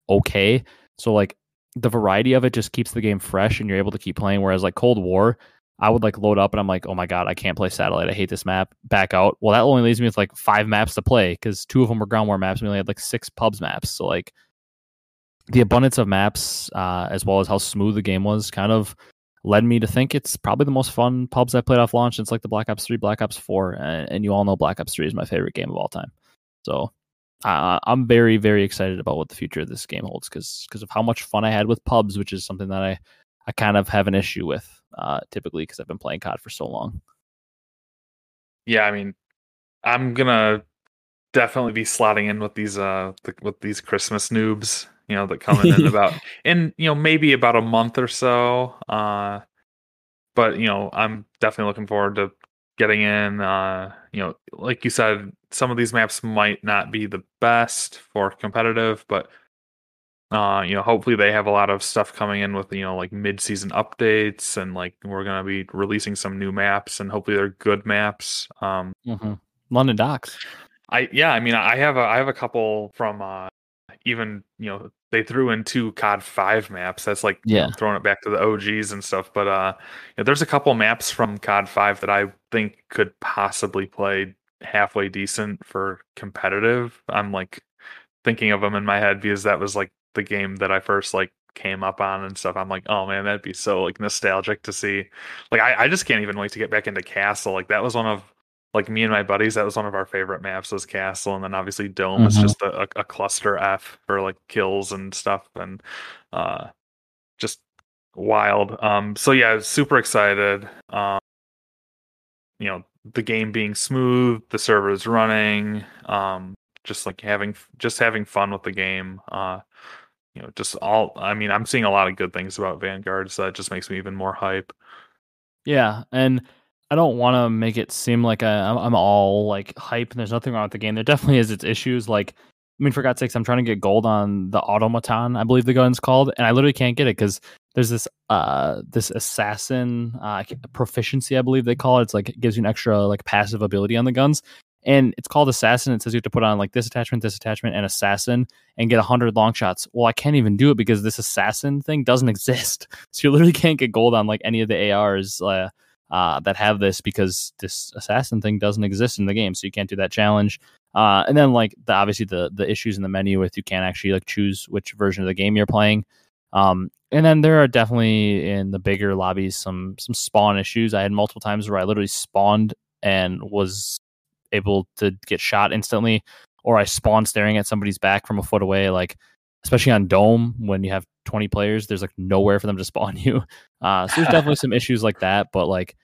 okay. So like the variety of it just keeps the game fresh and you're able to keep playing. Whereas like Cold War, I would like load up and I'm like, oh my god, I can't play satellite. I hate this map. Back out. Well, that only leaves me with like five maps to play because two of them were ground war maps. And We only had like six pubs maps. So like the abundance of maps, uh, as well as how smooth the game was, kind of led me to think it's probably the most fun pubs I played off launch since like the Black Ops Three, Black Ops Four, and, and you all know Black Ops Three is my favorite game of all time. So uh, I'm very very excited about what the future of this game holds because because of how much fun I had with pubs, which is something that I I kind of have an issue with uh, typically because I've been playing COD for so long. Yeah, I mean, I'm gonna definitely be slotting in with these uh with these Christmas noobs, you know, that come in, in about in you know maybe about a month or so. Uh, but you know, I'm definitely looking forward to getting in. Uh, you know, like you said, some of these maps might not be the best for competitive, but uh, you know, hopefully they have a lot of stuff coming in with you know like mid-season updates and like we're gonna be releasing some new maps and hopefully they're good maps. Um, mm-hmm. London Docks. I yeah, I mean, I have a I have a couple from uh, even you know they threw in two COD five maps. That's like yeah, you know, throwing it back to the OGs and stuff. But uh, you know, there's a couple maps from COD five that I think could possibly play halfway decent for competitive. I'm like thinking of them in my head because that was like the game that I first like came up on and stuff. I'm like, oh man, that'd be so like nostalgic to see. Like I, I just can't even wait to get back into Castle. Like that was one of like me and my buddies, that was one of our favorite maps was Castle, and then obviously Dome mm-hmm. is just a, a, cluster F for like kills and stuff, and uh, just wild. Um, so yeah, super excited. Um, you know, the game being smooth, the servers running, um, just like having just having fun with the game. Uh, you know, just all. I mean, I'm seeing a lot of good things about Vanguard, so that just makes me even more hype. Yeah, and I don't want to make it seem like I, I'm all like hype and there's nothing wrong with the game. There definitely is its issues. Like, I mean, for God's sakes, I'm trying to get gold on the automaton, I believe the gun's called, and I literally can't get it because there's this uh this assassin uh proficiency, I believe they call it. It's like it gives you an extra like passive ability on the guns, and it's called assassin. It says you have to put on like this attachment, this attachment, and assassin, and get hundred long shots. Well, I can't even do it because this assassin thing doesn't exist. So you literally can't get gold on like any of the ARs. Uh, uh, that have this because this assassin thing doesn't exist in the game, so you can't do that challenge. Uh, and then like the obviously the the issues in the menu with you can't actually like choose which version of the game you're playing. Um, and then there are definitely in the bigger lobbies some some spawn issues. I had multiple times where I literally spawned and was able to get shot instantly, or I spawned staring at somebody's back from a foot away. Like especially on Dome when you have 20 players, there's like nowhere for them to spawn you. Uh, so there's definitely some issues like that, but like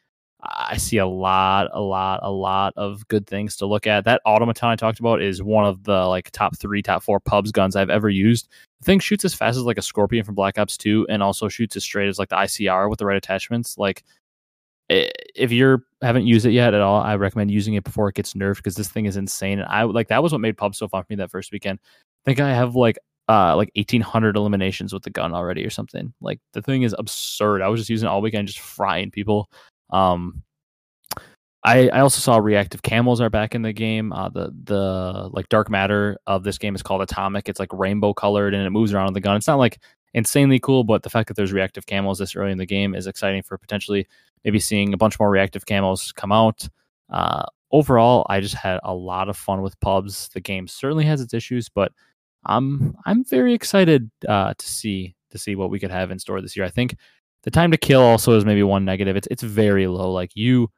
I see a lot, a lot, a lot of good things to look at. That automaton I talked about is one of the like top three, top four pubs guns I've ever used. The thing shoots as fast as like a Scorpion from Black Ops 2 and also shoots as straight as like the ICR with the right attachments. Like if you're haven't used it yet at all, I recommend using it before it gets nerfed because this thing is insane. And I like that was what made pub so fun for me that first weekend. I think I have like uh like 1800 eliminations with the gun already or something. Like the thing is absurd. I was just using all weekend just frying people. Um, I, I also saw reactive camos are back in the game. Uh, the the like dark matter of this game is called atomic. It's like rainbow colored and it moves around on the gun. It's not like insanely cool, but the fact that there's reactive camos this early in the game is exciting for potentially maybe seeing a bunch more reactive camels come out. Uh, overall, I just had a lot of fun with pubs. The game certainly has its issues, but I'm I'm very excited uh, to see to see what we could have in store this year. I think the time to kill also is maybe one negative. It's it's very low. Like you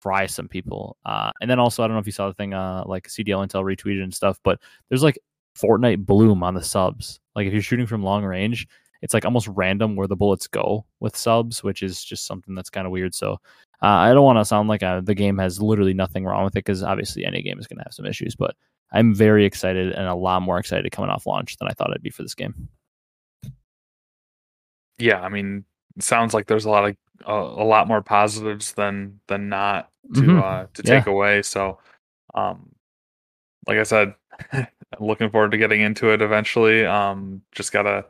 fry some people. Uh, and then also I don't know if you saw the thing uh, like CDL Intel retweeted and stuff, but there's like Fortnite bloom on the subs. Like if you're shooting from long range, it's like almost random where the bullets go with subs, which is just something that's kind of weird. So uh, I don't want to sound like uh, the game has literally nothing wrong with it because obviously any game is going to have some issues. But I'm very excited and a lot more excited coming off launch than I thought I'd be for this game. Yeah, I mean, sounds like there's a lot of uh, a lot more positives than than not to mm-hmm. uh, to take yeah. away. So, um, like I said, looking forward to getting into it eventually. Um, just gotta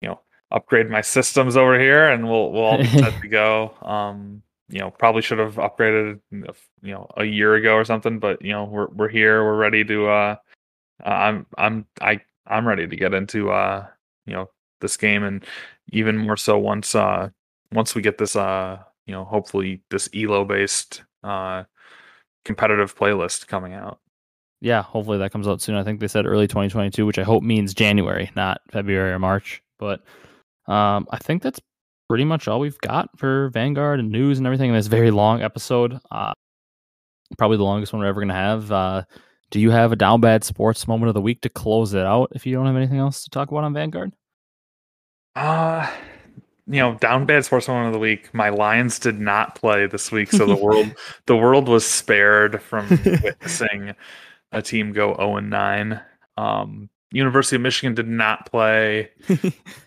you know upgrade my systems over here, and we'll we'll all be set to go. Um, you know, probably should have upgraded you know a year ago or something, but you know we're we're here, we're ready to. Uh, I'm I'm I I'm ready to get into uh you know this game and even more so once uh once we get this uh you know hopefully this elo based uh competitive playlist coming out yeah hopefully that comes out soon i think they said early 2022 which i hope means january not february or march but um i think that's pretty much all we've got for vanguard and news and everything in this very long episode uh probably the longest one we're ever going to have uh do you have a down bad sports moment of the week to close it out if you don't have anything else to talk about on vanguard uh you know, down bad sports moment of the week. My Lions did not play this week, so the world the world was spared from witnessing a team go 0 and 9. Um, University of Michigan did not play.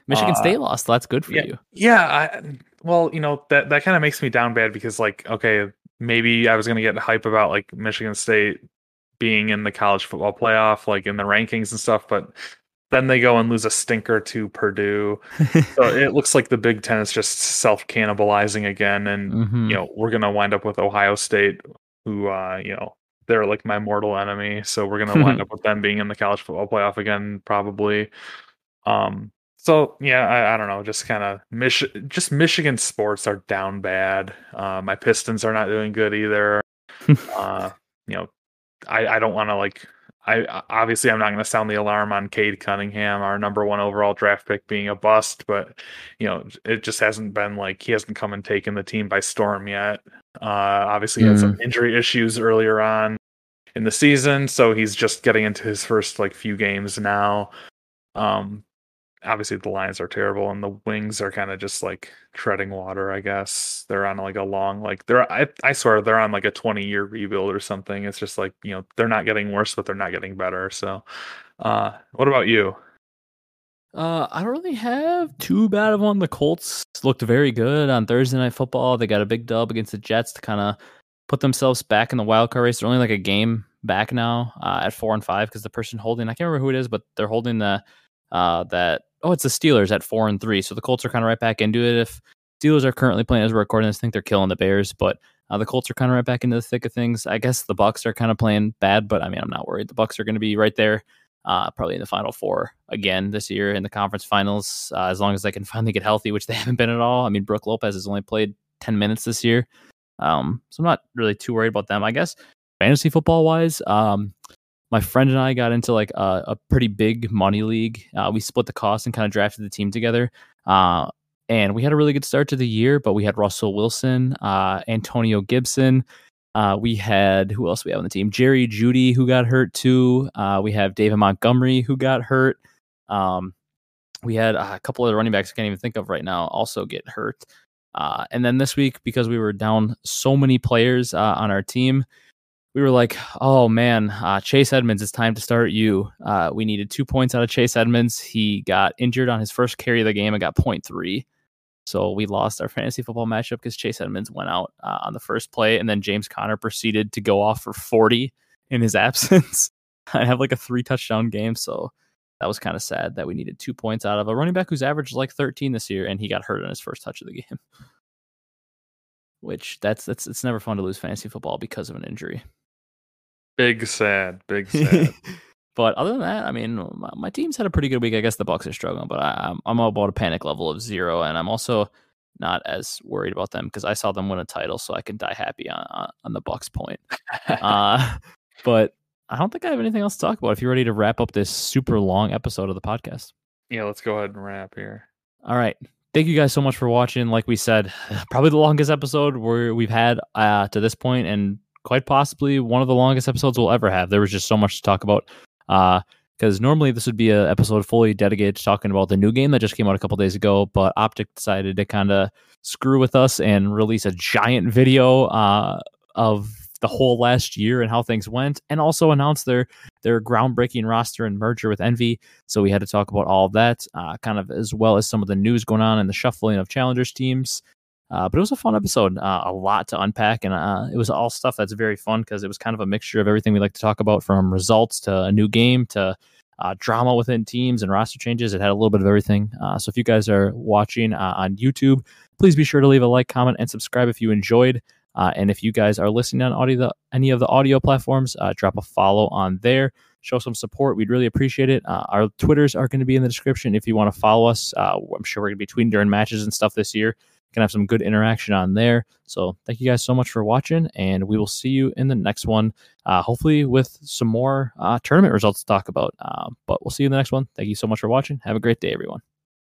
Michigan uh, State lost. That's good for yeah, you. Yeah. I, well, you know that that kind of makes me down bad because, like, okay, maybe I was going to get hype about like Michigan State being in the college football playoff, like in the rankings and stuff, but then they go and lose a stinker to Purdue. so it looks like the Big Ten is just self cannibalizing again, and mm-hmm. you know we're gonna wind up with Ohio State, who uh, you know they're like my mortal enemy. So we're gonna wind up with them being in the college football playoff again, probably. Um. So yeah, I, I don't know. Just kind of Mich- just Michigan sports are down bad. Uh, my Pistons are not doing good either. uh, you know, I I don't want to like I obviously I'm not going to sound the alarm on Cade Cunningham, our number one overall draft pick, being a bust, but you know it just hasn't been like he hasn't come and taken the team by storm yet. Uh, obviously, he had some mm. injury issues earlier on in the season, so he's just getting into his first like few games now. Um, obviously the Lions are terrible and the Wings are kind of just like treading water, I guess. They're on like a long like they're I, I swear they're on like a 20 year rebuild or something. It's just like, you know, they're not getting worse but they're not getting better. So, uh what about you? Uh, I don't really have too bad of one. The Colts looked very good on Thursday Night Football. They got a big dub against the Jets to kind of put themselves back in the wild card race. They're only like a game back now uh, at four and five because the person holding I can't remember who it is, but they're holding the uh, that oh, it's the Steelers at four and three. So the Colts are kind of right back into it. If Steelers are currently playing as we're recording this, I think they're killing the Bears, but uh, the Colts are kind of right back into the thick of things. I guess the Bucks are kind of playing bad, but I mean, I'm not worried. The Bucks are going to be right there, uh, probably in the Final Four again this year in the conference finals, uh, as long as they can finally get healthy, which they haven't been at all. I mean, Brook Lopez has only played 10 minutes this year. Um, so I'm not really too worried about them. I guess fantasy football wise, um, my friend and I got into like a, a pretty big money league. Uh, we split the cost and kind of drafted the team together. Uh, and we had a really good start to the year, but we had Russell Wilson, uh, Antonio Gibson. Uh, we had who else we have on the team? Jerry Jeudy, who got hurt too. Uh, we have David Montgomery, who got hurt. Um, we had a couple of running backs I can't even think of right now also get hurt. Uh, and then this week, because we were down so many players on our team, we were like, oh man, uh, Chase Edmonds, it's time to start you. Uh, we needed two points out of Chase Edmonds. He got injured on his first carry of the game and got 0.3. So we lost our fantasy football matchup because Chase Edmonds went out uh, on the first play, and then James Conner proceeded to go off for 40 in his absence. I have like a three touchdown game, so that was kind of sad that we needed two points out of a running back who's averaged like 13 this year, and he got hurt on his first touch of the game. Which that's that's it's never fun to lose fantasy football because of an injury. Big sad, big sad. but other than that, I mean, my, my, team's had a pretty good week. I guess the Bucks are struggling, but I, am I'm about a panic level of zero, and I'm also not as worried about them because I saw them win a title, so I can die happy on on the Bucks point. uh, but I don't think I have anything else to talk about. If you're ready to wrap up this super long episode of the podcast, yeah, let's go ahead and wrap here. All right. Thank you guys so much for watching. Like we said, probably the longest episode where we've had uh, to this point, and quite possibly one of the longest episodes we'll ever have. There was just so much to talk about. Because uh, normally this would be an episode fully dedicated to talking about the new game that just came out a couple days ago, but Optic decided to kind of screw with us and release a giant video uh, of the whole last year and how things went, and also announce their their groundbreaking roster and merger with Envy. So we had to talk about all that, uh, kind of as well as some of the news going on and the shuffling of challengers teams. Uh, but it was a fun episode, uh, a lot to unpack, and uh, it was all stuff that's very fun because it was kind of a mixture of everything we like to talk about, from results to a new game to uh, drama within teams and roster changes. It had a little bit of everything. Uh, so if you guys are watching uh, on YouTube, please be sure to leave a like, comment, and subscribe if you enjoyed. and if you guys are listening on audio, the, any of the audio platforms, drop a follow on there. Show some support. We'd really appreciate it. our Twitters are going to be in the description if you want to follow us. I'm sure we're going to be tweeting during matches and stuff this year can have some good interaction on there. So thank you guys so much for watching, and we will see you in the next one. Uh, hopefully with some more uh, tournament results to talk about. Uh, but we'll see you in the next one. Thank you so much for watching. Have a great day, everyone.